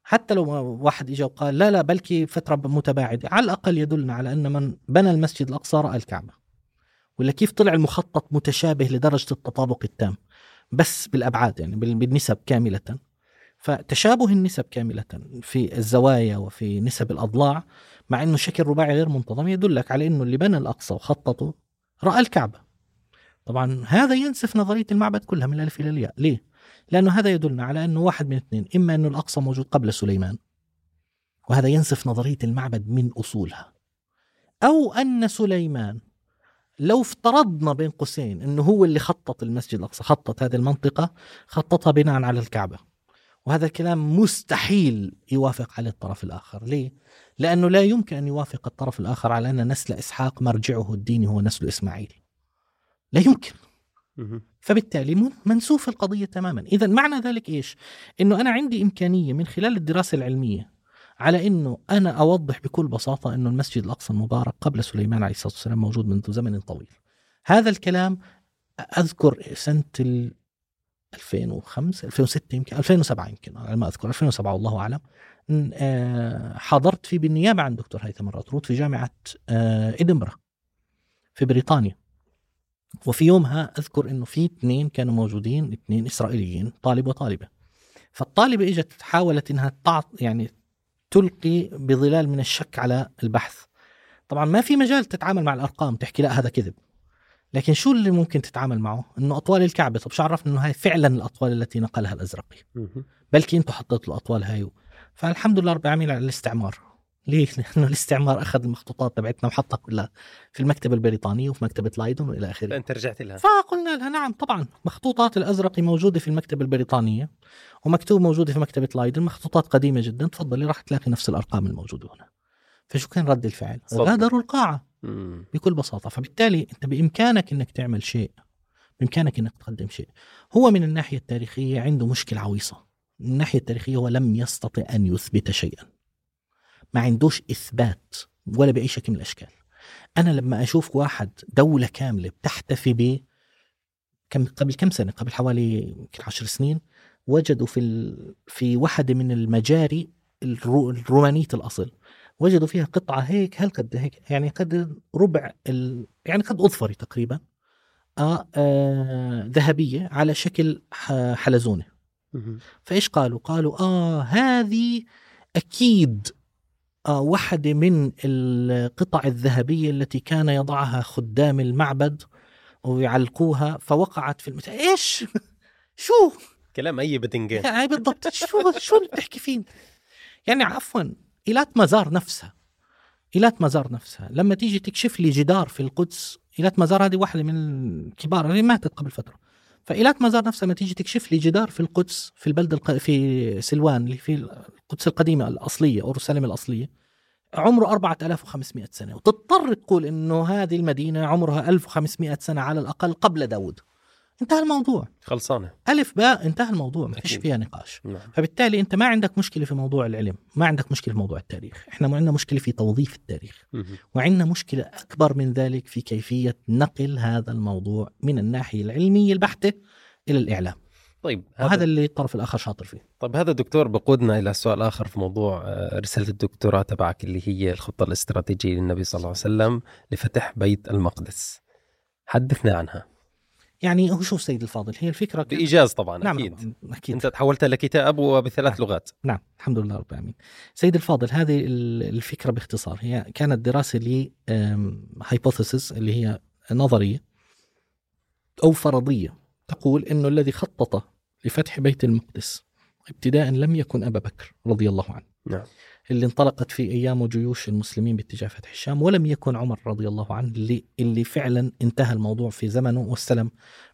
Speaker 1: حتى لو واحد اجى وقال لا لا بلكي فترة متباعدة على الأقل يدلنا على أن من بنى المسجد الأقصى رأى الكعبة. ولا كيف طلع المخطط متشابه لدرجة التطابق التام؟ بس بالأبعاد يعني بال- بالنسب كاملة. فتشابه النسب كاملة في الزوايا وفي نسب الأضلاع مع إنه شكل رباعي غير منتظم يدلك على إنه اللي بنى الأقصى وخططه رأى الكعبة. طبعا هذا ينسف نظرية المعبد كلها من الألف إلى الياء. ليه؟ لأنه هذا يدلنا على أنه واحد من اثنين إما انه الأقصى موجود قبل سليمان وهذا ينسف نظرية المعبد من أصولها أو أن سليمان لو افترضنا بين قوسين أنه هو اللي خطط المسجد الأقصى خطط هذه المنطقة خططها بناء على الكعبة وهذا الكلام مستحيل يوافق عليه الطرف الآخر. ليه؟ لأنه لا يمكن أن يوافق الطرف الآخر على أن نسل إسحاق مرجعه الديني هو نسل إسماعيل. لا يمكن. فبالتالي من- منسوف القضية تماما. إذا معنى ذلك إيش؟ أنه أنا عندي إمكانية من خلال الدراسة العلمية على أنه أنا أوضح بكل بساطة أنه المسجد الأقصى المبارك قبل سليمان عليه الصلاة والسلام موجود منذ زمن طويل. هذا الكلام أذكر سنة ال 2005 2006 يمكن 2007 يمكن على ما أذكر 2007 والله أعلم. ن- آه، حضرت فيه بالنيابة عن دكتور هيثم الرطروط في جامعة آه، إدنبرا في بريطانيا. وفي يومها أذكر إنه في اثنين كانوا موجودين اثنين إسرائيليين طالب وطالبة. فالطالبة إجت حاولت إنها تعط يعني تلقي بظلال من الشك على البحث. طبعا ما في مجال تتعامل مع الأرقام تحكي لا هذا كذب. لكن شو اللي ممكن تتعامل معه؟ إنه أطوال الكعبة. طب شو عرفنا إنه هاي فعلا الأطوال التي نقلها الازرقي. بلكي أنتم حطيتوا الأطوال هاي فالحمد لله رب العالمين على الاستعمار. ليه؟ [LAUGHS] لأنه الاستعمار أخذ المخطوطات تبعتنا وحطها كلها في المكتبه البريطانيه وفي مكتبة لايدون وإلى آخره.
Speaker 2: فأنت رجعت لها.
Speaker 1: فقلنا لها نعم طبعا مخطوطات الازرقي موجودة في المكتبه البريطانيه ومكتوب موجودة في مكتبة لايدن مخطوطات قديمة جدا تفضلي راح تلاقي نفس الأرقام الموجودة هنا. فشو كان رد الفعل؟ غادروا القاعة
Speaker 2: مم.
Speaker 1: بكل بساطة. فبالتالي أنت بإمكانك إنك تعمل شيء بإمكانك إنك تقدم شيء. هو من الناحية التاريخية عنده مشكلة عويصة. من الناحية التاريخية هو لم يستطع أن يثبت شيئا. ما عندوش إثبات ولا بأي شكل من الأشكال أنا لما أشوف واحد دولة كاملة بتحتفي ب كم قبل كم سنة قبل حوالي يمكن عشر سنين وجدوا في ال... في واحدة من المجاري الرو... الرومانية الأصل وجدوا فيها قطعة هيك هل قد هيك يعني قد ربع ال... يعني قد أظفري تقريبا آه آه ذهبية على شكل ح-
Speaker 2: حلزونة.
Speaker 1: فإيش قالوا؟ قالوا آه هذه أكيد آه واحدة من القطع الذهبية التي كان يضعها خدام المعبد ويعلقوها فوقعت في المت... إيش؟ شو؟
Speaker 2: كلام أي بدنجان
Speaker 1: يعني بالضبط شو شو اللي بتحكي فيه؟ يعني عفوا إيلات مزار نفسها إيلات مزار نفسها لما تيجي تكشف لي جدار في القدس إيلات مزار هذه واحدة من الكبار اللي ماتت قبل فترة فإيلات مزار نفسها لما تيجي تكشف لي جدار في القدس في البلدة الق... في سلوان اللي في القدس القديمة الأصلية أورشليم الأصلية عمره 4500 سنة وتضطر تقول إنه هذه المدينة عمرها 1500 سنة على الأقل قبل داود. انتهى الموضوع.
Speaker 2: خلصانة.
Speaker 1: ألف باء انتهى الموضوع ما فيش. فيها نقاش.
Speaker 2: نعم.
Speaker 1: فبالتالي أنت ما عندك مشكلة في موضوع العلم ما عندك مشكلة في موضوع التاريخ. إحنا ما عندنا مشكلة في توظيف التاريخ. وعندنا مشكلة أكبر من ذلك في كيفية نقل هذا الموضوع من الناحية العلمية البحتة إلى الإعلام.
Speaker 2: طيب
Speaker 1: وهذا اللي الطرف الآخر شاطر فيه.
Speaker 2: طيب هذا دكتور بقودنا إلى سؤال آخر في موضوع آه، رسالة الدكتوراه تبعك اللي هي الخطة الاستراتيجية للنبي صلى الله عليه وسلم لفتح بيت المقدس. حدثنا عنها.
Speaker 1: يعني هو شوف سيد الفاضل هي الفكرة
Speaker 2: بإيجاز طبعا
Speaker 1: نعم
Speaker 2: أكيد.
Speaker 1: طبعاً، أكيد.
Speaker 2: أنت تحولتها لكتاب وبثلاث لغات.
Speaker 1: نعم الحمد لله رب العالمين. سيد الفاضل هذه ال- الفكرة باختصار. هي كانت دراسة ل هايبوثيسيس اللي هي نظرية أو فرضية تقول أنه الذي خطط لفتح بيت المقدس ابتداء لم يكن أبا بكر رضي الله عنه.
Speaker 2: نعم.
Speaker 1: اللي انطلقت في أيامه جيوش المسلمين باتجاه فتح الشام ولم يكن عمر رضي الله عنه اللي, اللي فعلا انتهى الموضوع في زمنه واستلم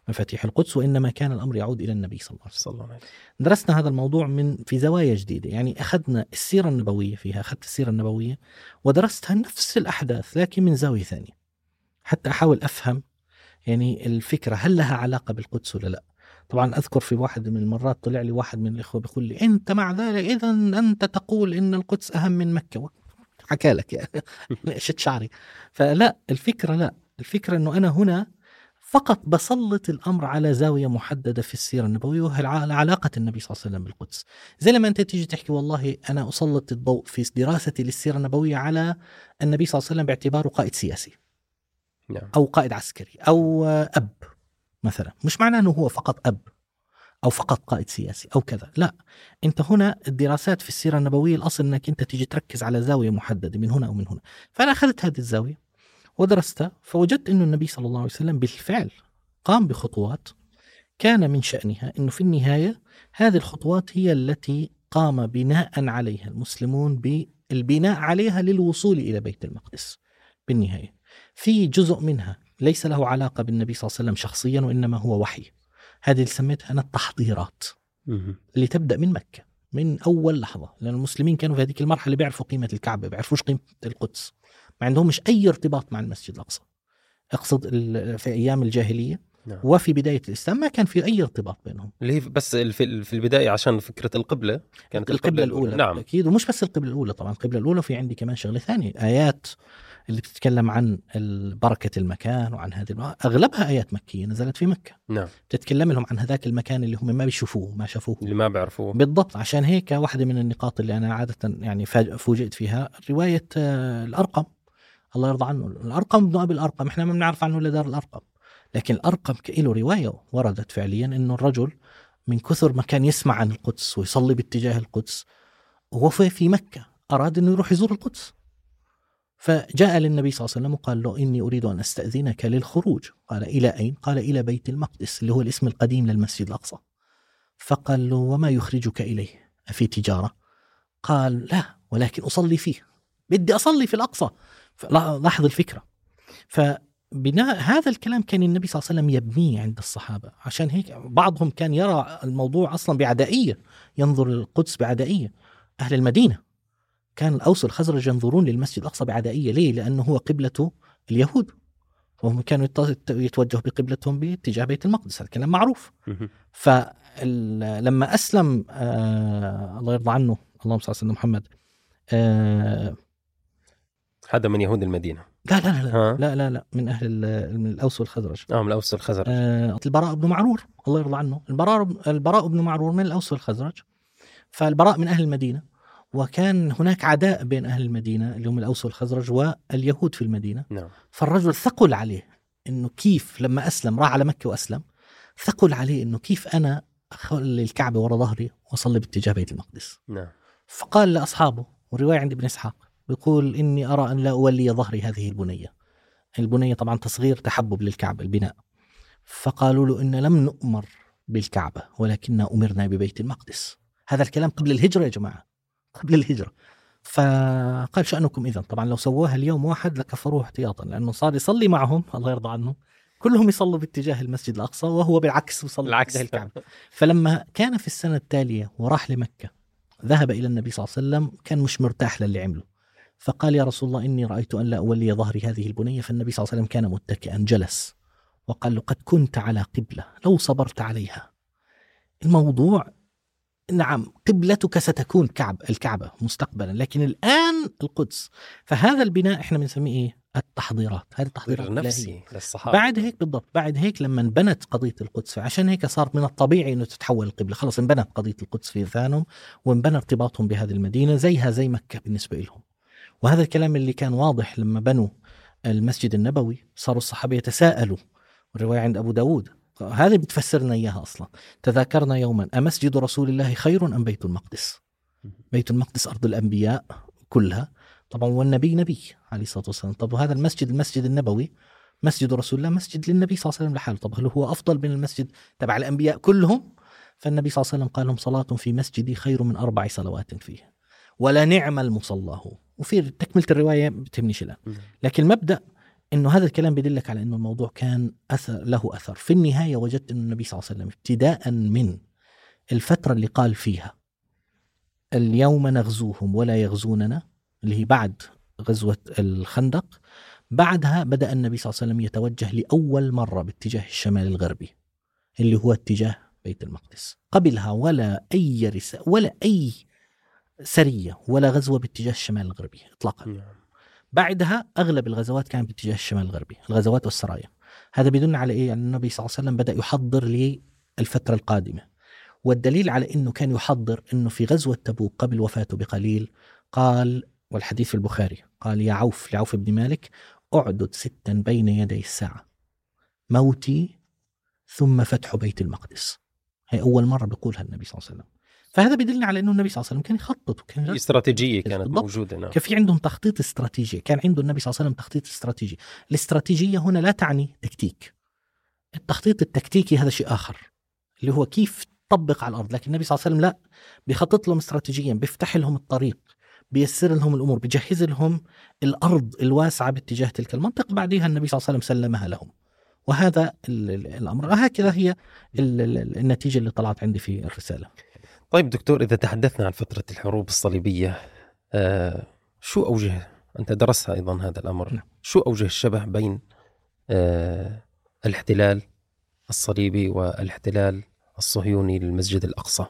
Speaker 1: مفاتيح القدس وإنما كان الأمر يعود إلى النبي صلى الله عليه وسلم.
Speaker 2: صلى الله عليه وسلم.
Speaker 1: درسنا هذا الموضوع من في زوايا جديدة يعني أخذنا السيرة النبوية فيها أخذت السيرة النبوية ودرستها نفس الأحداث لكن من زاوية ثانية حتى أحاول أفهم يعني الفكرة هل لها علاقة بالقدس ولا لا. طبعا أذكر في واحد من المرات طلع لي واحد من الإخوة بيقول لي أنت مع ذلك إذا أنت تقول إن القدس أهم من مكة. حكى لك يعني. [LAUGHS] شت شعري. فلا الفكرة لا. الفكرة أنه أنا هنا فقط بسلط الأمر على زاوية محددة في السيرة النبوية وهي علاقة النبي صلى الله عليه وسلم بالقدس. زي لما أنت تيجي تحكي والله أنا أسلط الضوء في دراستي للسيرة النبوية على النبي صلى الله عليه وسلم باعتباره قائد سياسي.
Speaker 2: نعم.
Speaker 1: أو قائد عسكري أو أب. مثلا، مش معناه إنه هو فقط أب أو فقط قائد سياسي أو كذا، لا. أنت هنا الدراسات في السيرة النبوية الأصل إنك أنت تيجي تركز على زاوية محددة من هنا أو من هنا. فأنا أخذت هذه الزاوية ودرستها فوجدت إنه النبي صلى الله عليه وسلم بالفعل قام بخطوات كان من شأنها أنه في النهاية هذه الخطوات هي التي قام بناء عليها المسلمون بالبناء عليها للوصول إلى بيت المقدس بالنهاية. في جزء منها ليس له علاقة بالنبي صلى الله عليه وسلم شخصيا وإنما هو وحي. هذه اللي سميتها أنا التحضيرات. اللي تبدأ من مكة من أول لحظة لأن المسلمين كانوا في هذه المرحلة بيعرفوا قيمة الكعبة بيعرفوش قيمة القدس. ما عندهمش أي ارتباط مع المسجد الأقصى. أقصد في أيام الجاهلية
Speaker 2: نعم.
Speaker 1: وفي بداية الإسلام ما كان في أي ارتباط بينهم.
Speaker 2: اللي هي بس في البداية عشان فكرة القبلة كانت
Speaker 1: القبلة الأولى
Speaker 2: نعم.
Speaker 1: أكيد. ومش بس القبلة الأولى طبعا القبلة الأولى في عندي كمان شغلة ثانية آيات اللي بتتكلم عن بركة المكان وعن هذه أغلبها آيات مكية نزلت في مكة.
Speaker 2: نعم.
Speaker 1: بتتكلم لهم عن هذاك المكان اللي هم ما بيشوفوه ما شافوه.
Speaker 2: اللي ما بيعرفوه.
Speaker 1: بالضبط. عشان هيك واحدة من النقاط اللي أنا عادة يعني فوجئت فيها رواية آه، الأرقم. الله يرضى عنه. الأرقم بن أبي الأرقم. إحنا ما بنعرف عنه إلا دار الأرقم. لكن الأرقم ك- له رواية وردت فعليا إنه الرجل من كثر ما كان يسمع عن القدس ويصلي باتجاه القدس وهو في في مكة أراد إنه يروح يزور القدس. فجاء للنبي صلى الله عليه وسلم وقال له إني أريد أن أستأذنك للخروج. قال إلى أين؟ قال إلى بيت المقدس اللي هو الاسم القديم للمسجد الأقصى. فقال له وما يخرجك إليه؟ أفي تجارة. قال لا ولكن أصلي فيه. بدي أصلي في الأقصى. لاحظ الفكرة. فبناء هذا الكلام كان النبي صلى الله عليه وسلم يبنيه عند الصحابة. عشان هيك بعضهم كان يرى الموضوع أصلا بعدائية. ينظر للقدس بعدائية. أهل المدينة. كان الأوس والخزرج ينظرون للمسجد الأقصى بعدائية. ليه؟ لأنه هو قبلة اليهود. وهم كانوا يت- يتوجهوا بقبلتهم باتجاه بيت المقدس. هذا كلام معروف. فلما أسلم آه الله يرضى عنه اللهم صل على سيدنا محمد آه
Speaker 2: هذا من يهود المدينة.
Speaker 1: لا لا لا لا,
Speaker 2: ها؟
Speaker 1: لا لا لا. من أهل ال- من الأوس والخزرج.
Speaker 2: آه من الأوس والخزرج.
Speaker 1: آه البراء بن معرور الله يرضى عنه. البراء البراء بن معرور من الأوس والخزرج. فالبراء من أهل المدينة. وكان هناك عداء بين أهل المدينة اللي هم الأوس والخزرج واليهود في المدينة.
Speaker 2: نعم.
Speaker 1: فالرجل ثقل عليه إنه كيف لما أسلم راح على مكة وأسلم ثقل عليه إنه كيف أنا أخلي الكعبة ورا ظهري وأصلي باتجاه بيت المقدس.
Speaker 2: نعم.
Speaker 1: فقال لأصحابه والرواية عند ابن إسحاق بيقول إني أرى أن لا أولي ظهري هذه البنية. البنية طبعا تصغير تحبب للكعبة البناء. فقالوا له إن لم نؤمر بالكعبة ولكننا أمرنا ببيت المقدس. هذا الكلام قبل الهجرة يا جماعة. قبل الهجرة. فقال شأنكم إذا طبعا لو سووها اليوم واحد لكفروه احتياطا لأنه صار يصلي معهم الله يرضى عنه كلهم يصلوا باتجاه المسجد الأقصى وهو بالعكس يصلي
Speaker 2: العكس.
Speaker 1: الكعبة. فلما كان في السنة التالية وراح لمكة ذهب إلى النبي صلى الله عليه وسلم كان مش مرتاح للي عمله. فقال يا رسول الله إني رأيت أن لا أولي ظهري هذه البنية. فالنبي صلى الله عليه وسلم كان متكئا جلس وقال له قد كنت على قبلة لو صبرت عليها. الموضوع نعم قبلتك ستكون كعب الكعبة مستقبلا لكن الآن القدس. فهذا البناء إحنا بنسميه إيه؟ التحضيرات. هذه التحضيرات.
Speaker 2: نفسي للصحابة.
Speaker 1: بعد هيك بالضبط بعد هيك لما انبنت قضية القدس فعشان هيك صار من الطبيعي إنه تتحول القبلة. خلص انبنت قضية القدس في ذهنهم وانبنى ارتباطهم بهذه المدينة زيها زي مكة بالنسبة لهم. وهذا الكلام اللي كان واضح لما بنوا المسجد النبوي صاروا الصحابة يتساءلوا. الرواية عند أبو داود هذه بتفسر لنا إياها أصلا. تذاكرنا يوما. أمسجد رسول الله خير أم بيت المقدس؟ بيت المقدس أرض الأنبياء كلها. طبعا والنبي نبي عليه الصلاة والسلام. طب وهذا المسجد المسجد النبوي مسجد رسول الله مسجد للنبي صلى الله عليه وسلم لحاله. طب هل هو أفضل من المسجد تبع الأنبياء كلهم؟ فالنبي صلى الله عليه وسلم قال لهم صلاة في مسجدي خير من أربع صلوات فيه. ولا نعم المصلى وفي تكملة الرواية بتهمنيش الآن
Speaker 2: مم.
Speaker 1: لكن المبدأ إنه هذا الكلام بيدلك على إنه الموضوع كان أثر له أثر. في النهاية وجدت إنه النبي صلى الله عليه وسلم ابتداء من الفترة اللي قال فيها اليوم نغزوهم ولا يغزوننا اللي هي بعد غزوة الخندق. بعدها بدأ النبي صلى الله عليه وسلم يتوجه لأول مرة باتجاه الشمال الغربي اللي هو اتجاه بيت المقدس. قبلها ولا أي رسالة ولا أي سرية ولا غزوة باتجاه الشمال الغربي اطلاقا.
Speaker 2: نعم.
Speaker 1: بعدها أغلب الغزوات كانت باتجاه الشمال الغربي، الغزوات والسرايا. هذا بيدل على إيه؟ يعني النبي صلى الله عليه وسلم بدأ يحضر للفترة القادمة. والدليل على إنه كان يحضر إنه في غزوة تبوك قبل وفاته بقليل قال والحديث في البخاري قال يا عوف لعوف بن مالك أعدد ستا بين يدي الساعة موتي ثم فتح بيت المقدس. هي أول مرة بيقولها النبي صلى الله عليه وسلم. فهذا بيدلنا على إنه النبي صلى الله عليه وسلم كان يخطط وكان
Speaker 2: في استراتيجية كانت
Speaker 1: بالضبط.
Speaker 2: موجودة نعم.
Speaker 1: كان في عندهم تخطيط استراتيجي. كان عنده النبي صلى الله عليه وسلم تخطيط استراتيجي. الاستراتيجية هنا لا تعني تكتيك. التخطيط التكتيكي هذا شيء آخر اللي هو كيف تطبق على الأرض. لكن النبي صلى الله عليه وسلم لا بيخطط لهم استراتيجيا بيفتح لهم الطريق بيسر لهم الأمور بيجهز لهم الأرض الواسعة باتجاه تلك المنطقة. بعدها النبي صلى الله عليه وسلم سلمها لهم. وهذا ال- ال- الأمر. هكذا هي ال- ال- النتيجة اللي طلعت عندي في الرسالة.
Speaker 2: طيب دكتور إذا تحدثنا عن فترة الحروب الصليبية آه شو أوجه أنت درست أيضا هذا الأمر
Speaker 1: نعم.
Speaker 2: شو أوجه الشبه بين آه الاحتلال الصليبي والاحتلال الصهيوني للمسجد الأقصى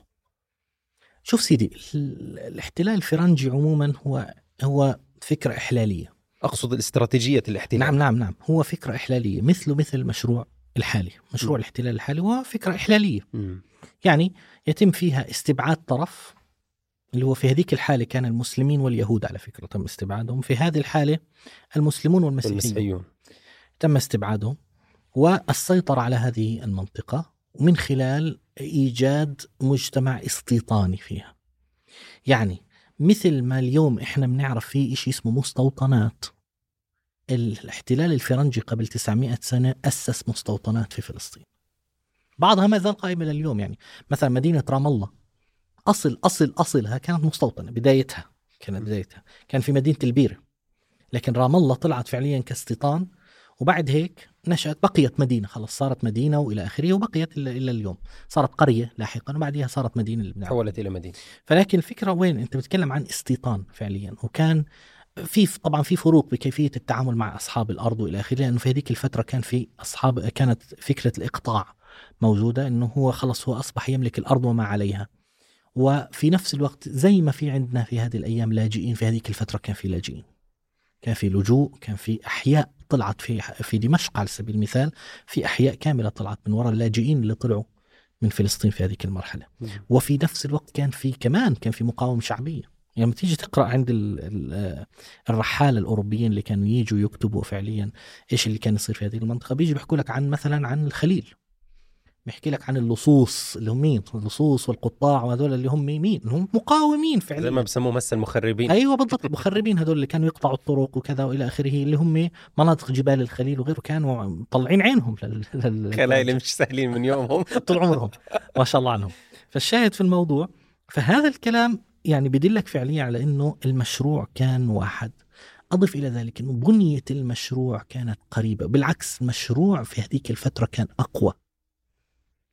Speaker 1: شوف سيدي ال- الاحتلال الفرنجي عموما هو هو فكرة إحلالية
Speaker 2: أقصد الاستراتيجية الاحتلال
Speaker 1: نعم نعم نعم هو فكرة إحلالية مثله مثل المشروع الحالي مشروع
Speaker 2: م.
Speaker 1: الاحتلال الحالي هو فكرة إحلالية
Speaker 2: مم.
Speaker 1: يعني يتم فيها استبعاد طرف اللي هو في هذيك الحالة كان المسلمين واليهود على فكرة تم استبعادهم في هذه الحالة المسلمون والمسيحيون
Speaker 2: المسيحيون
Speaker 1: تم استبعادهم والسيطرة على هذه المنطقة من خلال إيجاد مجتمع استيطاني فيها. يعني مثل ما اليوم إحنا بنعرف في إشي اسمه مستوطنات. الاحتلال الفرنجي قبل 900 سنة أسس مستوطنات في فلسطين. بعضها ما زال قائمة لليوم يعني مثلا مدينة رام الله أصل أصل أصلها كانت مستوطنة بدايتها كانت. بدايتها. كان في مدينة البيرة لكن رام الله طلعت فعليا كاستيطان وبعد هيك نشأت بقيت مدينة خلص صارت مدينة وإلى آخره وبقيت إلا, إلا اليوم. صارت قرية لاحقا وبعدها صارت مدينة بنعرفها.
Speaker 2: تحولت إلى مدينة.
Speaker 1: فلكن الفكرة وين؟ أنت بتتكلم عن استيطان فعليا وكان في طبعا في فروق بكيفية التعامل مع أصحاب الأرض وإلى آخره لأنه في هذيك الفترة كان في أصحاب كانت فكرة الإقطاع. موجودة إنه هو خلص هو أصبح يملك الأرض وما عليها. وفي نفس الوقت زي ما في عندنا في هذه الأيام لاجئين في هذيك الفترة كان في لاجئين. كان في لجوء كان في أحياء طلعت في في دمشق على سبيل المثال في أحياء كاملة طلعت من وراء اللاجئين اللي طلعوا من فلسطين في هذيك المرحلة.
Speaker 2: مم.
Speaker 1: وفي نفس الوقت كان في كمان كان في مقاومة شعبية. يعني لما تيجي تقرأ عند ال ال الرحاله الأوروبيين اللي كانوا يجوا يكتبوا فعليا إيش اللي كان يصير في هذه المنطقة بيجي بيحكوا لك عن مثلا عن الخليل. بيحكي لك عن اللصوص اللي هم مين؟ اللصوص والقطاع وهذول اللي هم مين؟ هم مقاومين فعليا.
Speaker 2: زي ما بسموه مس المخربين.
Speaker 1: أيوه بالضبط المخربين هذول اللي كانوا يقطعوا الطرق وكذا وإلى آخره اللي هم مناطق جبال الخليل وغيره كانوا مطلعين عينهم لل... لل...
Speaker 2: خلايل مش سهلين من يومهم. [LAUGHS]
Speaker 1: طول عمرهم ما شاء الله عنهم. فالشاهد في الموضوع فهذا الكلام يعني بدلك فعليا على إنه المشروع كان واحد. أضف إلى ذلك إنه بنية المشروع كانت قريبة بالعكس المشروع في هذيك الفترة كان أقوى.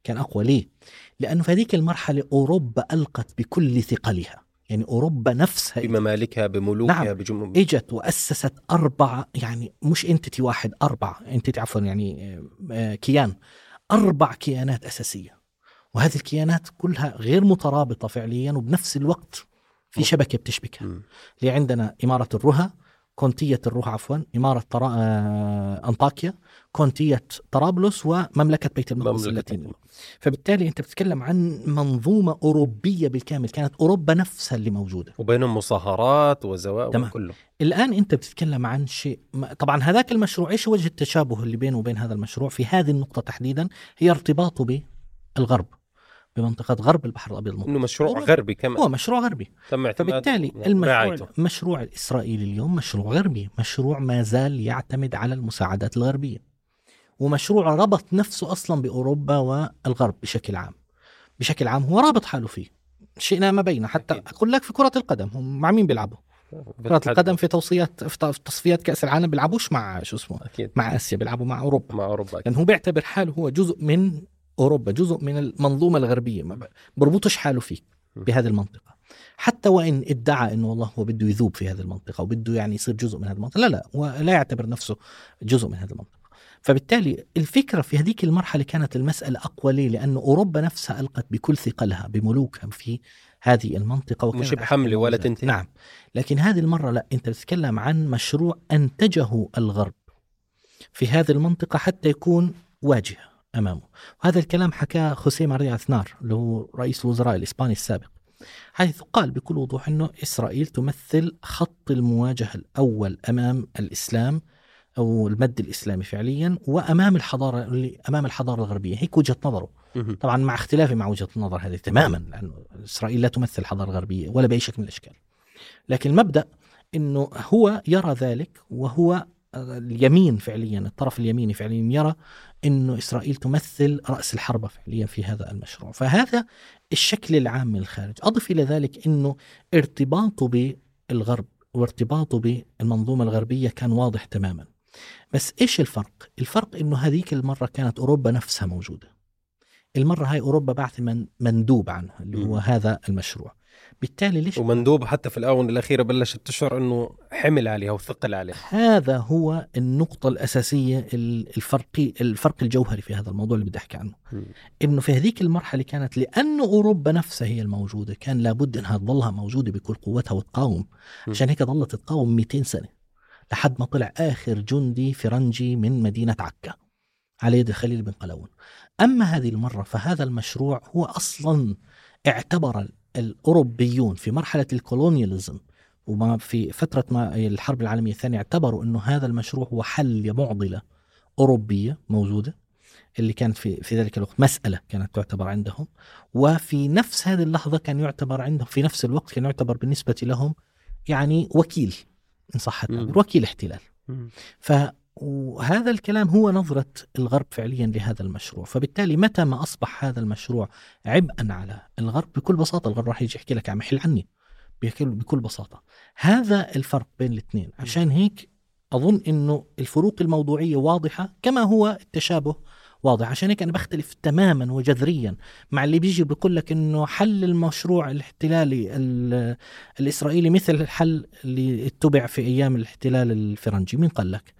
Speaker 1: كان أقوى ليه؟ لأنه في هذيك المرحلة أوروبا ألقت بكل ثقلها. يعني أوروبا نفسها
Speaker 2: بممالكها بملوكها
Speaker 1: نعم.
Speaker 2: بجم...
Speaker 1: إجت وأسست أربع يعني مش انتتي واحد أربع. انتتي عفوا يعني آه، آه، كيان. أربع كيانات أساسية. وهذه الكيانات كلها غير مترابطة فعليا وبنفس الوقت في شبكة بتشبكها. اللي عندنا إمارة الرها كونتية الرها عفوا إمارة طرا... آه، أنطاكيا كونتية طرابلس ومملكة بيت المقدس اللاتينية. فبالتالي أنت بتتكلم عن منظومة أوروبية بالكامل كانت أوروبا نفسها اللي موجودة.
Speaker 2: وبينهم مصاهرات وزواج. وكله.
Speaker 1: الآن أنت بتتكلم عن شيء طبعا هذاك المشروع إيش وجه التشابه اللي بينه وبين هذا المشروع في هذه النقطة تحديدا؟ هي ارتباطه بالغرب. بمنطقة غرب البحر الأبيض المتوسط.
Speaker 2: إنه مشروع
Speaker 1: أوروبا.
Speaker 2: غربي كمان.
Speaker 1: هو مشروع غربي.
Speaker 2: تم
Speaker 1: فبالتالي. المشروع المشروع الإسرائيلي اليوم مشروع غربي مشروع ما زال يعتمد على المساعدات الغربية. ومشروع ربط نفسه أصلا بأوروبا والغرب بشكل عام. بشكل عام هو رابط حاله فيه. شئنا ما بين حتى
Speaker 2: أكيد.
Speaker 1: أقول لك في كرة القدم هم مع مين بيلعبوا؟ كرة القدم في توصيات في تصفيات كأس العالم بيلعبوش مع شو اسمه
Speaker 2: أكيد.
Speaker 1: مع آسيا بيلعبوا مع أوروبا.
Speaker 2: مع أوروبا
Speaker 1: لأنه هو بيعتبر حاله هو جزء من أوروبا جزء من المنظومة الغربية ما بربطش حاله فيه بهذه المنطقة حتى وإن ادعى إنه والله هو بده يذوب في هذه المنطقة وبده يعني يصير جزء من هذه المنطقة لا لا هو لا يعتبر نفسه جزء من هذه المنطقة فبالتالي الفكرة في هذيك المرحلة كانت المسألة أقوى ليه؟ لأنه أوروبا نفسها ألقت بكل ثقلها بملوكها في هذه المنطقة وكانت
Speaker 2: مش بحمله ولا. تنتهي.
Speaker 1: نعم لكن هذه المرة لا أنت بتتكلم عن مشروع أنتجه الغرب في هذه المنطقة حتى يكون واجهة أمامه. وهذا الكلام حكاه خوسيه ماريا أثنار اللي هو رئيس الوزراء الإسباني السابق حيث قال بكل وضوح إنه إسرائيل تمثل خط المواجهة الأول أمام الإسلام أو المد الإسلامي فعليا وأمام الحضارة اللي أمام الحضارة الغربية. هيك وجهة نظره. طبعا مع اختلافي مع وجهة النظر هذه تماما لأنه إسرائيل لا تمثل الحضاره الغربيه ولا بأي شكل من الأشكال. لكن المبدأ إنه هو يرى ذلك وهو اليمين فعليا الطرف اليميني فعليا يرى إنه إسرائيل تمثل رأس الحربه فعليا في هذا المشروع، فهذا الشكل العام من الخارج، أضف إلى ذلك إنه ارتباطه بالغرب وارتباطه بالمنظومة الغربية كان واضح تماما. بس إيش الفرق؟ الفرق إنه هذيك المرة كانت أوروبا نفسها موجودة. المرة هاي أوروبا بعث من مندوب عنها اللي هو. هذا المشروع. بالتالي ليش؟
Speaker 2: ومندوب حتى في الآونة الأخيرة بلشت تشعر إنه حمل عليها وثقل عليها.
Speaker 1: هذا هو النقطة الأساسية الفرقي الفرق الجوهري في هذا الموضوع اللي بدي أحكي عنه. إنه في هذيك المرحلة كانت لأنه أوروبا نفسها هي الموجودة كان لابد إنها تظلها موجودة بكل قوتها وتقاوم.
Speaker 2: م.
Speaker 1: عشان هيك ظلت تقاوم 200 سنة لحد ما طلع آخر جندي فرنجي من مدينة عكا على يد الخليل بن قلاوون أما هذه المرة فهذا المشروع هو أصلا اعتبر الأوروبيون في مرحلة الكولونياليزم وما في فترة ما الحرب العالمية الثانية اعتبروا أنه هذا المشروع هو حل معضلة أوروبية موجودة اللي كانت في في ذلك الوقت مسألة كانت تعتبر عندهم وفي نفس هذه اللحظة كان يعتبر عندهم في نفس الوقت كان يعتبر بالنسبة لهم يعني وكيل إن صح التعبير. وكيل احتلال فهذا الكلام هو نظرة الغرب فعليا لهذا المشروع. فبالتالي متى ما أصبح هذا المشروع عبئا على الغرب بكل بساطة الغرب راح يجي يحكي لك عم حل عني. بكل, بساطة. هذا الفرق بين الاثنين. عشان هيك أظن أنه الفروق الموضوعية واضحة كما هو التشابه واضح. عشان هيك أنا بختلف تماما وجذريا مع اللي بيجي بيقول لك أنه حل المشروع الاحتلالي ال- الإسرائيلي مثل الحل اللي اتبع في أيام الاحتلال الفرنجي. مين قال لك؟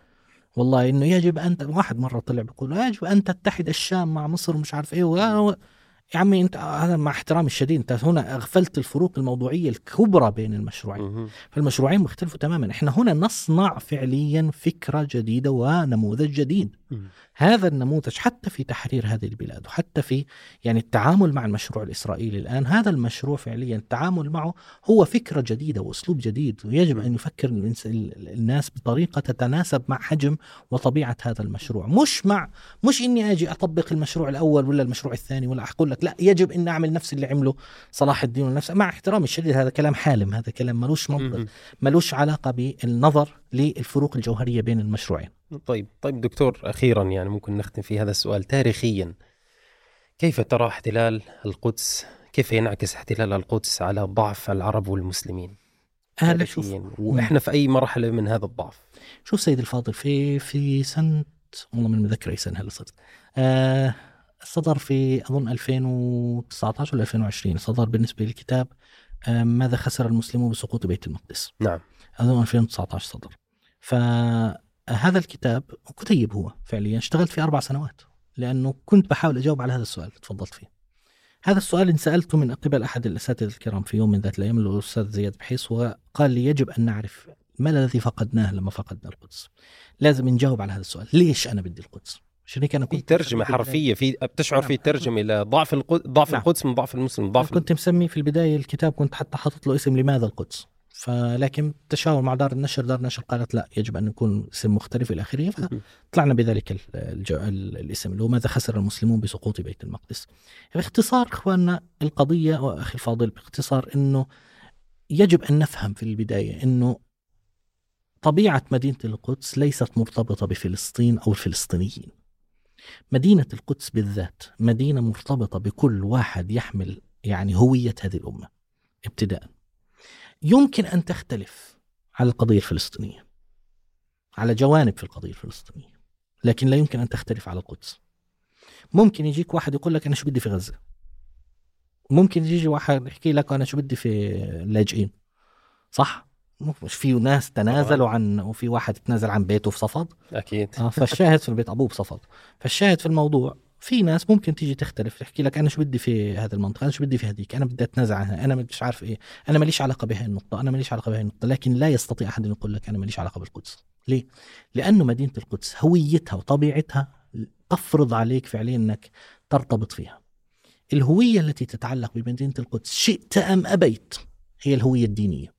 Speaker 1: والله إنه يجب أن واحد مرة طلع بيقول يجب أن تتحد الشام مع مصر ومش عارف إيه و... يا عمي أنت هذا مع احترامي الشديد أنت هنا أغفلت الفروق الموضوعية الكبرى بين المشروعين. فالمشروعين مختلفوا تماما إحنا هنا نصنع فعليا فكرة جديدة ونموذج جديد. هذا النموذج حتى في تحرير هذه البلاد وحتى في يعني التعامل مع المشروع الإسرائيلي الآن هذا المشروع فعليا التعامل معه هو فكرة جديدة وأسلوب جديد ويجب أن يفكر الناس بطريقة تتناسب مع حجم وطبيعة هذا المشروع مش مع مش إني أجي أطبق المشروع الأول ولا المشروع الثاني ولا أقول لك لا يجب ان أعمل نفس اللي عمله صلاح الدين ونفسه مع احترامي الشديد هذا كلام حالم هذا كلام ملوش منطق. ملوش علاقة بالنظر للفروق الجوهرية بين المشروعين
Speaker 2: طيب طيب دكتور أخيرا يعني ممكن نختم في هذا السؤال تاريخيا. كيف ترى احتلال القدس؟ كيف ينعكس احتلال القدس على ضعف العرب والمسلمين؟
Speaker 1: هلا شوف؟
Speaker 2: وإحنا في أي مرحلة من هذا الضعف؟
Speaker 1: شوف سيدي الفاضل في في سنة والله من متذكر أي سنة هلا صرت آه صدر في أظن 2019 ولا 2020 صدر بالنسبة للكتاب آه ماذا خسر المسلمون بسقوط بيت المقدس؟
Speaker 2: نعم.
Speaker 1: أظن 2019 صدر. فهذا الكتاب كتيب هو فعليا اشتغلت فيه أربع سنوات لأنه كنت بحاول أجاوب على هذا السؤال اللي تفضلت فيه. هذا السؤال انسالته من قبل أحد الأساتذة الكرام في يوم من ذات الأيام الأستاذ زياد بحيص وقال لي يجب أن نعرف ما الذي فقدناه لما فقدنا القدس. لازم نجاوب على هذا السؤال. ليش أنا بدي القدس؟ عشان هيك أنا
Speaker 2: في
Speaker 1: كنت
Speaker 2: ترجمة حرفية في بتشعر
Speaker 1: نعم.
Speaker 2: في ترجمة إلى ضعف القدس ضعف
Speaker 1: نعم.
Speaker 2: القدس من ضعف المسلم ضعف
Speaker 1: كنت مسمي في البداية الكتاب كنت حتى حاطط له اسم لماذا القدس؟ فلكن تشاور مع دار النشر دار النشر قالت لا يجب أن يكون اسم مختلف إلى آخره. فطلعنا بذلك ال- الجو... ال- الاسم اللي هو ماذا خسر المسلمون بسقوط بيت المقدس. باختصار إخواننا القضية واخي الفاضل باختصار إنه يجب أن نفهم في البداية إنه طبيعة مدينة القدس ليست مرتبطة بفلسطين أو الفلسطينيين. مدينة القدس بالذات مدينة مرتبطة بكل واحد يحمل يعني هوية هذه الأمة ابتداء يمكن أن تختلف على القضية الفلسطينية على جوانب في القضية الفلسطينية لكن لا يمكن أن تختلف على القدس. ممكن يجيك واحد يقول لك أنا شو بدي في غزة؟ ممكن يجي واحد يحكي لك أنا شو بدي في اللاجئين؟ صح؟ مش في ناس تنازلوا عن وفي واحد تنازل عن بيته في صفد؟
Speaker 2: أكيد.
Speaker 1: آه، فالشاهد في البيت أبوه بصفد فالشاهد في الموضوع في ناس ممكن تيجي تختلف تحكي لك أنا شو بدي في هذه المنطقة أنا شو بدي في هذيك أنا بدي اتنازل عنها أنا مش عارف إيه أنا ماليش علاقة بهي النقطة أنا ماليش علاقة بهي النقطة لكن لا يستطيع أحد أن يقول لك أنا ماليش علاقة بالقدس. ليه؟ لأنه مدينة القدس هويتها وطبيعتها تفرض عليك فعليا إنك ترتبط فيها. الهوية التي تتعلق بمدينة القدس شئت أم أبيت هي الهوية الدينية.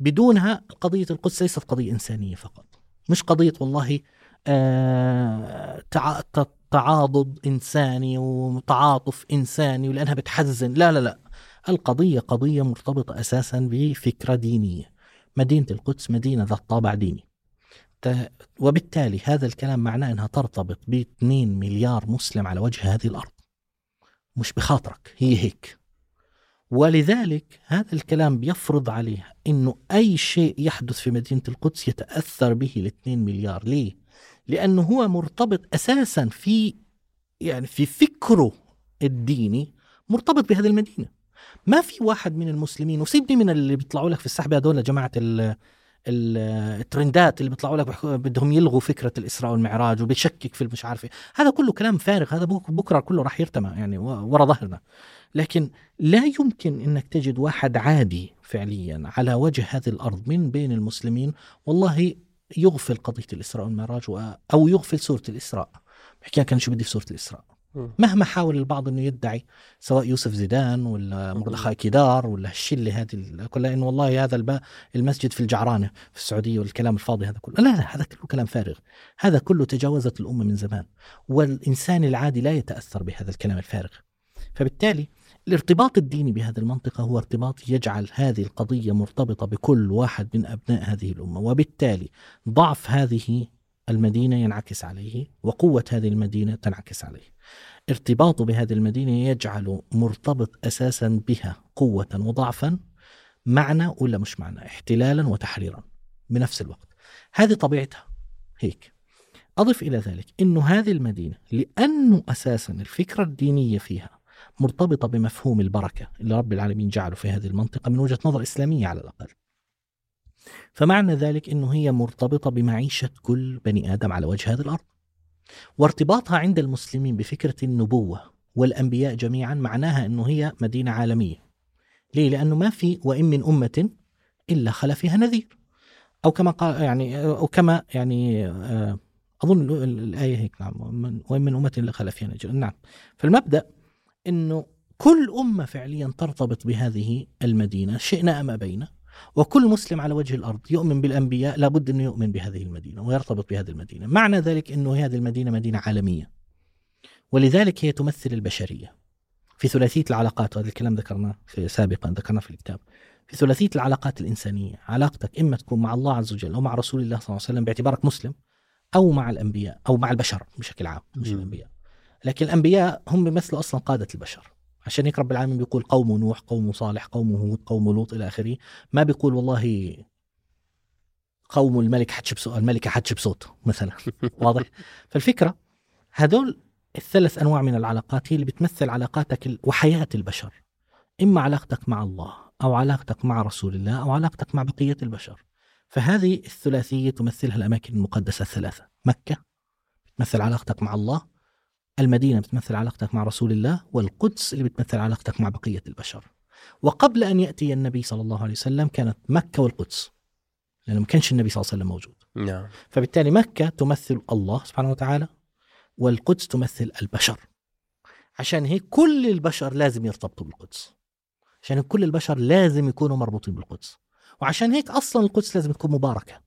Speaker 1: بدونها قضية القدس ليست قضية إنسانية فقط. مش قضية والله آه، تعاضد إنساني وتعاطف إنساني ولأنها بتحزن. لا لا لا. القضية قضية مرتبطة أساسا بفكرة دينية. مدينة القدس مدينة ذات طابع ديني. وبالتالي هذا الكلام معناه أنها ترتبط ب 2 مليار مسلم على وجه هذه الأرض. مش بخاطرك هي هيك. ولذلك هذا الكلام بيفرض عليه إنه أي شيء يحدث في مدينة القدس يتأثر به ال 2 مليار. ليه؟ لأنه هو مرتبط أساسا في يعني في فكره الديني مرتبط بهذه المدينة. ما في واحد من المسلمين وسيبني من اللي بيطلعوا لك في السحب هذول ال- الترندات اللي بيطلعوا لك بدهم يلغوا فكرة الإسراء والمعراج وبيشكك في المش عارف إيه. هذا كله كلام فارغ هذا بك- بكرة كله راح يرتمى يعني ورا ظهرنا. لكن لا يمكن إنك تجد واحد عادي فعليا على وجه هذه الأرض من بين المسلمين. والله يغفل قضية الإسراء والمعراج أو يغفل سورة الإسراء. بحكي لك أنا شو بدي في سورة
Speaker 2: الإسراء.
Speaker 1: مهما حاول البعض إنه يدعي سواء يوسف زيدان ولا مردخاي كيدار ولا الشله هذه كلها إنه والله هذا المسجد في الجعرانة في السعودية والكلام الفاضي هذا كله. لا لا هذا كله كلام فارغ. هذا كله تجاوزت الأمة من زمان. والإنسان العادي لا يتأثر بهذا الكلام الفارغ. فبالتالي الارتباط الديني بهذه المنطقة هو ارتباط يجعل هذه القضية مرتبطة بكل واحد من أبناء هذه الأمة وبالتالي ضعف هذه المدينة ينعكس عليه وقوة هذه المدينة تنعكس عليه. ارتباطه بهذه المدينة يجعله مرتبط أساسا بها قوة وضعفا معنى ولا مش معنى احتلالا وتحريرا بنفس الوقت. هذه طبيعتها. هيك. أضف إلى ذلك أنه هذه المدينة لأنه أساسا الفكرة الدينية فيها مرتبطة بمفهوم البركة اللي رب العالمين جعله في هذه المنطقة من وجهة نظر إسلامية على الأقل. فمعنى ذلك أنه هي مرتبطة بمعيشة كل بني آدم على وجه هذه الأرض. وارتباطها عند المسلمين بفكرة النبوة والأنبياء جميعا معناها أنه هي مدينة عالمية. ليه؟ لأنه ما في وإن من أمة إلا خلا فيها نذير. أو كما قال يعني أو كما يعني آه، أظن ال- ال- الآية هيك نعم وإن من أمة إلا خلا فيها نذير. نعم. فالمبدأ أنه كل أمة فعليا ترتبط بهذه المدينة شئنا أم أبينا وكل مسلم على وجه الأرض يؤمن بالأنبياء لابد أنه يؤمن بهذه المدينة ويرتبط بهذه المدينة. معنى ذلك أنه هذه المدينة مدينة عالمية ولذلك هي تمثل البشرية. في ثلاثية العلاقات وهذا الكلام ذكرناه سابقا ذكرناه في الكتاب. في ثلاثية العلاقات الإنسانية علاقتك إما تكون مع الله عز وجل أو مع رسول الله صلى الله عليه وسلم باعتبارك مسلم أو مع الأنبياء أو مع البشر بشكل عام مش
Speaker 2: مم.
Speaker 1: لكن الأنبياء هم بيمثلوا أصلا قادة البشر. عشان هيك رب العالمين بيقول قوم نوح قوم صالح قوم هود قوم لوط إلى آخره. ما بيقول والله قوم الملك حتشبسوت الملكة حتشبسوت مثلا. [LAUGHS] واضح؟ فالفكرة هدول الثلاث أنواع من العلاقات هي اللي بتمثل علاقاتك وحياة البشر. إما علاقتك مع الله أو علاقتك مع رسول الله أو علاقتك مع بقية البشر. فهذه الثلاثية تمثلها الأماكن المقدسة الثلاثة. مكة بتمثل علاقتك مع الله المدينة بتمثل علاقتك مع رسول الله والقدس اللي بتمثل علاقتك مع بقية البشر. وقبل أن يأتي النبي صلى الله عليه وسلم كانت مكة والقدس لأنه ما كانش النبي صلى الله عليه وسلم موجود.
Speaker 2: نعم.
Speaker 1: فبالتالي مكة تمثل الله سبحانه وتعالى والقدس تمثل البشر. عشان هيك كل البشر لازم يرتبطوا بالقدس. عشان هيك كل البشر لازم يكونوا مربوطين بالقدس. وعشان هيك أصلا القدس لازم تكون مباركة.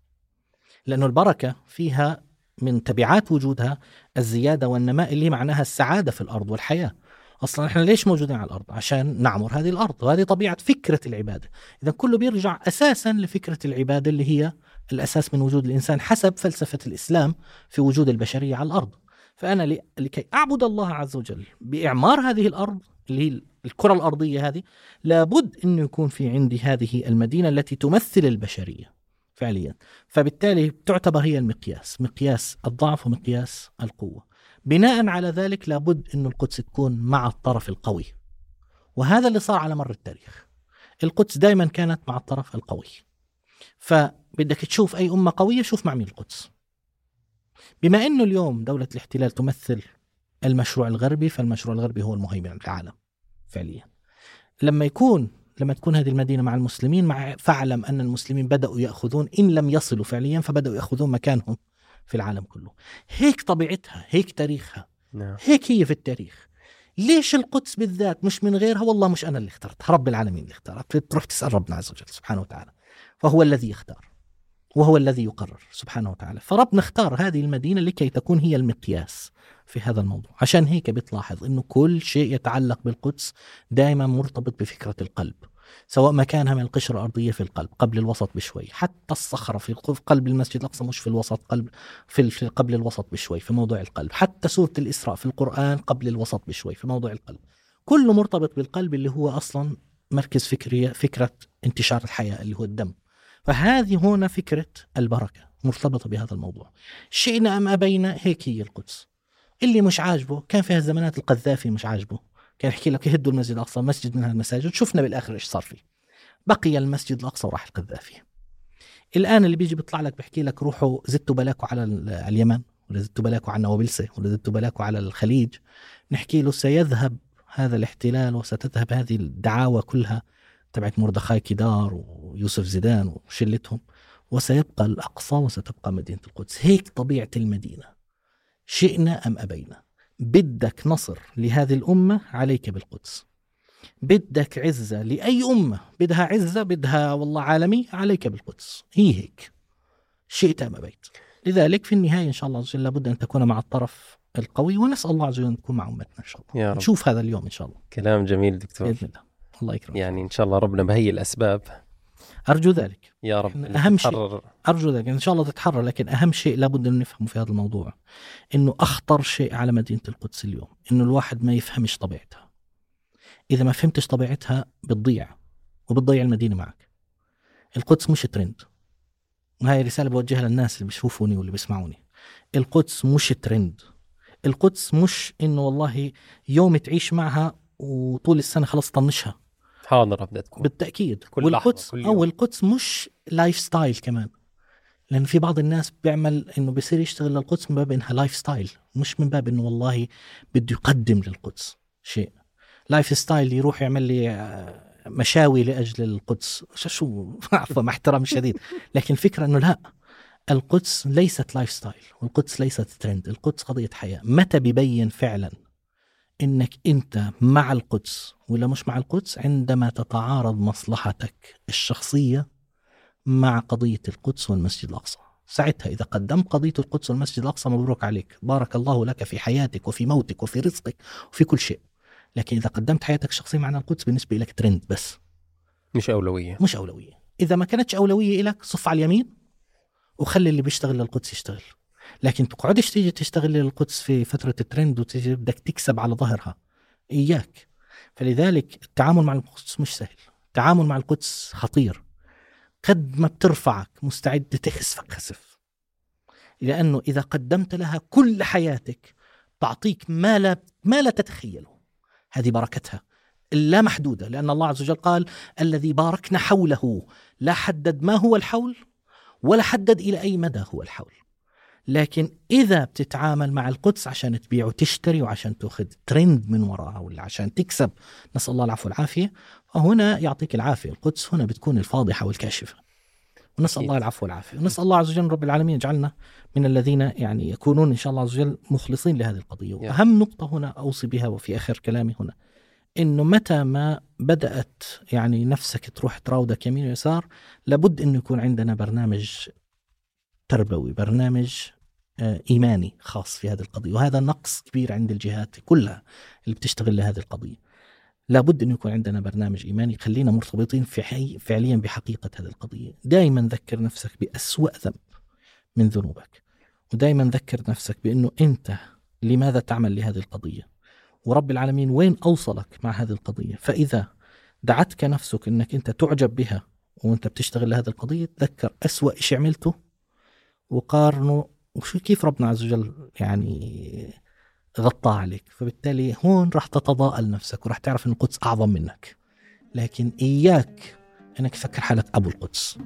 Speaker 1: لأنه البركة فيها من تبعات وجودها الزيادة والنماء اللي معناها السعادة في الأرض والحياة. أصلا إحنا ليش موجودين على الأرض؟ عشان نعمر هذه الأرض وهذه طبيعة فكرة العبادة. إذا كله بيرجع أساسا لفكرة العبادة اللي هي الأساس من وجود الإنسان حسب فلسفة الإسلام في وجود البشرية على الأرض. فأنا لكي أعبد الله عز وجل بإعمار هذه الأرض اللي هي الكرة الأرضية هذه لابد أنه يكون في عندي هذه المدينة التي تمثل البشرية. فعليا. فبالتالي تعتبر هي المقياس مقياس الضعف ومقياس القوة. بناء على ذلك لابد أن القدس تكون مع الطرف القوي. وهذا اللي صار على مر التاريخ. القدس دائما كانت مع الطرف القوي. فبدك تشوف أي أمة قوية شوف مع مين القدس. بما أنه اليوم دولة الاحتلال تمثل المشروع الغربي فالمشروع الغربي هو المهيمن على العالم فعليا. لما يكون لما تكون هذه المدينة مع المسلمين مع فاعلم أن المسلمين بدأوا يأخذون إن لم يصلوا فعليا فبدأوا يأخذون مكانهم في العالم كله. هيك طبيعتها هيك تاريخها
Speaker 2: نعم.
Speaker 1: هيك هي في التاريخ. ليش القدس بالذات مش من غيرها؟ والله مش أنا اللي اخترتها رب العالمين اللي اختارها تروح تسأل ربنا عز وجل سبحانه وتعالى. فهو الذي يختار. وهو الذي يقرر سبحانه وتعالى. فربنا اختار هذه المدينة لكي تكون هي المقياس في هذا الموضوع. عشان هيك بتلاحظ إنه كل شيء يتعلق بالقدس دائما مرتبط بفكرة القلب سواء مكانها من القشرة الأرضية في القلب قبل الوسط بشوي. حتى الصخرة في قلب المسجد الأقصى مش في الوسط قلب في قبل الوسط بشوي في موضوع القلب. حتى سورة الإسراء في القرآن قبل الوسط بشوي في موضوع القلب. كله مرتبط بالقلب اللي هو أصلا مركز فكري فكرة انتشار الحياة اللي هو الدم. فهذه هنا فكرة البركة مرتبطة بهذا الموضوع. شئنا أم أبينا؟ هيك هي القدس. اللي مش عاجبه كان في هالزمانات القذافي مش عاجبه. كان يحكي لك يهدوا المسجد الأقصى مسجد من هالمساجد شفنا بالآخر إيش صار فيه. بقي المسجد الأقصى وراح القذافي. الآن اللي بيجي بيطلع لك بيحكي لك روحوا زتوا بلاكوا على ال- على اليمن ولا زتوا بلاكوا على نوابلسة ولا زتوا بلاكوا على الخليج. نحكي له سيذهب هذا الاحتلال وستذهب هذه الدعاوى كلها. تبعت مردخاي كدار ويوسف زيدان وشلتهم وسيبقى الأقصى وستبقى مدينة القدس. هيك طبيعة المدينة. شئنا أم أبينا؟ بدك نصر لهذه الأمة عليك بالقدس. بدك عزة لأي أمة؟ بدها عزة بدها والله عالمي عليك بالقدس. هي هيك. شئت أم أبيت؟ لذلك في النهاية إن شاء الله عز وجل لابد أن تكون مع الطرف القوي ونسأل الله عز وجل أن تكون مع أمتنا إن شاء الله.
Speaker 2: يا رب.
Speaker 1: نشوف هذا اليوم إن شاء الله.
Speaker 2: كلام جميل دكتور.
Speaker 1: بإذن الله. الله يكرمك.
Speaker 2: يعني إن شاء الله ربنا بهي الأسباب.
Speaker 1: أرجو ذلك.
Speaker 2: يا رب
Speaker 1: أهم شيء-. أرجو ذلك. إن شاء الله تتحرر لكن أهم شيء لابد أن نفهمه في هذا الموضوع. إنه أخطر شيء على مدينة القدس اليوم إنه الواحد ما يفهمش طبيعتها. إذا ما فهمتش طبيعتها بتضيع وبتضيع المدينة معك. القدس مش ترند وهي رسالة بوجهها للناس اللي بيشوفوني واللي بيسمعوني. القدس مش ترند القدس مش إنه والله يوم تعيش معها وطول السنة خلاص طنشها.
Speaker 2: حاضرة بدها تكون.
Speaker 1: بالتأكيد.
Speaker 2: كل
Speaker 1: والقدس
Speaker 2: كل.
Speaker 1: أو القدس مش lifestyle كمان. لأن في بعض الناس بيعمل إنه بيصير يشتغل للقدس من باب إنها lifestyle مش من باب إنه والله بده يقدم للقدس شيء. lifestyle يروح يعمل لي آه، مشاوي لأجل القدس. شو- شو [LAUGHS] عفوا مع احترامي الشديد. لكن الفكرة إنه لا القدس ليست lifestyle والقدس ليست ترند القدس قضية حياة. متى ببين فعلا إنك أنت مع القدس ولا مش مع القدس عندما تتعارض مصلحتك الشخصية مع قضية القدس والمسجد الأقصى. ساعتها إذا قدمت قضية القدس والمسجد الأقصى مبروك عليك. بارك الله لك في حياتك وفي موتك وفي رزقك وفي كل شيء. لكن إذا قدمت حياتك الشخصية مع القدس بالنسبة لك ترند بس.
Speaker 2: مش أولوية.
Speaker 1: مش أولوية. إذا ما كانتش أولوية لك صف على اليمين وخلي اللي بيشتغل للقدس يشتغل. لكن تقعدش تيجي تشتغل للقدس في فترة الترند وتيجي بدك تكسب على ظهرها. إياك. فلذلك التعامل مع القدس مش سهل. التعامل مع القدس خطير. قد ما بترفعك مستعد تخسفك خسف. لأنه إذا قدمت لها كل حياتك تعطيك ما لا ما لا تتخيله. هذه بركتها. اللا محدودة. لأن الله عز وجل قال الذي باركنا حوله لا حدد ما هو الحول ولا حدد إلى أي مدى هو الحول. لكن إذا بتتعامل مع القدس عشان تبيع وتشتري وعشان تأخذ ترند من وراها ولا عشان تكسب نسأل الله العفو والعافية. فهنا يعطيك العافية القدس هنا بتكون الفاضحة والكاشفة. ونسأل
Speaker 2: أكيد.
Speaker 1: الله العفو والعافية. ونسأل الله عز وجل رب العالمين يجعلنا من الذين يعني يكونون إن شاء الله عز وجل مخلصين لهذه القضية.
Speaker 2: يا.
Speaker 1: وأهم نقطة هنا أوصي بها وفي آخر كلامي هنا إنه متى ما بدأت يعني نفسك تروح تراودك يمين ويسار لابد إنه يكون عندنا برنامج تربوي برنامج آه، إيماني خاص في هذه القضية. وهذا نقص كبير عند الجهات كلها اللي بتشتغل لهذه القضية. لابد انه يكون عندنا برنامج إيماني يخلينا مرتبطين في حي فعليا بحقيقة هذه القضية. دائما ذكر نفسك بأسوأ ذنب من ذنوبك. ودائما ذكر نفسك بأنه أنت لماذا تعمل لهذه القضية؟ ورب العالمين وين أوصلك مع هذه القضية؟ فإذا دعتك نفسك أنك أنت تعجب بها وأنت بتشتغل لهذه القضية تذكر أسوأ شيء عملته وقارنه وشو كيف ربنا عز وجل يعني غطاه عليك؟ فبالتالي هون راح تتضاءل نفسك وراح تعرف إن القدس أعظم منك. لكن إياك إنك تفكر حالك أبو القدس.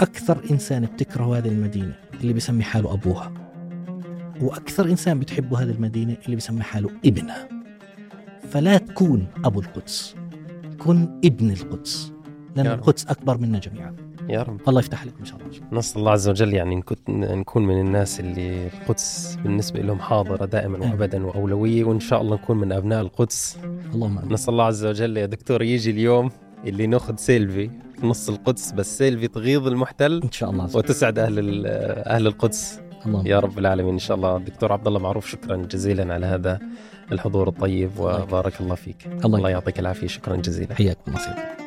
Speaker 1: أكثر إنسان بتكره هذه المدينة اللي بيسمي حاله أبوها. وأكثر إنسان بتحب هذه المدينة اللي بيسمي حاله ابنها. فلا تكون أبو القدس كن ابن القدس
Speaker 2: لأن.
Speaker 1: القدس أكبر منا جميعا.
Speaker 2: يا رب.
Speaker 1: الله يفتح لك إن شاء الله.
Speaker 2: نسأل الله عز وجل يعني نكون من الناس اللي القدس بالنسبة لهم حاضرة دائما
Speaker 1: آمين.
Speaker 2: وأبدا وأولوية وإن شاء الله نكون من أبناء القدس.
Speaker 1: اللهم آمين.
Speaker 2: نسأل الله عز وجل يا دكتور يجي اليوم اللي ناخذ سيلفي في نص القدس بس سيلفي تغيظ المحتل
Speaker 1: إن شاء الله.
Speaker 2: وتسعد أهل ال- أهل القدس.
Speaker 1: اللهم
Speaker 2: يا رب العالمين إن شاء الله. دكتور عبد الله معروف شكرا جزيلا على هذا الحضور الطيب. وبارك الله فيك.
Speaker 1: الله
Speaker 2: الله. يعطيك العافية. شكرا جزيلا.
Speaker 1: حياكم الله.